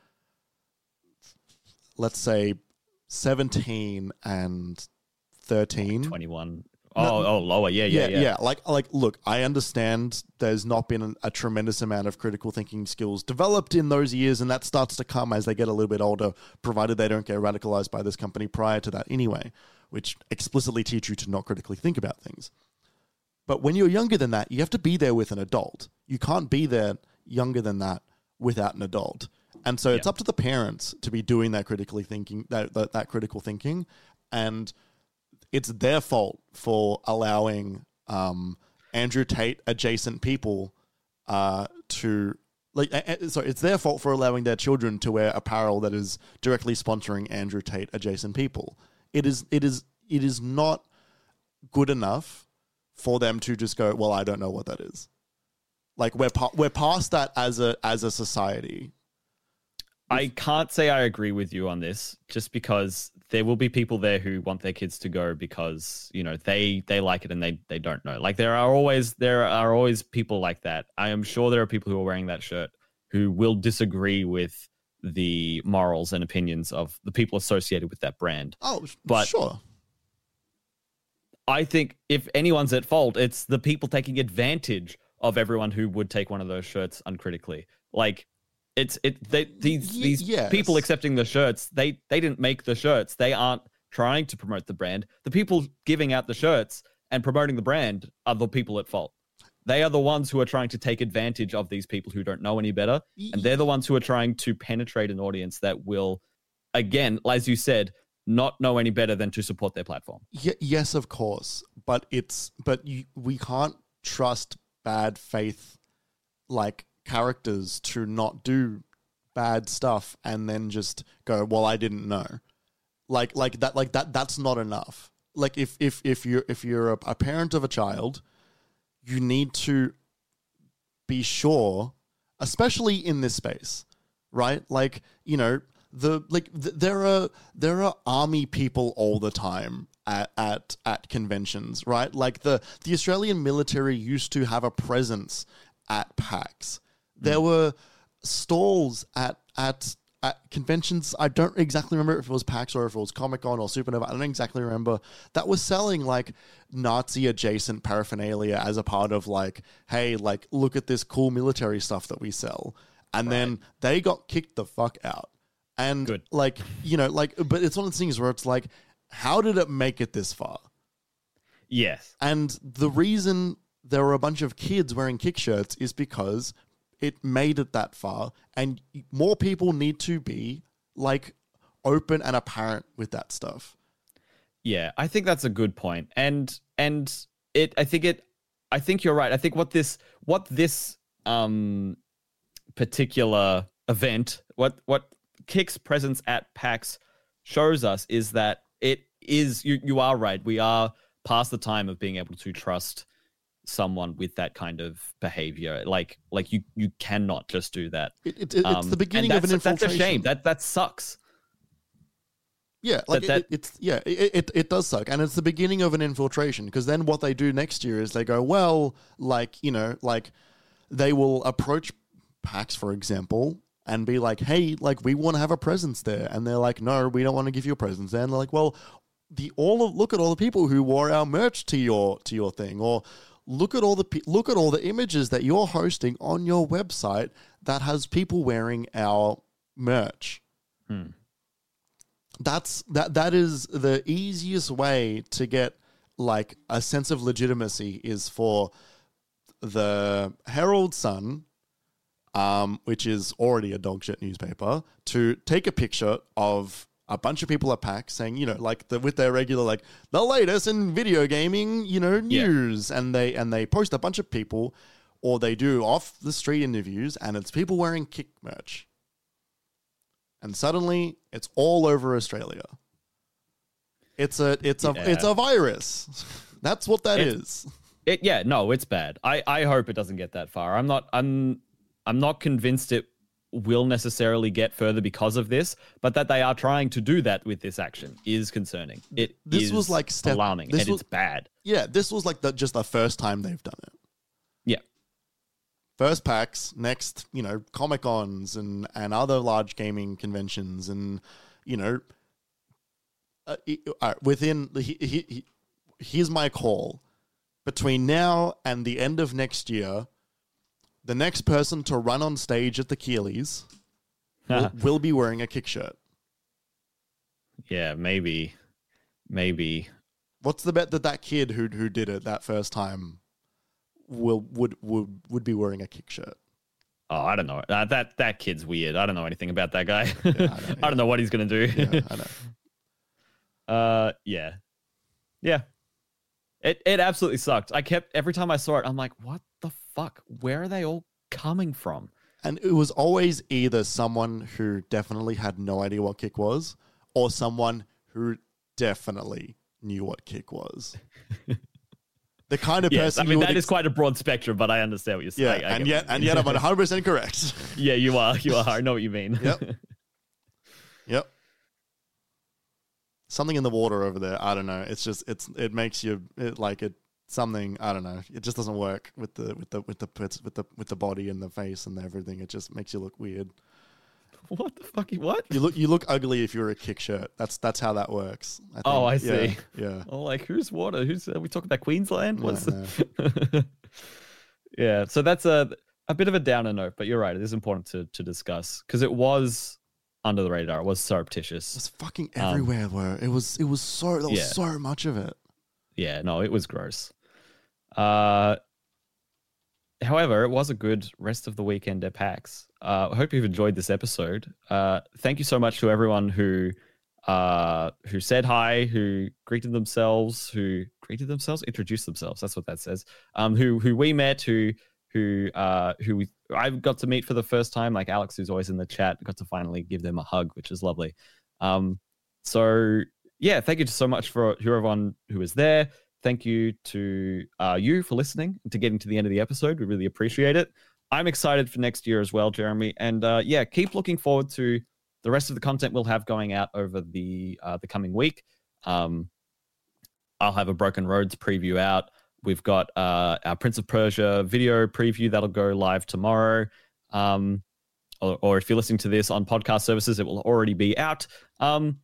let's say, 17 and 13. 21. Oh, oh, lower. Yeah, yeah, yeah, yeah. yeah. Like, like, look, I understand there's not been a tremendous amount of critical thinking skills developed in those years, and that starts to come as they get a little bit older, provided they don't get radicalized by this company prior to that anyway, which explicitly teach you to not critically think about things. But when you're younger than that, you have to be there with an adult. You can't be there younger than that without an adult. And so it's up to the parents to be doing that critically thinking, that, that, that critical thinking. And it's their fault for allowing um, Andrew Tate adjacent people uh, to like. Uh, sorry, it's their fault for allowing their children to wear apparel that is directly sponsoring Andrew Tate adjacent people. It is. It is. It is not good enough for them to just go. Well, I don't know what that is. Like we're pa- we're past that as a as a society. I can't say I agree with you on this, just because there will be people there who want their kids to go because you know they they like it and they they don't know. Like there are always there are always people like that. I am sure there are people who are wearing that shirt who will disagree with the morals and opinions of the people associated with that brand. Oh, But- sure. I think if anyone's at fault, it's the people taking advantage of everyone who would take one of those shirts uncritically. Like it's it they these Y- these yes. people accepting the shirts, they they didn't make the shirts. They aren't trying to promote the brand. The people giving out the shirts and promoting the brand are the people at fault. They are the ones who are trying to take advantage of these people who don't know any better. And they're the ones who are trying to penetrate an audience that will, again, as you said, not know any better than to support their platform. Y- yes, of course, but it's but you, we can't trust bad faith like characters to not do bad stuff and then just go, "Well, I didn't know." Like like that like that that's not enough. Like if if if you're if you're a, a parent of a child, you need to be sure, especially in this space, right? Like, you know, the like th- there are there are army people all the time at, at at conventions, right? Like the the Australian military used to have a presence at PAX. Hmm. There were stalls at at at conventions. I don't exactly remember if it was PAX or if it was Comic Con or Supernova. I don't exactly remember. That was selling like Nazi adjacent paraphernalia as a part of like, hey, like look at this cool military stuff that we sell. And then they got kicked the fuck out. And Good. like, you know, like but it's one of those things where it's like, how did it make it this far? Yes. And the reason there were a bunch of kids wearing kick shirts is because it made it that far. And more people need to be like open and apparent with that stuff. Yeah, I think that's a good point. And and it I think it I think you're right. I think what this what this um particular event, what what Kick's presence at PAX shows us is that it is you you are right. We are past the time of being able to trust someone with that kind of behavior. Like like you you cannot just do that. It, it, it's Um, the beginning of an infiltration. That's a shame. That that sucks. Yeah, like that- it, it's yeah, it it does suck, and it's the beginning of an infiltration. Because then what they do next year is they go, well, like you know, like they will approach PAX, for example, and be like, hey, like we want to have a presence there, and they're like, no, we don't want to give you a presence. there. And they're like, well, the all of look at all the people who wore our merch to your to your thing, or look at all the look at all the images that you're hosting on your website that has people wearing our merch hmm. that's that that is the easiest way to get like a sense of legitimacy is for the Herald Sun, um, which is already a dog shit newspaper, to take a picture of a bunch of people at PAX saying, you know, like the, with their regular like the latest in video gaming, you know, Yeah. news, and they and they post a bunch of people, or they do off the street interviews, and it's people wearing kick merch and suddenly it's all over Australia. It's a it's a Yeah. it's a virus. [laughs] That's what that It- is. It yeah, no, it's bad. I I hope it doesn't get that far. I'm not I'm I'm not convinced it will necessarily get further because of this, but that they are trying to do that with this action is concerning. It This is was like step- alarming this and was- it's bad. Yeah, this was like the, just the first time they've done it. Yeah. First PAX, next, you know, Comic Cons and and other large gaming conventions, and you know, uh, he- within the he, he, he, here's my call. Between now and the end of next year, the next person to run on stage at the Keighleys [laughs] will, will be wearing a kick shirt. yeah, maybe, maybe. What's the bet that that kid who who did it that first time will would would would be wearing a kick shirt? Oh, I don't know. Uh, that that kid's weird. I don't know anything about that guy. [laughs] I, know, don't know what he's gonna do. Yeah, I know. [laughs] Uh, yeah, yeah. It it absolutely sucked. I kept every time I saw it, I'm like, what fuck? Where are they all coming from? And it was always either someone who definitely had no idea what kick was, or someone who definitely knew what kick was. [laughs] the kind of Yes, I mean you that would is quite a broad spectrum, but I understand what you're saying. I and yet, and yet, I'm 100 percent correct. [laughs] yeah, you are. You are. I know what you mean. Yep. [laughs] yep. Something in the water over there. I don't know. It's just it's it makes you it, like it something. I don't know. It just doesn't work with the with the with the with the with the body and the face and everything. It just makes you look weird. [laughs] what the fuck? What? You look you look ugly if you're a kick shirt. That's that's how that works. I Oh, I see. Yeah. yeah. [laughs] Oh, like who's water? Who's are we talking about Queensland? No, What's no. [laughs] yeah, so that's a a bit of a downer note, but you're right. It is important to to discuss because it was under the radar. It was surreptitious. It was fucking Um, everywhere. Where it was it was so there was Yeah. so much of it. Yeah, no, it was gross. Uh, however, it was a good rest of the weekend at PAX. Uh, I hope you've enjoyed this episode. Uh, thank you so much to everyone who uh, who said hi, who greeted themselves, who greeted themselves, introduced themselves. That's what that says. Um, who who we met, who who uh, who we I got to meet for the first time. Like Alex, who's always in the chat, got to finally give them a hug, which is lovely. Um, so yeah, thank you so much for everyone who was there. Thank you to uh, you for listening to getting to the end of the episode. We really appreciate it. I'm excited for next year as well, Jeremy. And uh, yeah, keep looking forward to the rest of the content we'll have going out over the uh, the coming week. Um, I'll have a Broken Roads preview out. We've got uh, our Prince of Persia video preview that'll go live tomorrow. Um, or, or if you're listening to this on podcast services, it will already be out. Um,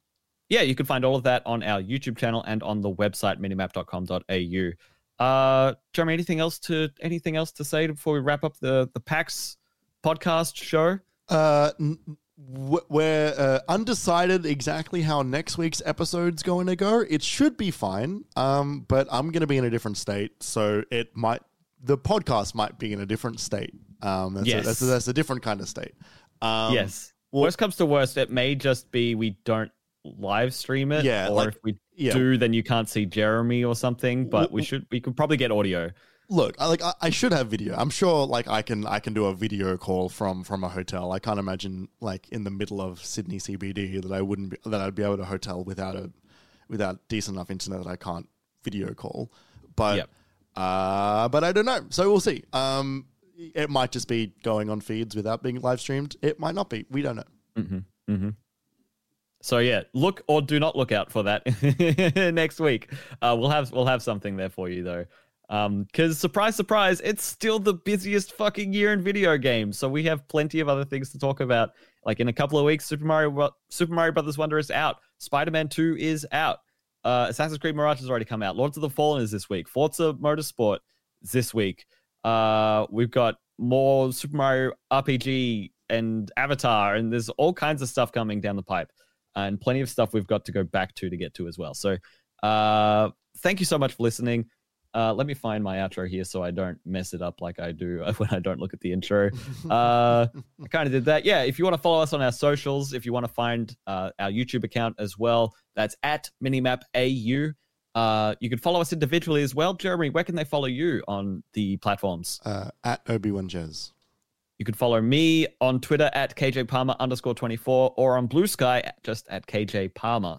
yeah, you can find all of that on our YouTube channel and on the website minimap.com.au. Uh, Jeremy, anything else to anything else to say before we wrap up the the PAX podcast show? Uh, n- we're uh, undecided exactly how next week's episode's going to go. It should be fine, um, but I'm going to be in a different state, so it might the podcast might be in a different state. Um, that's, Yes. a, that's, a, that's a different kind of state. Um, yes. well- worst comes to worst, it may just be we don't live stream it. Yeah, Or like- if we yeah. do, then you can't see Jeremy or something. But we should we could probably get audio. Look, I, like I, I should have video. I'm sure, like I can, I can do a video call from from a hotel. I can't imagine, like in the middle of Sydney CBD, that I wouldn't be, that I'd be able to hotel without a without decent enough internet that I can't video call. But Yep. uh, but I don't know. So we'll see. Um, it might just be going on feeds without being live streamed. It might not be. We don't know. hmm hmm So yeah, look or do not look out for that [laughs] next week. Uh, we'll have we'll have something there for you though. Um, because surprise, surprise, it's still the busiest fucking year in video games. So we have plenty of other things to talk about. Like in a couple of weeks, Super Mario Super Mario Brothers Wonder is out. Spider Man Two is out. Uh, Assassin's Creed Mirage has already come out. Lords of the Fallen is this week. Forza Motorsport is this week. Uh, we've got more Super Mario RPG and Avatar, and there's all kinds of stuff coming down the pipe, and plenty of stuff we've got to go back to to get to as well. So, uh, thank you so much for listening. Uh, let me find my outro here so I don't mess it up like I do [laughs] when I don't look at the intro. Uh, I kind of did that. Yeah, if you want to follow us on our socials, if you want to find uh, our YouTube account as well, that's at minimapau. Uh, you can follow us individually as well. Jeremy, where can they follow you on the platforms? Uh, at Obi Wan Jez. You can follow me on Twitter at KJ Palmer underscore 24 or on Blue Sky just at KJ Palmer,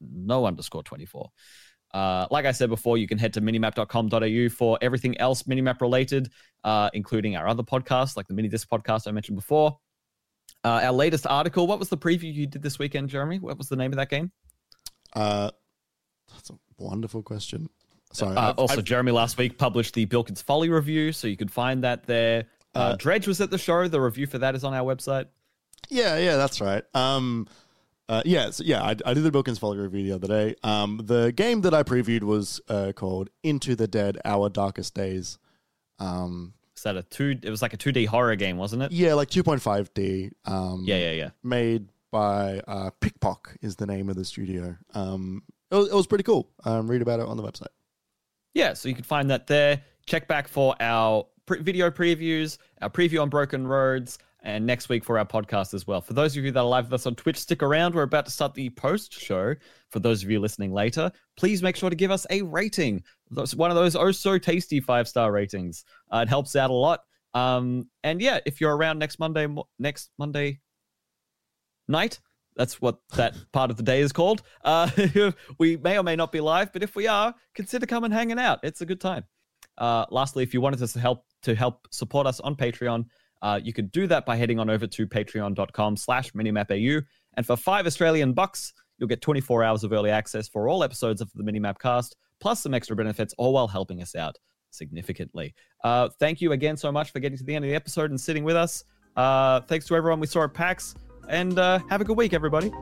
no underscore 24. Uh, like I said before, you can head to minimap.com.au for everything else minimap related, uh, including our other podcasts, like the Mini Disc podcast I mentioned before. Uh, our latest article. What was the preview you did this weekend, Jeremy? What was the name of that game? Uh, that's a wonderful question. Sorry. Uh, I've- also, I've- Jeremy last week published the Bilkins Folly review, so you can find that there. Uh, Uh, Dredge was at the show. The review for that is on our website. Yeah, yeah, that's right. Um, Uh, yeah, so yeah, I, I did the Bilkins Folly review the other day. Um, the game that I previewed was uh, called Into the Dead: Our Darkest Days. Um, Is that a two? It was like a two D horror game, wasn't it? yeah, like 2.5D. Um, Yeah, yeah, yeah. Made by uh, PikPok is the name of the studio. Um, it was, it was pretty cool. Um, read about it on the website. Yeah, so you can find that there. Check back for our pre- video previews, our preview on Broken Roads, and next week for our podcast as well. For those of you that are live with us on Twitch, stick around. We're about to start the post show. For those of you listening later, please make sure to give us a rating. That's one of those oh so tasty five star ratings. Uh, it helps out a lot. Um, and yeah, if you're around next Monday, mo- next Monday night, that's what that [laughs] part of the day is called. Uh, [laughs] we may or may not be live, but if we are, consider coming hanging out. It's a good time. Uh, lastly, if you wanted us to help to help support us on Patreon, uh, you can do that by heading on over to patreon.com slash minimapau. And for five Australian bucks, you'll get 24 hours of early access for all episodes of the Minimap cast, plus some extra benefits, all while helping us out significantly. Uh, thank you again so much for getting to the end of the episode and sitting with us. Uh, thanks to everyone we saw at PAX, and uh, have a good week, everybody.